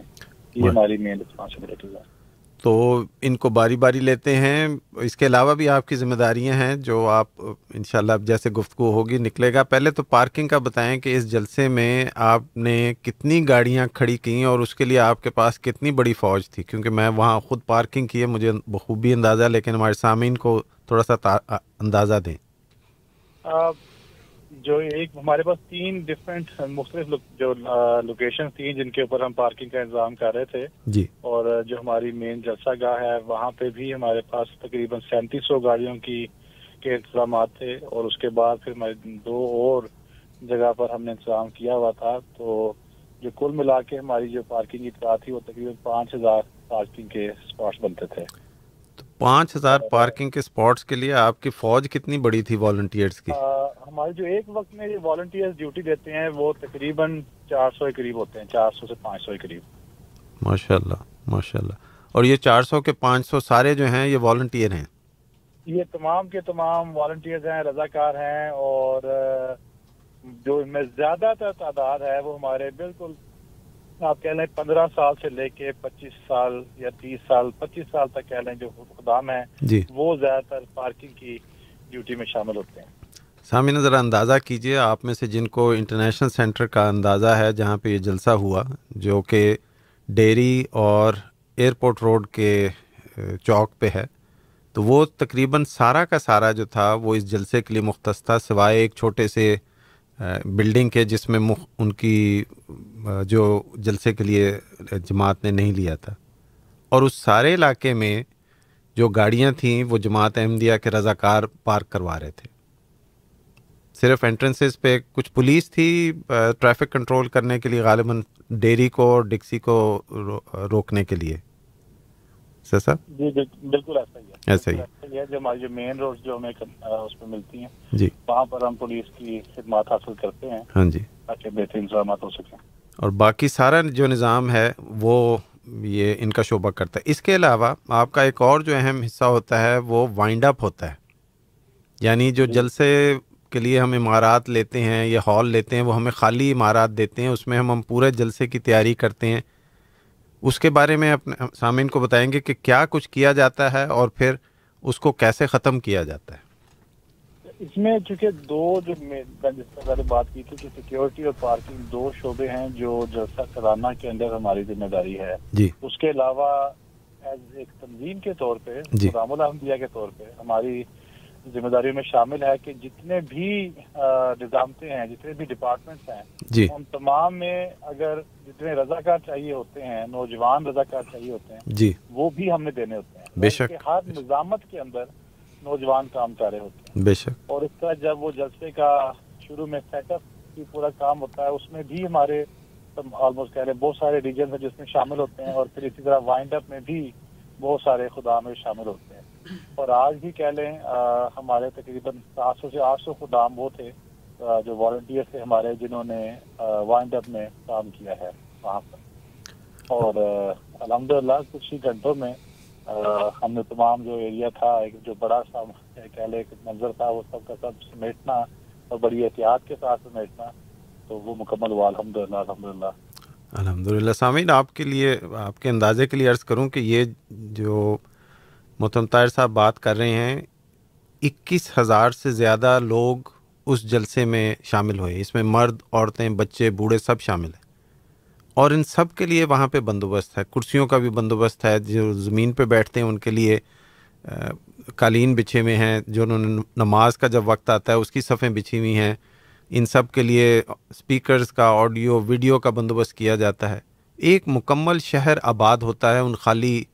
یہ ہماری مین رسپانسبلٹی ہے۔ تو ان کو باری باری لیتے ہیں۔ اس کے علاوہ بھی آپ کی ذمہ داریاں ہیں جو آپ، انشاءاللہ اب جیسے گفتگو ہوگی، نکلے گا۔ پہلے تو پارکنگ کا بتائیں کہ اس جلسے میں آپ نے کتنی گاڑیاں کھڑی کیں اور اس کے لیے آپ کے پاس کتنی بڑی فوج تھی؟ کیونکہ میں وہاں خود پارکنگ کی ہے، مجھے بخوبی اندازہ لیکن ہمارے سامعین کو تھوڑا سا اندازہ دیں۔ جو ایک ہمارے پاس تین ڈفرینٹ مختلف جو لوکیشن تھیں جن کے اوپر ہم پارکنگ کا انتظام کر رہے تھے۔ جی۔ اور جو ہماری مین جلسہ گاہ ہے وہاں پہ بھی ہمارے پاس تقریباً سینتیس سو گاڑیوں کی کے انتظامات تھے۔ اور اس کے بعد پھر ہماری دو اور جگہ پر ہم نے انتظام کیا ہوا تھا۔ تو جو کل ملا کے ہماری جو پارکنگ کی تھی وہ تقریباً پانچ ہزار پارکنگ کے اسپاٹس بنتے تھے۔ پانچ ہزار پارکنگ کے اسپاٹس کے لیے آپ کی فوج کتنی بڑی تھی والنٹیئرس کی؟ ہمارے جو ایک وقت میں والنٹیئر ڈیوٹی دیتے ہیں وہ تقریباً چار سو کے قریب ہوتے ہیں چار سو سے پانچ سو کے قریب۔ ماشاء اللہ ماشاء اللہ اور یہ چار سو کے پانچ سو سارے جو ہیں یہ والنٹیئر ہیں؟ یہ تمام کے تمام والنٹیئر ہیں رضاکار ہیں اور جو ان میں زیادہ تر تعداد ہے وہ ہمارے بالکل آپ کہہ لیں پندرہ سال سے لے کے پچیس سال یا تیس سال پچیس سال تک کہہ لیں جو خدام ہیں جی۔ وہ زیادہ تر پارکنگ کی ڈیوٹی میں شامل ہوتے ہیں۔ سامعین ذرا اندازہ کیجیے آپ میں سے جن کو انٹرنیشنل سینٹر کا اندازہ ہے جہاں پہ یہ جلسہ ہوا جو کہ ڈیری اور ایئرپورٹ روڈ کے چوک پہ ہے تو وہ تقریباً سارا کا سارا جو تھا وہ اس جلسے کے لیے مختص تھا سوائے ایک چھوٹے سے بلڈنگ کے جس میں مخ، ان کی جو جلسے کے لیے جماعت نے نہیں لیا تھا۔ اور اس سارے علاقے میں جو گاڑیاں تھیں، وہ جماعت احمدیہ کے رضاکار پارک کروا رہے تھے۔ صرف انٹرنسز پہ کچھ پولیس تھی ٹریفک کنٹرول کرنے کے لیے، غالباً ڈیری کو اور ڈکسی کو روکنے کے لیے۔ سر جی بالکل ایسا ہی ہے۔ جو ہماری جو مین روڈ جو ہمیں اس پہ ملتی ہیں جی۔ وہاں پر ہم پولیس کی خدمات حاصل کرتے ہیں۔ ہاں جی۔ تاکہ بہترین انتظامات ہو سکیں۔ اور باقی سارا جو نظام ہے وہ یہ ان کا شعبہ کرتا ہے۔ اس کے علاوہ آپ کا ایک اور جو اہم حصہ ہوتا ہے وہ وائنڈ اپ ہوتا ہے۔ یعنی جو جی۔ جلسے کے لیے ہم عمارات لیتے ہیں یا ہال لیتے ہیں وہ ہمیں خالی عمارات دیتے ہیں۔ اس میں ہم ہم پورے جلسے کی تیاری کرتے ہیں۔ اس کے بارے میں اپنے سامعین کو بتائیں گے کہ کیا کچھ کیا جاتا ہے اور پھر اس کو کیسے ختم کیا جاتا ہے؟ اس میں چونکہ دو جو جس طرح پہلے بات کی تھی کہ سیکیورٹی اور پارکنگ دو شعبے ہیں جو جلسہ سالانہ کے اندر ہماری ذمہ داری ہے۔ جی۔ اس کے علاوہ ایز ایک تنظیم کے طور پہ جی۔ رام الحمدیہ کے طور پہ ہماری ذمہ داریوں میں شامل ہے کہ جتنے بھی نظامتے ہیں جتنے بھی ڈپارٹمنٹس ہیں جی۔ ان تمام میں اگر جتنے رضاکار چاہیے ہوتے ہیں نوجوان رضاکار چاہیے ہوتے ہیں جی۔ وہ بھی ہم نے دینے ہوتے ہیں۔ بے شک۔ ہر نظامت کے اندر نوجوان کام کر رہے ہوتے ہیں۔ بے شک۔ اور اس طرح جب وہ جلسے کا شروع میں سیٹ اپ کی پورا کام ہوتا ہے اس میں بھی ہمارے آلموسٹ کہہ رہے ہیں بہت سارے ریجنس ہیں جس میں شامل ہوتے ہیں اور پھر اسی طرح وائنڈ اپ میں بھی بہت سارے خدا میں شامل ہوتے ہیں۔ اور آج بھی کہہ لیں ہمارے تقریباً سات سو سے آٹھ سو خدام وہ تھے جو والنٹیئر تھے ہمارے، جنہوں نے وائنڈ اپ میں کام کیا ہے وہاں پر۔ اور الحمد للہ کچھ ہی گھنٹوں میں ہم نے تمام جو ایریا تھا، ایک جو بڑا سا کہہ لے ایک منظر تھا، وہ سب کا سب سمیٹنا اور بڑی احتیاط کے ساتھ سمیٹنا، تو وہ مکمل ہوا۔ الحمد للہ الحمد للہ الحمد للہ سامعین، آپ کے لیے، آپ کے اندازے کے لیے عرض کروں کہ یہ جو محتم طاہر صاحب بات کر رہے ہیں، اکیس ہزار سے زیادہ لوگ اس جلسے میں شامل ہوئے۔ اس میں مرد، عورتیں، بچے، بوڑھے سب شامل ہیں۔ اور ان سب کے لیے وہاں پہ بندوبست ہے۔ کرسیوں کا بھی بندوبست ہے۔ جو زمین پہ بیٹھتے ہیں، ان کے لیے قالین بچھے ہوئے ہیں۔ جو انہوں نے نماز کا جب وقت آتا ہے، اس کی صفیں بچھی ہوئی ہیں۔ ان سب کے لیے اسپیکرز کا، آڈیو، ویڈیو کا بندوبست کیا جاتا ہے۔ ایک مکمل شہر آباد ہوتا ہے، ان خالی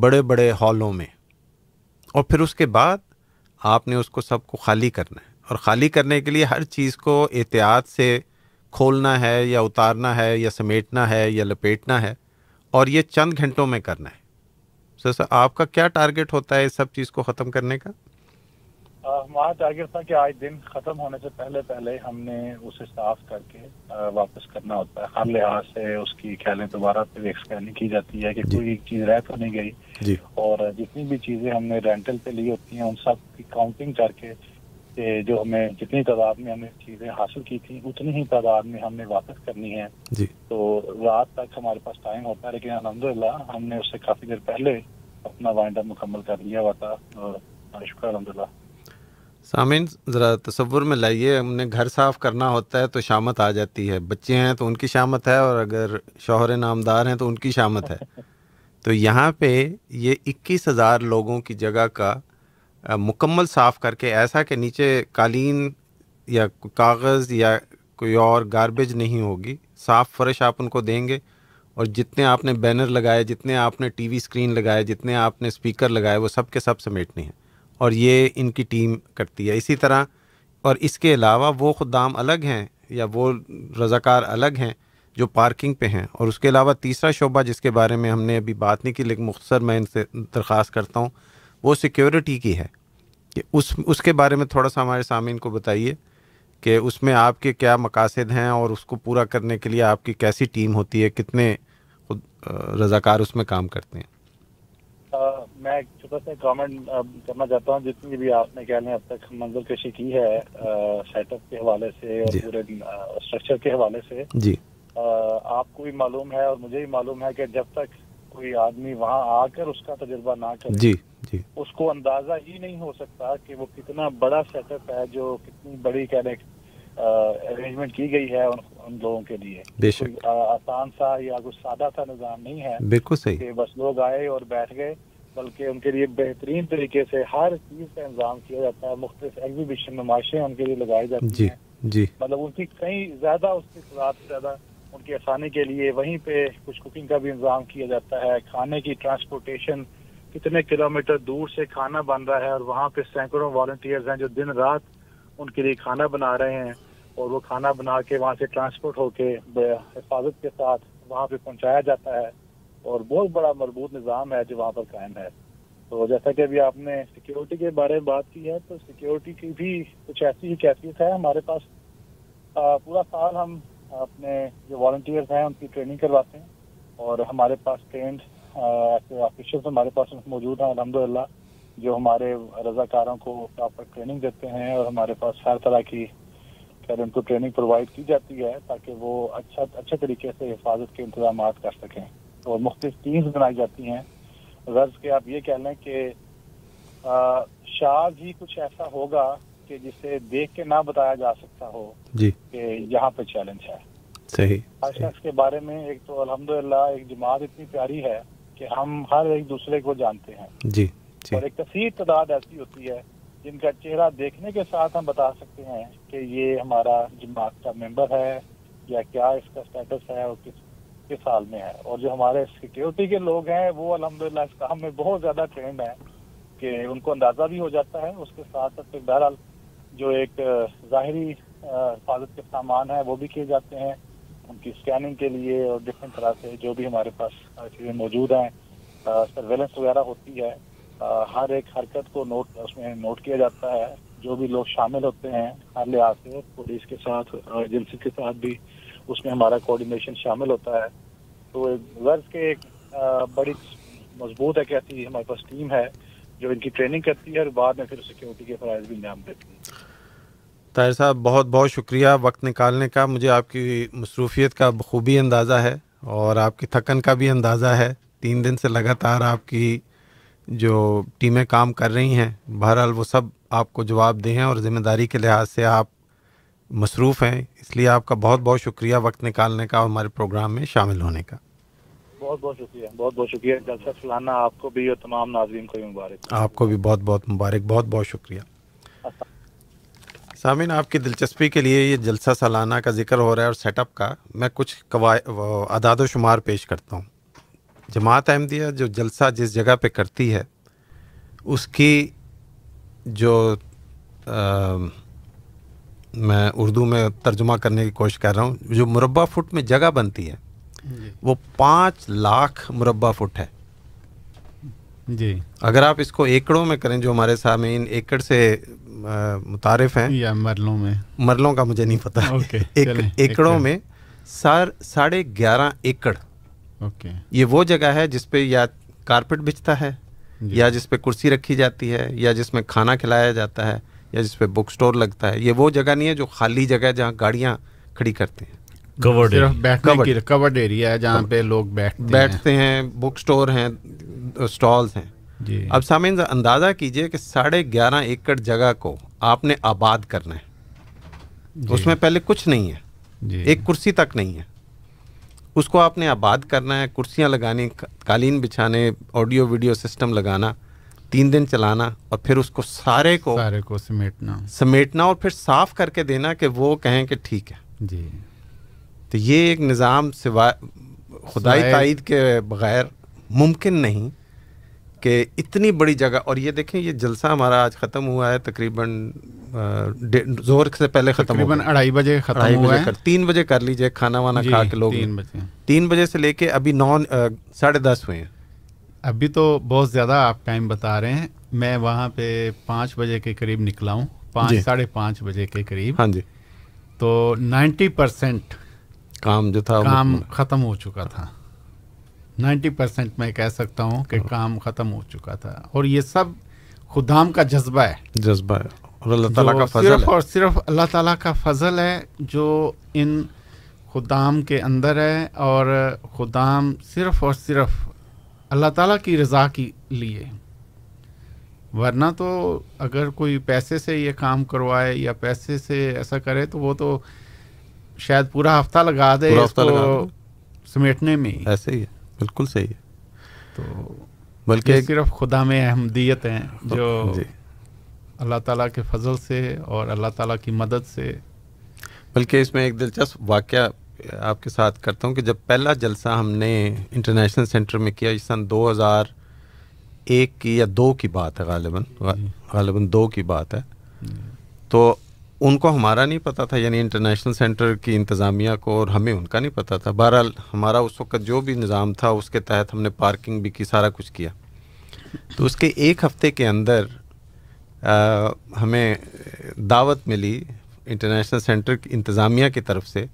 بڑے بڑے ہالوں میں۔ اور پھر اس کے بعد آپ نے اس کو سب کو خالی کرنا ہے۔ اور خالی کرنے کے لیے ہر چیز کو احتیاط سے کھولنا ہے یا اتارنا ہے یا سمیٹنا ہے یا لپیٹنا ہے اور یہ چند گھنٹوں میں کرنا ہے۔ سر سر، آپ کا کیا ٹارگٹ ہوتا ہے اس سب چیز کو ختم کرنے کا؟ ہمارا ٹارگیٹ تھا کہ آج دن ختم ہونے سے پہلے پہلے ہم نے اسے صاف کر کے واپس کرنا ہوتا ہے۔ ہر لحاظ سے اس کی خیالیں دوبارہ پھر اسکیننگ کی جاتی ہے کہ کوئی ایک چیز رہ تو نہیں گئی۔ جی۔ اور جتنی بھی چیزیں ہم نے رینٹل پہ لی ہوتی ہیں ان سب کی کاؤنٹنگ کر کے کہ جو ہمیں جتنی تعداد میں ہم نے چیزیں حاصل کی تھیں اتنی ہی تعداد میں ہم نے واپس کرنی ہے جی۔ تو رات تک ہمارے پاس ٹائم ہوتا ہے لیکن الحمدللہ ہم نے اس سے کافی دیر پہلے اپنا وائنڈ اپ مکمل کر لیا۔ ہوا تھا اور شکر الحمدللہ۔ سامعین، ذرا تصور میں لائیے، ہم نے گھر صاف کرنا ہوتا ہے تو شامت آ جاتی ہے۔ بچے ہیں تو ان کی شامت ہے اور اگر شوہر نامدار ہیں تو ان کی شامت ہے۔ تو یہاں پہ یہ اکیس ہزار لوگوں کی جگہ کا مکمل صاف کر کے، ایسا کہ نیچے قالین یا کاغذ یا کوئی اور گاربیج نہیں ہوگی۔ صاف فرش آپ ان کو دیں گے اور جتنے آپ نے بینر لگائے، جتنے آپ نے ٹی وی اسکرین لگائے، جتنے آپ نے اسپیکر لگائے، وہ سب کے سب سمیٹنے ہیں۔ اور یہ ان کی ٹیم کرتی ہے۔ اسی طرح، اور اس کے علاوہ وہ خدام الگ ہیں یا وہ رضاکار الگ ہیں جو پارکنگ پہ ہیں۔ اور اس کے علاوہ تیسرا شعبہ جس کے بارے میں ہم نے ابھی بات نہیں کی، لیکن مختصر میں ان سے درخواست کرتا ہوں، وہ سیکیورٹی کی ہے۔ کہ اس اس کے بارے میں تھوڑا سا ہمارے سامعین کو بتائیے کہ اس میں آپ کے کیا مقاصد ہیں اور اس کو پورا کرنے کے لیے آپ کی کیسی ٹیم ہوتی ہے؟ کتنے خود رضاکار اس میں کام کرتے ہیں؟ میں ایک چھوٹا سا کامنٹ کرنا چاہتا ہوں جتنی بھی آپ نے کہہ لیں اب تک منظر کشی کی ہے سیٹ اپ کے حوالے سے اور جی۔ پورے اسٹرکچر کے حوالے سے۔ جی۔ آپ کو بھی معلوم ہے اور مجھے بھی معلوم ہے کہ جب تک کوئی آدمی وہاں آ کر اس کا تجربہ نہ کرے جی جی۔ اس کو اندازہ ہی نہیں ہو سکتا کہ وہ کتنا بڑا سیٹ اپ ہے جو کتنی بڑی لیں ارینجمنٹ کی گئی ہے ان لوگوں کے لیے۔ بے شک۔ آسان سا یا کچھ سادہ سا نظام نہیں ہے بالکل صحیح۔ کہ بس لوگ آئے اور بیٹھ گئے۔ بلکہ ان کے لیے بہترین طریقے سے ہر چیز کا انتظام کیا جاتا ہے مختلف ایگزیبیشن نمائشیں ان کے لیے لگائی جاتی جی ہیں۔ جی۔ مطلب ان کی کئی زیادہ اس کی سے زیادہ ان کی آسانی کے لیے وہیں پہ کچھ کوکنگ کا بھی انتظام کیا جاتا ہے۔ کھانے کی ٹرانسپورٹیشن کتنے کلومیٹر دور سے کھانا بن رہا ہے اور وہاں پہ سینکڑوں والنٹیئرز ہیں جو دن رات ان کے لیے کھانا بنا رہے ہیں اور وہ کھانا بنا کے وہاں سے ٹرانسپورٹ ہو کے حفاظت کے ساتھ وہاں پہ پہنچایا جاتا ہے۔ اور بہت بڑا مربوط نظام ہے جو وہاں پر قائم ہے۔ تو جیسا کہ ابھی آپ نے سیکیورٹی کے بارے میں بات کی ہے، تو سیکیورٹی کی بھی کچھ ایسی ہی کیفیت ہے۔ ہمارے پاس پورا سال ہم اپنے جو والنٹیئرز ہیں، ان کی ٹریننگ کرواتے ہیں۔ اور ہمارے پاس ٹرینڈ ایسے آفیشلس ہمارے پاس موجود ہیں، الحمدللہ، جو ہمارے رضاکاروں کو پراپر ٹریننگ دیتے ہیں اور ہمارے پاس ہر طرح کی خیر ان کو ٹریننگ پرووائڈ کی جاتی ہے تاکہ وہ اچھا اچھے طریقے سے حفاظت کے انتظامات کر سکیں۔ اور مختلف ٹیمز بنائی جاتی ہیں۔ غرض کہ آپ یہ کہہ لیں کہ شاید ہی کچھ ایسا ہوگا کہ جسے دیکھ کے نہ بتایا جا سکتا ہو جی۔ کہ یہاں پہ چیلنج ہے۔ صحیح۔ ہر شخص کے بارے میں ایک تو الحمدللہ ایک جماعت اتنی پیاری ہے کہ ہم ہر ایک دوسرے کو جانتے ہیں۔ جی جی۔ اور ایک کثیر تعداد ایسی ہوتی ہے جن کا چہرہ دیکھنے کے ساتھ ہم بتا سکتے ہیں کہ یہ ہمارا جماعت کا ممبر ہے یا کیا اس کا سٹیٹس ہے اور کس کس سال میں ہے۔ اور جو ہمارے سیکیورٹی کے لوگ ہیں، وہ الحمدللہ اس کام میں بہت زیادہ ٹرینڈ ہیں کہ ان کو اندازہ بھی ہو جاتا ہے۔ اس کے ساتھ ساتھ بہرحال جو ایک ظاہری حفاظت کے سامان ہیں، وہ بھی کیے جاتے ہیں۔ ان کی اسکیننگ کے لیے اور ڈفرینٹ طرح سے جو بھی ہمارے پاس چیزیں موجود ہیں سرویلنس وغیرہ ہوتی ہے ہر ایک حرکت کو نوٹ اس میں نوٹ کیا جاتا ہے۔ جو بھی لوگ شامل ہوتے ہیں، ہر لحاظ سے پولیس کے ساتھ ایجنسی کے ساتھ بھی اس میں ہمارا کوآڈینیشن شامل ہوتا ہے۔ تو غرض کے ایک بڑی مضبوط ہے کہ ایسی ہمارے پاس ٹیم ہے جو ان کی ٹریننگ کرتی ہے اور بعد میں پھر سیکورٹی کے فرائض بھی انجام دیتی ہے طاہر صاحب، بہت بہت شکریہ وقت نکالنے کا۔ مجھے آپ کی مصروفیت کا بخوبی اندازہ ہے اور آپ کی تھکن کا بھی اندازہ ہے۔ تین دن سے لگاتار آپ کی جو ٹیمیں کام کر رہی ہیں، بہرحال وہ سب آپ کو جواب دے ہیں اور ذمہ داری کے لحاظ سے آپ مصروف ہیں اس لیے آپ کا بہت بہت شکریہ وقت نکالنے کا اور ہمارے پروگرام میں شامل ہونے کا۔ بہت بہت شکریہ بہت بہت شکریہ۔ جلسہ سلانہ آپ کو بھی اور تمام ناظرین کو بھی مبارک۔ آپ کو بھی بہت بہت مبارک بہت بہت شکریہ۔ سامعین آپ کی دلچسپی کے لیے یہ جلسہ سالانہ کا ذکر ہو رہا ہے اور سیٹ اپ کا میں کچھ اعداد و شمار پیش کرتا ہوں۔ جماعت احمدیہ جو جلسہ جس جگہ پہ کرتی ہے اس کی جو میں اردو میں ترجمہ کرنے کی کوشش کر رہا ہوں جو مربع فٹ میں جگہ بنتی ہے جی۔ وہ پانچ لاکھ مربع فٹ ہے۔ جی۔ اگر آپ اس کو ایکڑوں میں کریں جو ہمارے سامعین ایکڑ سے متعارف ہیں۔ یا مرلوں میں۔ مرلوں کا مجھے نہیں پتا۔ ایکڑوں میں سار ساڑھے گیارہ ایکڑ۔ یہ وہ جگہ ہے جس پہ یا کارپیٹ بچتا ہے جی۔ یا جس پہ کرسی رکھی جاتی ہے یا جس میں کھانا کھلایا جاتا ہے۔ یا جس پہ بک سٹور لگتا ہے یہ وہ جگہ نہیں ہے جو خالی جگہ ہے جہاں گاڑیاں کھڑی کرتے ہیں۔ کورڈ ایریا ہے جہاں پہ لوگ بیٹھتے ہیں۔ بک سٹور ہیں اسٹالس ہیں۔ جی۔ اب سامعین اندازہ کیجیے کہ ساڑھے گیارہ ایکڑ جگہ کو آپ نے آباد کرنا ہے۔ جی۔ اس میں پہلے کچھ نہیں ہے۔ جی۔ ایک کرسی تک نہیں ہے۔ اس کو آپ نے آباد کرنا ہے کرسیاں لگانی قالین بچھانے آڈیو ویڈیو سسٹم لگانا۔ تین دن چلانا اور پھر اس کو سارے کو سارے کو سمیٹنا۔ سمیٹنا اور پھر صاف کر کے دینا کہ وہ کہیں کہ ٹھیک ہے۔ جی۔ تو یہ ایک نظام سوائے خدائی تائید کے بغیر ممکن نہیں کہ اتنی بڑی جگہ اور یہ دیکھیں یہ جلسہ ہمارا آج ختم ہوا ہے تقریباً زور سے پہلے ختم تقریباً اڑھائی بجے ختم ہوا ہے۔ تین بجے کر لیجیے کھانا وانا جی، کھا کے لوگ۔ تین بجے۔ سے لے کے ابھی نو ساڑھے دس ہوئے ہیں۔ ابھی تو بہت زیادہ آپ ٹائم بتا رہے ہیں۔ میں وہاں پہ پانچ بجے کے قریب نکلا ہوں۔ پانچ جی۔ ساڑھے پانچ بجے کے قریب۔ ہاں جی۔ تو نائنٹی پرسینٹ کام جو تھا کام ختم ہو چکا تھا۔ نائنٹی پرسینٹ میں کہہ سکتا ہوں کہ کام ختم ہو چکا تھا۔ اور یہ سب خدام کا جذبہ ہے۔ جذبہ ہے۔ اور اللہ تعالیٰ کا فضل صرف اور صرف اللہ تعالیٰ کا فضل ہے جو ان خدام کے اندر ہے۔ اور خدام صرف اور صرف اللہ تعالیٰ کی رضا کی لیے۔ ورنہ تو اگر کوئی پیسے سے یہ کام کروائے یا پیسے سے ایسا کرے تو وہ تو شاید پورا ہفتہ لگا دے اس کو سمیٹنے میں ایسے ہی ہے بالکل صحیح ہے۔ تو بلکہ صرف خدا میں احمدیت ہیں جو جی۔ اللہ تعالیٰ کے فضل سے اور اللہ تعالیٰ کی مدد سے۔ بلکہ اس میں ایک دلچسپ واقعہ آپ کے ساتھ کرتا ہوں کہ جب پہلا جلسہ ہم نے انٹرنیشنل سینٹر میں کیا سن دو ہزار ایک کی یا دو کی بات ہے غالباً جی۔ غالباً دو کی بات ہے جی۔ تو ان کو ہمارا نہیں پتہ تھا یعنی انٹرنیشنل سینٹر کی انتظامیہ کو اور ہمیں ان کا نہیں پتہ تھا بہرحال ہمارا اس وقت جو بھی نظام تھا اس کے تحت ہم نے پارکنگ بھی کی سارا کچھ کیا تو اس کے ایک ہفتے کے اندر ہمیں دعوت ملی انٹرنیشنل سینٹر کی انتظامیہ کی طرف سے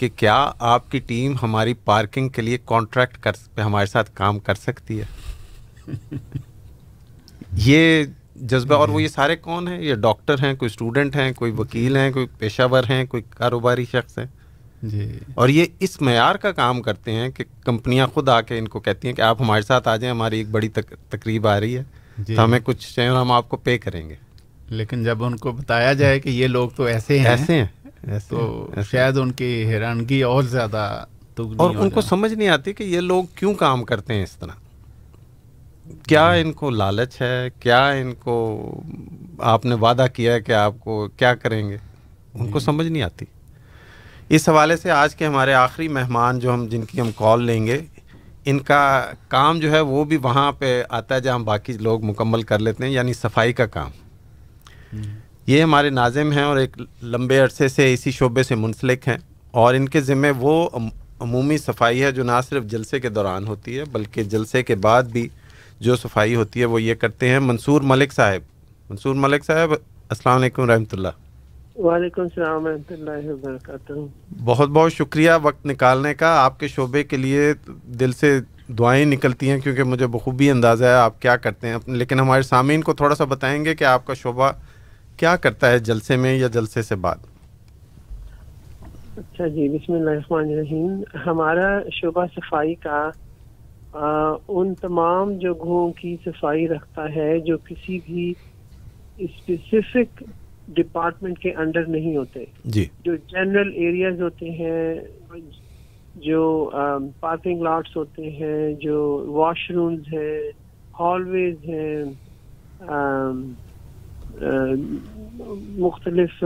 کہ کیا آپ کی ٹیم ہماری پارکنگ کے لیے کانٹریکٹ کر ہمارے ساتھ کام کر سکتی ہے؟ یہ جذبہ اور وہ یہ سارے کون ہیں؟ یہ ڈاکٹر ہیں کوئی اسٹوڈنٹ ہیں کوئی وکیل ہیں کوئی پیشہ ور ہیں کوئی کاروباری شخص ہیں؟ جی۔ اور یہ اس معیار کا کام کرتے ہیں کہ کمپنیاں خود آ کے ان کو کہتی ہیں کہ آپ ہمارے ساتھ آ جائیں ہماری ایک بڑی تقریب آ رہی ہے جی۔ تو ہمیں کچھ چاہیے ہم آپ کو پے کریں گے۔ لیکن جب ان کو بتایا جائے کہ یہ لوگ تو ایسے ہیں۔ ایسے ہیں۔ تو شاید ان کی حیرانگی اور زیادہ اور ان کو سمجھ نہیں آتی کہ یہ لوگ کیوں کام کرتے ہیں اس طرح؟ کیا ان کو لالچ ہے؟ کیا ان کو آپ نے وعدہ کیا ہے کہ آپ کو کیا کریں گے؟ ان کو۔ سمجھ نہیں آتی۔ اس حوالے سے آج کے ہمارے آخری مہمان جو ہم جن کی ہم کال لیں گے ان کا کام جو ہے وہ بھی وہاں پہ آتا ہے جہاں باقی لوگ مکمل کر لیتے ہیں یعنی صفائی کا کام۔ یہ ہمارے ناظم ہیں اور ایک لمبے عرصے سے اسی شعبے سے منسلک ہیں اور ان کے ذمے وہ عمومی صفائی ہے جو نہ صرف جلسے کے دوران ہوتی ہے بلکہ جلسے کے بعد بھی جو صفائی ہوتی ہے وہ یہ کرتے ہیں۔ منصور ملک صاحب منصور ملک صاحب السلام علیکم رحمۃ اللہ۔ وعلیکم السلام ورحمۃ اللہ وبرکاتہ۔ بہت بہت شکریہ وقت نکالنے کا۔ آپ کے شعبے کے لیے دل سے دعائیں نکلتی ہیں کیونکہ مجھے بخوبی اندازہ ہے آپ کیا کرتے ہیں۔ لیکن ہمارے سامعین کو تھوڑا سا بتائیں گے کہ آپ کا شعبہ کیا کرتا ہے جلسے میں یا جلسے سے بعد؟ اچھا جی بسم اللہ الرحمن الرحیم۔ ہمارا شعبہ صفائی کا آ, ان تمام جگہوں کی صفائی رکھتا ہے جو کسی بھی اسپیسیفک ڈپارٹمنٹ کے انڈر نہیں ہوتے۔ جی۔ جو جنرل ایریاز ہوتے ہیں جو پارکنگ لاٹس ہوتے ہیں جو واش رومز ہیں ہال ویز ہیں مختلف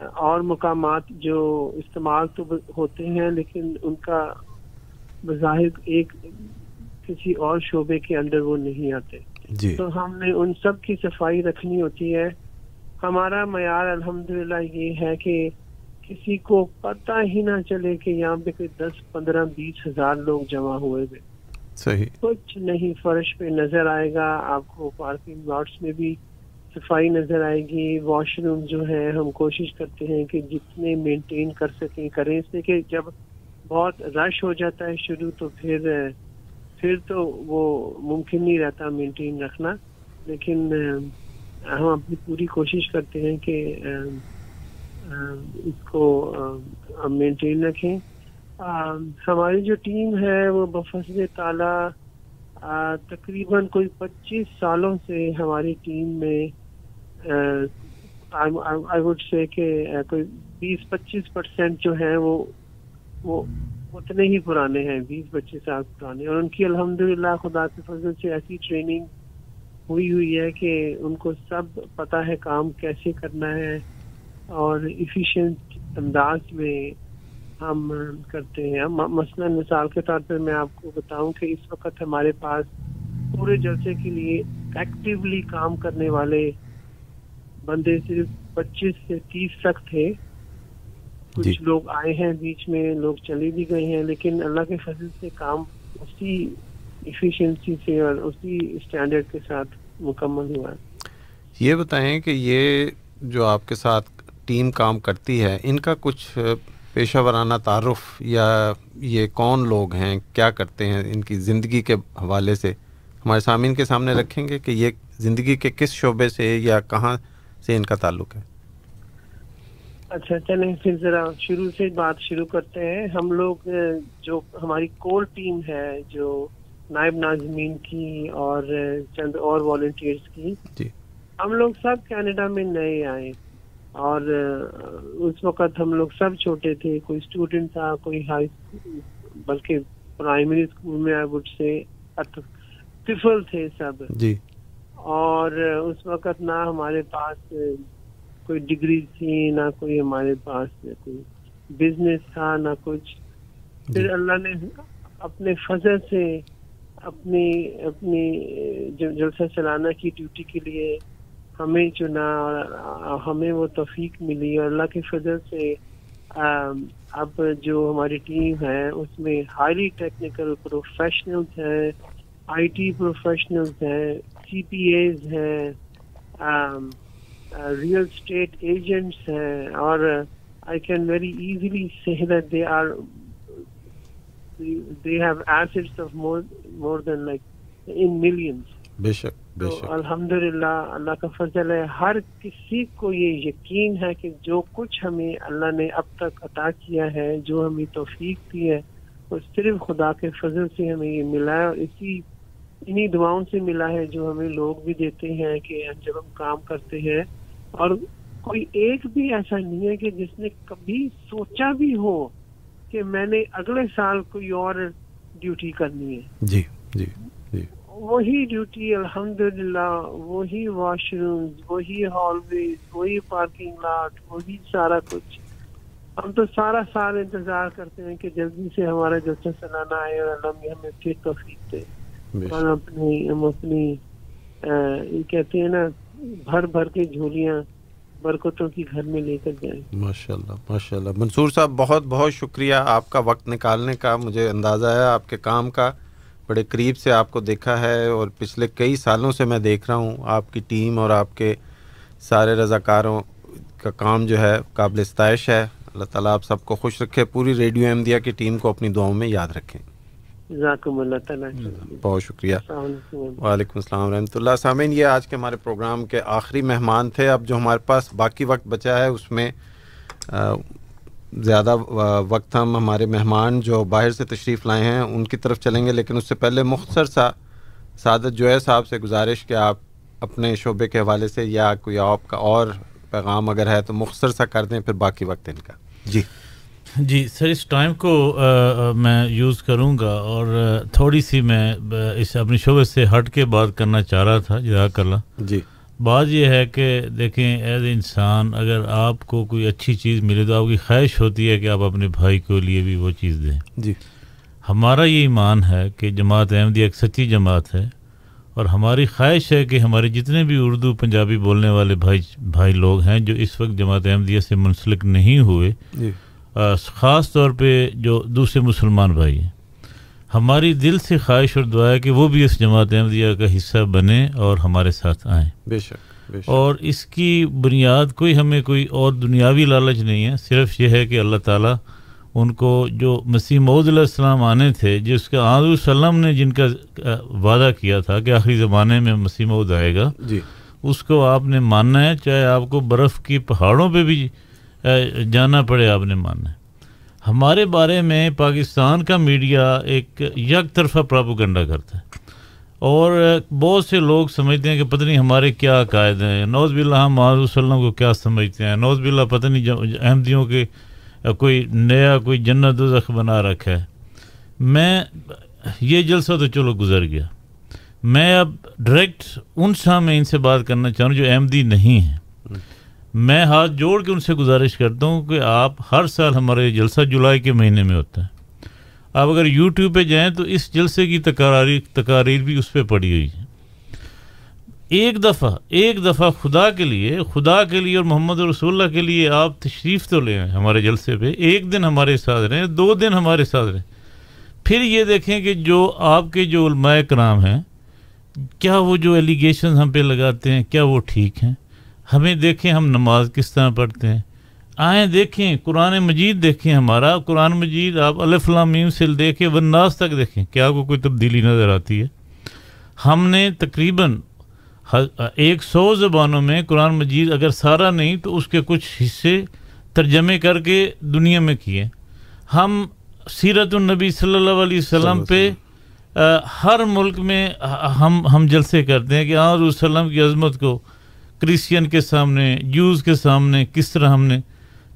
اور مقامات جو استعمال تو ہوتے ہیں لیکن ان کا بظاہر ایک کسی اور شعبے کے اندر وہ نہیں آتے۔ جی۔ تو ہم نے ان سب کی صفائی رکھنی ہوتی ہے۔ ہمارا معیار الحمدللہ یہ ہے کہ کسی کو پتہ ہی نہ چلے کہ یہاں پہ کوئی دس پندرہ بیس ہزار لوگ جمع ہوئے ہوئے۔ صحیح۔ کچھ نہیں فرش پہ نظر آئے گا۔ آپ کو پارکنگ لاٹس میں بھی صفائی نظر آئے گی واش روم جو ہے ہم کوشش کرتے ہیں کہ جتنے مینٹین کر سکیں، کریں اس لیے کہ جب بہت رش ہو جاتا ہے شروع تو پھر پھر تو وہ ممکن نہیں رہتا مینٹین رکھنا۔ لیکن، ہم اپنی پوری کوشش کرتے ہیں کہ، اس کو مینٹین رکھیں۔ ہماری جو ٹیم ہے، وہ بفضل تعالیٰ، تقریباً کوئی پچیس سالوں سے ہماری ٹیم میں آئی وڈ سے کہ کوئی بیس، پچیس پرسینٹ جو ہیں وہ وہ اتنے ہی پرانے ہیں، بیس، پچیس سال پرانے اور ان کی الحمدللہ خدا کے فضل سے ایسی ٹریننگ ہوئی ہوئی ہے کہ ان کو سب پتہ ہے کام کیسے کرنا ہے۔ اور ایفیشینٹ انداز میں ہم کرتے ہیں۔ مثلا مثال کے طور پر میں آپ کو بتاؤں کہ اس وقت ہمارے پاس پورے جلسے کے لیے ایکٹیولی کام کرنے والے بندے صرف پچیس سے تیس تک تھے۔ کچھ جی۔ لوگ آئے ہیں بیچ میں لوگ چلے بھی گئے ہیں لیکن اللہ کے فضل سے کام اسی ایفیشنسی سے اور اسی اسٹینڈرڈ کے ساتھ مکمل ہوا۔ ہے یہ بتائیں کہ یہ جو آپ کے ساتھ ٹیم کام کرتی ہے ان کا کچھ پیشہ ورانہ تعارف یا یہ کون لوگ ہیں کیا کرتے ہیں ان کی زندگی کے حوالے سے؟ ہمارے سامعین کے سامنے رکھیں گے کہ یہ زندگی کے کس شعبے سے یا کہاں سے ان کا تعلق ہے۔ اچھا چلیں پھر ذرا شروع سے بات شروع کرتے ہیں۔ ہم لوگ جو ہماری کور ٹیم ہے جو نائب ناظمین کی اور چند اور والنٹیئرس کی جی۔ ہم لوگ سب کینیڈا میں نئے آئے۔ اور اس وقت ہم لوگ سب چھوٹے تھے۔ کوئی اسٹوڈنٹ تھا کوئی ہائی بلکہ پرائمری اسکول میں وڈ سے طفل تھے سب۔ جی۔ اور اس وقت نہ ہمارے پاس کوئی ڈگری تھی نہ کوئی ہمارے پاس کوئی بزنس تھا نہ کچھ۔ پھر اللہ نے اپنے فضل سے اپنی اپنی جلسہ چلانا کی ڈیوٹی کے لیے ہمیں چنا اور ہمیں وہ توفیق ملی اور اللہ کے فضل سے اب جو ہماری ٹیم ہے اس میں ہائیلی ٹیکنیکل پروفیشنلز ہیں آئی ٹی پروفیشنلز ہیں۔ سی پی ایز ہیں ریئل اسٹیٹ ایجنٹس ہیں اور آئی کین ویری ایزیلی سے that they are they have assets of more more than like in millions بے شک بے شک الحمد للہ اللہ کا فضل ہے ہر کسی کو یہ یقین ہے کہ جو کچھ ہمیں اللہ نے اب تک عطا کیا ہے جو ہمیں توفیق دی ہے وہ صرف خدا کے فضل سے ہمیں یہ ملا ہے اور اسی انہی دعاؤں سے ملا ہے جو ہمیں لوگ بھی دیتے ہیں کہ جب ہم کام کرتے ہیں اور کوئی ایک بھی ایسا نہیں ہے کہ جس نے کبھی سوچا بھی ہو کہ میں نے اگلے سال کوئی اور ڈیوٹی کرنی ہے۔ جی جی جی۔ وہی ڈیوٹی الحمد للہ وہی واش روم وہی ہال ویز وہی پارکنگ لاٹ وہی سارا کچھ۔ ہم تو سارا سال انتظار کرتے ہیں کہ جلدی سے ہمارا جلسہ سلانا آئے اور اللہ میں ہمیں پھر توفیق دے۔ اور اپنی یہ کہتے ہیں نا بھر بھر کے جھولیاں برکتوں کی گھر میں لے کر جائیں۔ ماشاء اللہ ماشاء اللہ منصور صاحب بہت بہت شکریہ آپ کا وقت نکالنے کا مجھے اندازہ ہے آپ کے کام کا۔ بڑے قریب سے آپ کو دیکھا ہے اور پچھلے کئی سالوں سے میں دیکھ رہا ہوں آپ کی ٹیم اور آپ کے سارے رضاکاروں کا کام جو ہے قابل ستائش ہے۔ اللہ تعالیٰ آپ سب کو خوش رکھے پوری ریڈیو احمدیہ کی ٹیم کو اپنی دعاؤں میں یاد رکھیں۔ جزاکم اللہ تعالیٰ. بہت شکریہ. وعلیکم السلام ورحمۃ اللہ. سامعین یہ آج کے ہمارے پروگرام کے آخری مہمان تھے. اب جو ہمارے پاس باقی وقت بچا ہے اس میں زیادہ وقت ہم ہمارے مہمان جو باہر سے تشریف لائے ہیں ان کی طرف چلیں گے. لیکن اس سے پہلے مختصر سا سعادت جو ہے صاحب سے گزارش کہ آپ اپنے شعبے کے حوالے سے یا کوئی آپ کا اور پیغام اگر ہے تو مختصر سا کر دیں پھر باقی وقت ان کا. جی. جی سر اس ٹائم کو میں یوز کروں گا اور تھوڑی سی میں اس اپنی شعبے سے ہٹ کے بات کرنا چاہ رہا تھا جزاک اللہ۔ جی۔ بات یہ ہے کہ دیکھیں ایز انسان اگر آپ کو کوئی اچھی چیز ملے تو آپ کی خواہش ہوتی ہے کہ آپ اپنے بھائی کے لیے بھی وہ چیز دیں۔ جی۔ ہمارا یہ ایمان ہے کہ جماعت احمدیہ ایک سچی جماعت ہے اور ہماری خواہش ہے کہ ہمارے جتنے بھی اردو پنجابی بولنے والے بھائی بھائی لوگ ہیں جو اس وقت جماعت احمدیہ سے منسلک نہیں ہوئے جی۔ خاص طور پہ جو دوسرے مسلمان بھائی ہیں ہماری دل سے خواہش اور دعا ہے کہ وہ بھی اس جماعت احمدیہ کا حصہ بنے اور ہمارے ساتھ آئیں۔ بے شک بے شک۔ اور اس کی بنیاد کوئی ہمیں کوئی اور دنیاوی لالچ نہیں ہے صرف یہ ہے کہ اللہ تعالیٰ ان کو جو مسیح معود علیہ السلام آنے تھے جس کا آض السلام نے جن کا وعدہ کیا تھا کہ آخری زمانے میں مسیح معود آئے گا جی۔ اس کو آپ نے ماننا ہے چاہے آپ کو برف کی پہاڑوں پہ بھی جانا پڑے آپ نے ماننا ہمارے بارے میں پاکستان کا میڈیا ایک یک طرفہ پراپوگنڈا کرتا ہے۔ اور بہت سے لوگ سمجھتے ہیں کہ پتہ نہیں ہمارے کیا عقائد ہیں۔ نوز باللہ ہم معاذ وسلم کو کیا سمجھتے ہیں۔ نوز باللہ پتہ نہیں احمدیوں کے کوئی نیا کوئی جنت دوزخ بنا رکھا ہے۔ میں یہ جلسہ تو چلو گزر گیا۔ میں اب ڈائریکٹ ان سامعین سے بات کرنا چاہوں جو احمدی نہیں ہیں۔ میں ہاتھ جوڑ کے ان سے گزارش کرتا ہوں کہ آپ ہر سال ہمارا یہ جلسہ جولائی کے مہینے میں ہوتا ہے۔ آپ اگر یوٹیوب پہ جائیں تو اس جلسے کی تقاریر تقاریر بھی اس پہ پڑی ہوئی ہے۔ ایک دفعہ ایک دفعہ خدا کے لیے، خدا کے لیے اور محمد رسول اللہ کے لیے آپ تشریف تو لے آئیں ہمارے جلسے پہ۔ ایک دن ہمارے ساتھ رہیں، دو دن ہمارے ساتھ رہیں۔ پھر یہ دیکھیں کہ جو آپ کے جو علماء کرام ہیں، کیا وہ جو ایلیگیشن ہم پہ لگاتے ہیں، کیا وہ ٹھیک ہیں؟ ہمیں دیکھیں ہم نماز کس طرح پڑھتے ہیں۔ آئیں دیکھیں قرآن مجید دیکھیں ہمارا۔ قرآن مجید آپ الف لام میم سے دیکھیں وناس تک دیکھیں۔ کیا کو کوئی تبدیلی نظر آتی ہے؟ ہم نے تقریباً ایک سو زبانوں میں قرآن مجید اگر سارا نہیں تو اس کے کچھ حصے ترجمے کر کے دنیا میں کیے۔ ہم سیرت النبی صلی اللہ علیہ وسلم پہ ہر ملک میں ہم ہم جلسے کرتے ہیں کہ آج وسلم کی عظمت کو کرسچین کے سامنے جوز کے سامنے، کس طرح ہم نے؟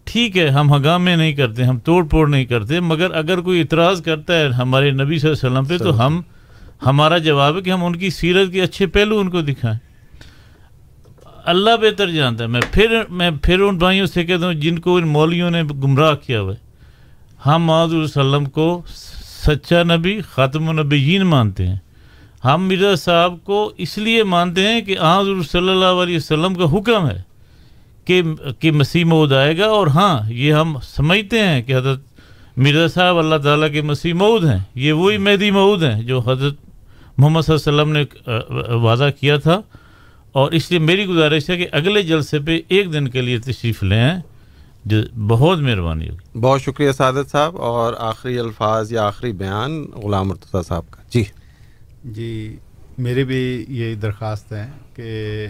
ٹھیک ہے، ہم ہنگامے نہیں کرتے، ہم توڑ پھوڑ نہیں کرتے، مگر اگر کوئی اعتراض کرتا ہے ہمارے نبی صلی اللہ علیہ وسلم پہ، تو ہم، ہمارا جواب ہے کہ ہم ان کی سیرت کے اچھے پہلو ان کو دکھائیں۔ اللہ بہتر جانتا ہے۔ میں پھر میں پھر ان بھائیوں سے کہتا ہوں، جن کو ان مولویوں نے گمراہ کیا ہوا ہے، ہم محمد وسلم کو سچا نبی، خاتم النبیین مانتے ہیں۔ ہم مرزا صاحب کو اس لیے مانتے ہیں کہ آج صلی اللہ علیہ وسلم کا حکم ہے کہ کہ مسیح مود آئے گا اور ہاں یہ ہم سمجھتے ہیں کہ حضرت مرزا صاحب اللہ تعالیٰ کے مسیح مود ہیں۔ یہ وہی مہدی مود ہیں جو حضرت محمد صلی اللہ علیہ وسلم نے وعدہ کیا تھا۔ اور اس لیے میری گزارش ہے کہ اگلے جلسے پہ ایک دن کے لیے تشریف لیں۔ جو بہت مہربانی ہوگی۔ بہت شکریہ سعادت صاحب۔ اور آخری الفاظ یا آخری بیان غلام مرتضیٰ صاحب کا۔ جی۔ جی میری بھی یہی درخواست ہے کہ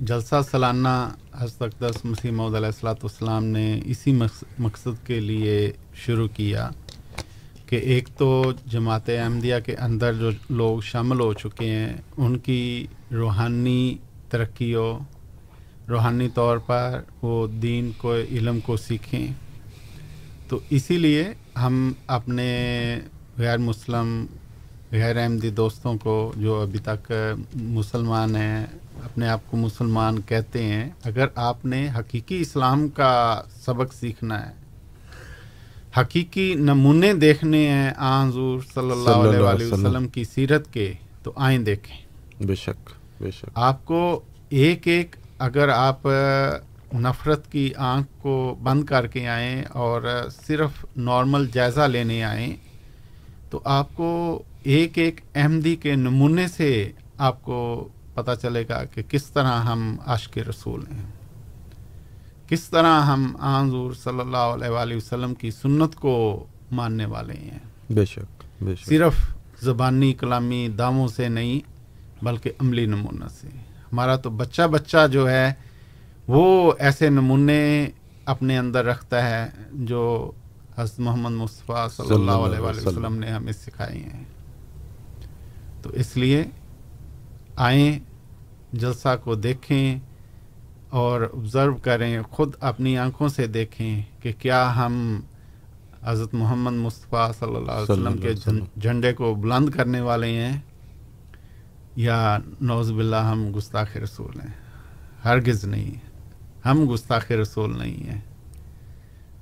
جلسہ سالانہ حضرت اقدس مسیح محدود علیہ السلاۃ والسلام نے اسی مقصد کے لیے شروع کیا کہ ایک تو جماعت احمدیہ کے اندر جو لوگ شامل ہو چکے ہیں، ان کی روحانی ترقی ہو روحانی طور پر وہ دین کو، علم کو سیکھیں۔ تو اسی لیے ہم اپنے غیر مسلم غیر احمدی دوستوں کو جو ابھی تک مسلمان ہیں اپنے آپ کو مسلمان کہتے ہیں اگر آپ نے حقیقی اسلام کا سبق سیکھنا ہے حقیقی نمونے دیکھنے ہیں حضور صلی اللہ علیہ وآلہ وسلم۔ کی سیرت کے تو آئیں دیکھیں بے شک بے شک آپ کو ایک ایک اگر آپ نفرت کی آنکھ کو بند کر کے آئیں اور صرف نارمل جائزہ لینے آئیں تو آپ کو ایک ایک احمدی کے نمونے سے آپ کو پتہ چلے گا کہ کس طرح ہم عاشق رسول ہیں۔ کس طرح ہم حضور صلی اللہ علیہ وآلہ وسلم کی سنت کو ماننے والے ہیں۔ بے شک بے شک۔ صرف زبانی کلامی داموں سے نہیں بلکہ عملی نمونہ سے۔ ہمارا تو بچہ بچہ جو ہے وہ ایسے نمونے اپنے اندر رکھتا ہے جو حضرت محمد مصطفیٰ صلی اللہ علیہ وآلہ وسلم نے ہمیں سکھائے ہیں۔ تو اس لیے آئیں جلسہ کو دیکھیں اور آبزرو کریں خود اپنی آنکھوں سے دیکھیں کہ کیا ہم حضرت محمد مصطفیٰ صلی اللہ علیہ وسلم کے جھنڈے کو بلند کرنے والے ہیں یا نوز باللہ ہم گستاخ رسول ہیں؟ ہرگز نہیں۔ ہم گستاخ رسول نہیں ہیں۔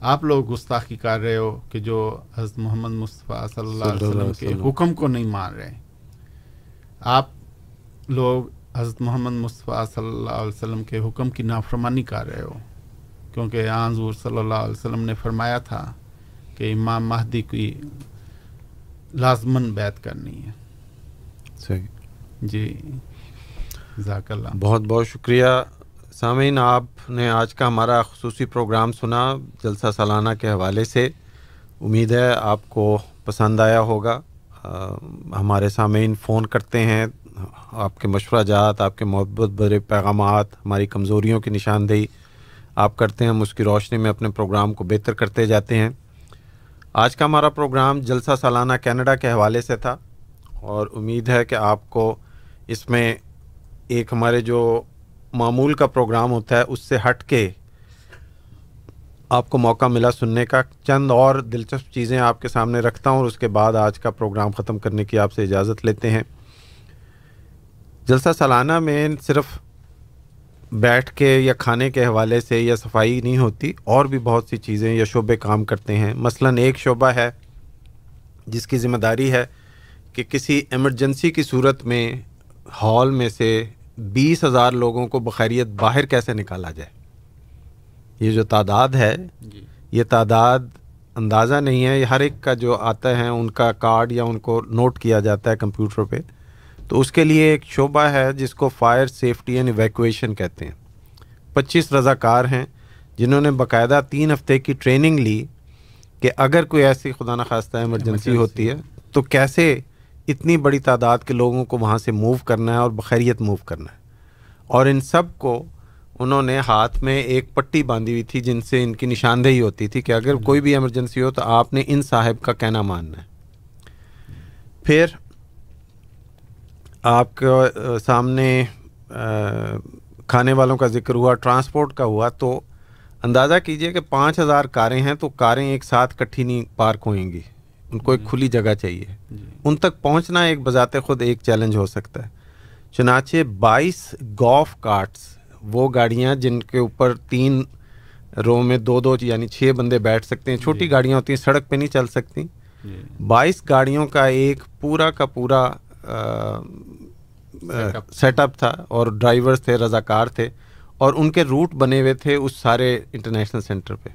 آپ لوگ گستاخی کر رہے ہو کہ جو حضرت محمد مصطفیٰ صلی اللہ علیہ وسلم کے حکم کو نہیں مان رہے۔ آپ لوگ حضرت محمد مصطفیٰ صلی اللہ علیہ وسلم کے حکم کی نافرمانی کر رہے ہو۔ کیونکہ حضور صلی اللہ علیہ وسلم نے فرمایا تھا کہ امام مہدی کی لازمن بیت کرنی ہے۔ صحیح۔ جی۔ جزاک اللہ۔ بہت بہت شکریہ۔ سامعین آپ نے آج کا ہمارا خصوصی پروگرام سنا جلسہ سالانہ کے حوالے سے۔ امید ہے آپ کو پسند آیا ہوگا۔ ہمارے سامعین فون کرتے ہیں، آپ کے مشورہ جات، آپ کے محبت برے پیغامات، ہماری کمزوریوں کی نشاندہی آپ کرتے ہیں، ہم اس کی روشنی میں اپنے پروگرام کو بہتر کرتے جاتے ہیں۔ آج کا ہمارا پروگرام جلسہ سالانہ کینیڈا کے حوالے سے تھا اور امید ہے کہ آپ کو اس میں ایک ہمارے جو معمول کا پروگرام ہوتا ہے، اس سے ہٹ کے آپ کو موقع ملا سننے کا، چند اور دلچسپ چیزیں آپ کے سامنے رکھتا ہوں اور اس کے بعد آج کا پروگرام ختم کرنے کی آپ سے اجازت لیتے ہیں۔ جلسہ سالانہ میں صرف بیٹھ کے یا کھانے کے حوالے سے یا صفائی نہیں ہوتی، اور بھی بہت سی چیزیں یا شعبے کام کرتے ہیں۔ مثلا ایک شعبہ ہے جس کی ذمہ داری ہے کہ کسی ایمرجنسی کی صورت میں ہال میں سے بیس ہزار لوگوں کو بخیریت باہر کیسے نکالا جائے۔ یہ جو تعداد ہے جی۔ یہ تعداد اندازہ نہیں ہے ہر ایک کا جو آتا ہے ان کا کارڈ یا ان کو نوٹ کیا جاتا ہے کمپیوٹر پہ۔ تو اس کے لیے ایک شعبہ ہے جس کو فائر سیفٹی اینڈ ایویکویشن کہتے ہیں۔ پچیس رضاکار ہیں جنہوں نے باقاعدہ تین ہفتے کی ٹریننگ لی کہ اگر کوئی ایسی خدا نخواستہ ایمرجنسی ہوتی ہے تو کیسے اتنی بڑی تعداد کے لوگوں کو وہاں سے موو کرنا ہے اور بخیریت موو کرنا ہے۔ اور ان سب کو انہوں نے ہاتھ میں ایک پٹی باندھی ہوئی تھی جن سے ان کی نشاندہی ہوتی تھی کہ اگر کوئی بھی ایمرجنسی ہو تو آپ نے ان صاحب کا کہنا ماننا ہے پھر آپ کے سامنے کھانے والوں کا ذکر ہوا ٹرانسپورٹ کا ہوا تو اندازہ کیجیے کہ پانچ ہزار کاریں ہیں تو کاریں ایک ساتھ کٹھی نہیں پارک ہوئیں گی ان کو ایک جی۔ کھلی جگہ چاہیے جی۔ ان تک پہنچنا ایک بذات خود ایک چیلنج ہو سکتا ہے چنانچہ بائیس گولف کارٹس وہ گاڑیاں جن کے اوپر تین رو میں دو دو یعنی چھ بندے بیٹھ سکتے ہیں چھوٹی جی۔ گاڑیاں ہوتی ہیں سڑک پہ نہیں چل سکتی۔ بائیس گاڑیوں کا ایک پورا کا پورا سیٹ اپ تھا اور ڈرائیورز تھے رضاکار تھے اور ان کے روٹ بنے ہوئے تھے اس سارے انٹرنیشنل سینٹر پہ۔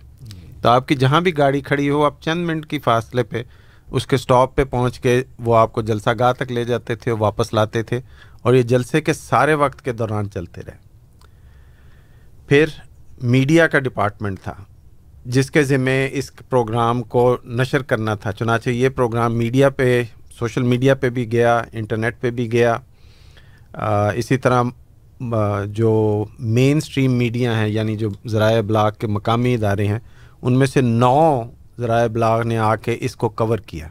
تو آپ کی جہاں بھی گاڑی کھڑی ہو آپ چند منٹ کی فاصلے پہ اس کے سٹاپ پہ پہنچ کے وہ آپ کو جلسہ گاہ تک لے جاتے تھے واپس لاتے تھے اور یہ جلسے کے سارے وقت کے دوران چلتے رہے۔ پھر میڈیا کا ڈپارٹمنٹ تھا، جس کے ذمے اس پروگرام کو نشر کرنا تھا۔ چنانچہ یہ پروگرام میڈیا پہ، سوشل میڈیا پہ بھی گیا، انٹرنیٹ پہ بھی گیا۔ اسی طرح جو مین اسٹریم میڈیا ہیں یعنی جو ذرائع ابلاغ کے مقامی ادارے ہیں، ان میں سے نو ذرائع ابلاغ نے آ کے اس کو کور کیا۔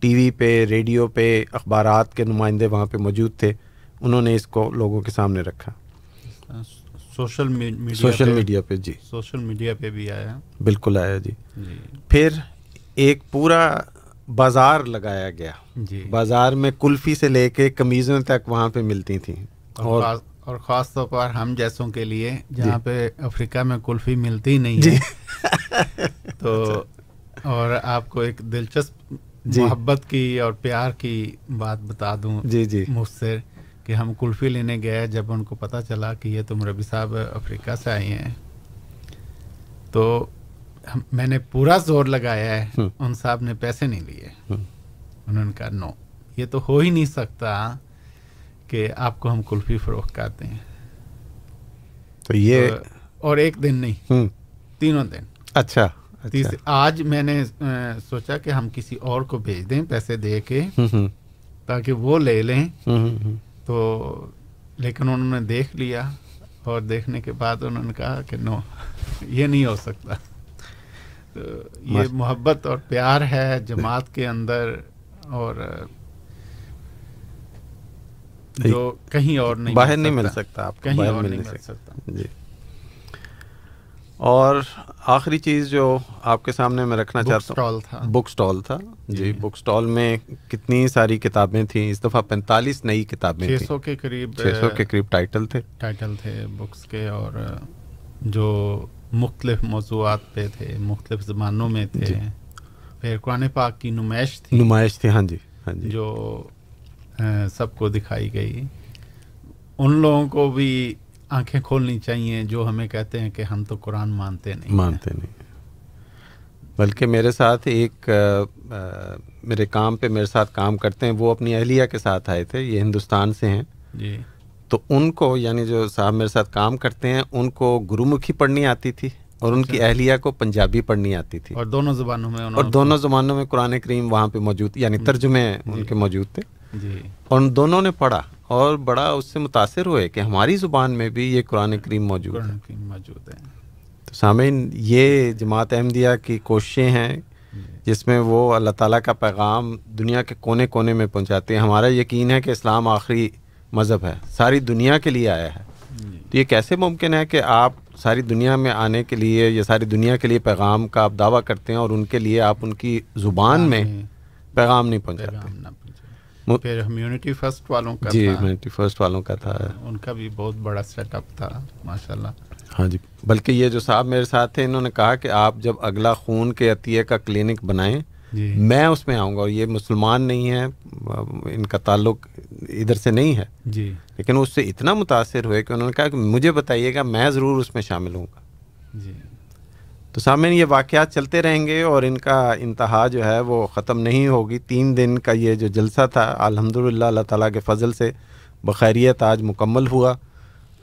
ٹی وی پہ، ریڈیو پہ، اخبارات کے نمائندے وہاں پہ موجود تھے، انہوں نے اس کو لوگوں کے سامنے رکھا۔ سوشل میڈیا سوشل میڈیا پہ جی۔ سوشل میڈیا پہ بھی آیا۔ بالکل آیا جی, جی۔ پھر ایک پورا بازار لگایا گیا۔ جی۔ بازار میں کلفی سے لے کے کمیزوں تک وہاں پہ ملتی تھیں۔ اور اور خاص طور پر ہم جیسوں کے لیے جہاں جی۔ پہ افریقہ میں کلفی ملتی نہیں جی۔ تو اور آپ کو ایک دلچسپ محبت کی اور پیار کی بات بتا دوں جی جی۔ مجھ سے۔ کہ ہم کلفی لینے گئے جب ان کو پتہ چلا کہ یہ تم ربی صاحب افریقہ سے آئی ہیں۔ تو میں نے پورا زور لگایا ہے۔ ان صاحب نے پیسے نہیں لیے۔ انہوں نے کہا نو یہ تو ہو ہی نہیں سکتا کہ آپ کو ہم کلفی فروخت کرتے ہیں۔ تو یہ اور ایک دن نہیں۔ تینوں دن۔ اچھا آج میں نے سوچا کہ ہم کسی اور کو بھیج دیں پیسے دے کے تاکہ وہ لے لیں۔ تو لیکن انہوں نے دیکھ لیا اور دیکھنے کے بعد انہوں نے کہا کہ نو یہ نہیں ہو سکتا۔ تو یہ محبت اور پیار ہے جماعت کے اندر اور جو کہیں اور نہیں باہر نہیں مل سکتا آپ کہیں اور نہیں مل سکتا۔ جی۔ اور آخری چیز جو آپ کے سامنے میں رکھنا چاہتا ہوں بک سٹال تھا۔ جی بک سٹال میں کتنی ساری کتابیں تھیں۔ اس دفعہ پینتالیس نئی کتابیں چھ سو کے قریب چھ سو کے قریب ٹائٹل تھے۔ ٹائٹل تھے بکس کے اور جو مختلف موضوعات پہ تھے مختلف زبانوں میں تھے۔ پھر قرآن پاک کی نمائش تھی۔ نمائش تھی ہاں جی ہاں جی۔ جو سب کو دکھائی گئی۔ ان لوگوں کو بھی آنکھیں کھولنی چاہیے جو ہمیں کہتے ہیں کہ ہم تو قرآن مانتے نہیں مانتے نہیں بلکہ میرے ساتھ ایک میرے کام پہ میرے ساتھ کام کرتے ہیں وہ اپنی اہلیہ کے ساتھ آئے تھے یہ ہندوستان سے ہیں۔ جی۔ تو ان کو یعنی جو صاحب میرے ساتھ کام کرتے ہیں ان کو گرو مکھی پڑھنی آتی تھی اور ان کی اہلیہ کو پنجابی پڑھنی آتی تھی۔ اور دونوں زبانوں میں اور دونوں زبانوں میں قرآن کریم وہاں پہ موجود یعنی ترجمے ان کے موجود تھے۔ جی۔ اور ان دونوں نے پڑھا اور بڑا اس سے متاثر ہوئے کہ ہماری زبان میں بھی یہ قرآن کریم موجود قرآن کریم موجود ہے۔ تو سامعین یہ جماعت احمدیہ کی کوششیں ہیں جس میں وہ اللہ تعالیٰ کا پیغام دنیا کے کونے کونے میں پہنچاتے ہیں۔ ہمارا یقین ہے کہ اسلام آخری مذہب ہے ساری دنیا کے لیے آیا ہے۔ تو یہ کیسے ممکن ہے کہ آپ ساری دنیا میں آنے کے لیے یا ساری دنیا کے لیے پیغام کا آپ دعویٰ کرتے ہیں اور ان کے لیے آپ ان کی زبان میں پیغام نہیں پہنچاتے؟ پھر ہمیونٹی فرسٹ والوں کا جی ہمیونٹی فرسٹ والوں کا تھا۔ ان کا بھی بہت بڑا سیٹ اپ تھا ماشاء اللہ ہاں جی بلکہ یہ جو صاحب میرے ساتھ تھے انہوں نے کہا کہ آپ جب اگلا خون کے عطیے کا کلینک بنائیں جی۔ میں اس میں آؤں گا اور یہ مسلمان نہیں ہے ان کا تعلق ادھر سے نہیں ہے۔ جی۔ لیکن اس سے اتنا متاثر ہوئے کہ انہوں نے کہا کہ مجھے بتائیے گا میں ضرور اس میں شامل ہوں گا۔ جی۔ تو سامعین، یہ واقعات چلتے رہیں گے اور ان کا انتہا جو ہے وہ ختم نہیں ہوگی۔ تین دن کا یہ جو جلسہ تھا الحمد للہ اللہ تعالیٰ کے فضل سے بخیریت آج مکمل ہوا۔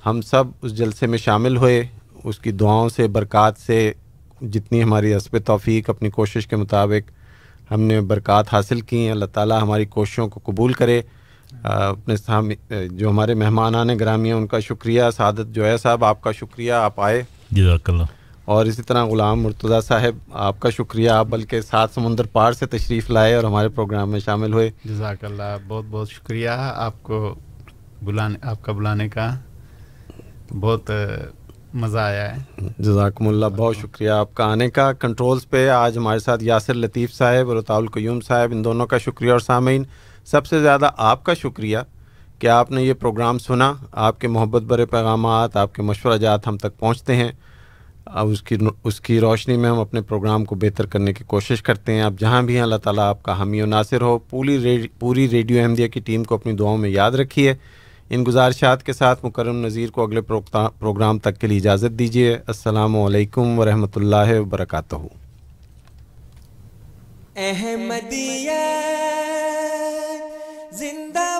ہم سب اس جلسے میں شامل ہوئے۔ اس کی دعاؤں سے، برکات سے، جتنی ہماری حسب توفیق اپنی کوشش کے مطابق ہم نے برکات حاصل کی ہیں۔ اللہ تعالیٰ ہماری کوششوں کو قبول کرے۔ اپنے سامنے جو ہمارے مہمان آنے گرامی ہیں ان کا شکریہ۔ سعادت جو ہے صاحب، آپ کا شکریہ۔ آپ آئے۔ جزاک اللہ۔ اور اسی طرح غلام مرتضیٰ صاحب آپ کا شکریہ آپ بلکہ سات سمندر پار سے تشریف لائے اور ہمارے پروگرام میں شامل ہوئے۔ جزاک اللہ بہت بہت شکریہ آپ کو بلانے آپ کا بلانے کا۔ بہت مزہ آیا ہے۔ جزاکم اللہ بہت شکریہ آپ کا آنے کا۔ کنٹرولز پہ آج ہمارے ساتھ یاسر لطیف صاحب اور رطاء القیوم صاحب ان دونوں کا شکریہ اور سامعین۔ سب سے زیادہ آپ کا شکریہ کہ آپ نے یہ پروگرام سنا۔ آپ کے محبت برے پیغامات آپ کے مشورہ جات ہم تک پہنچتے ہیں۔ اب اس کی اس کی روشنی میں ہم اپنے پروگرام کو بہتر کرنے کی کوشش کرتے ہیں۔ اب جہاں بھی ہیں، اللہ تعالیٰ آپ کا حامی و ناصر ہو۔ پوری پوری ریڈیو احمدیہ کی ٹیم کو اپنی دعاؤں میں یاد رکھیے۔ ان گزارشات کے ساتھ مکرم نذیر کو اگلے پروگرام تک کے لیے اجازت دیجیے۔ السلام علیکم ورحمۃ اللہ وبرکاتہ۔ احمدیہ زندہ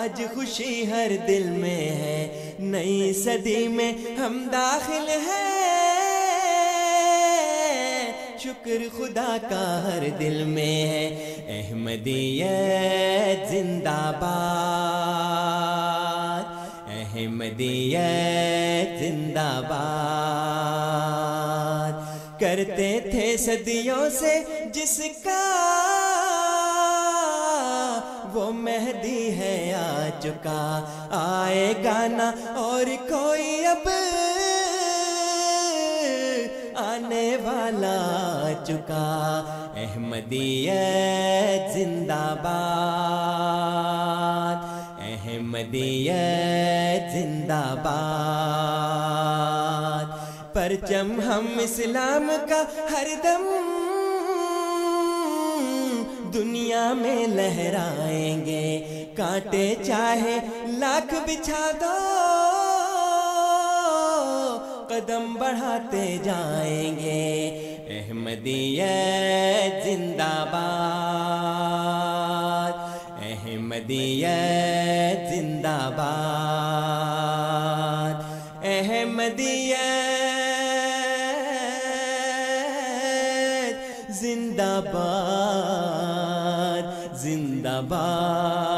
آج خوشی ہر دل میں ہے۔ نئی صدی میں ہم داخل ہیں۔ شکر خدا کا ہر دل میں ہے۔ احمدیت زندہ باد۔ احمدیت زندہ باد۔ کرتے تھے صدیوں سے جس کا وہ مہدی ہے آ چکا آئے گانا اور کوئی اب آنے والا چکا احمدیت زندہ باد۔ احمدیت زندہ باد۔ پرچم ہم اسلام کا ہر دم دنیا میں لہرائیں گے۔ کانٹے چاہے لاکھ بچھا دو۔ قدم بڑھاتے جائیں گے۔ احمدیت زندہ باد۔ احمدیت زندہ باد۔ احمدیت زندہ باد۔ زندہ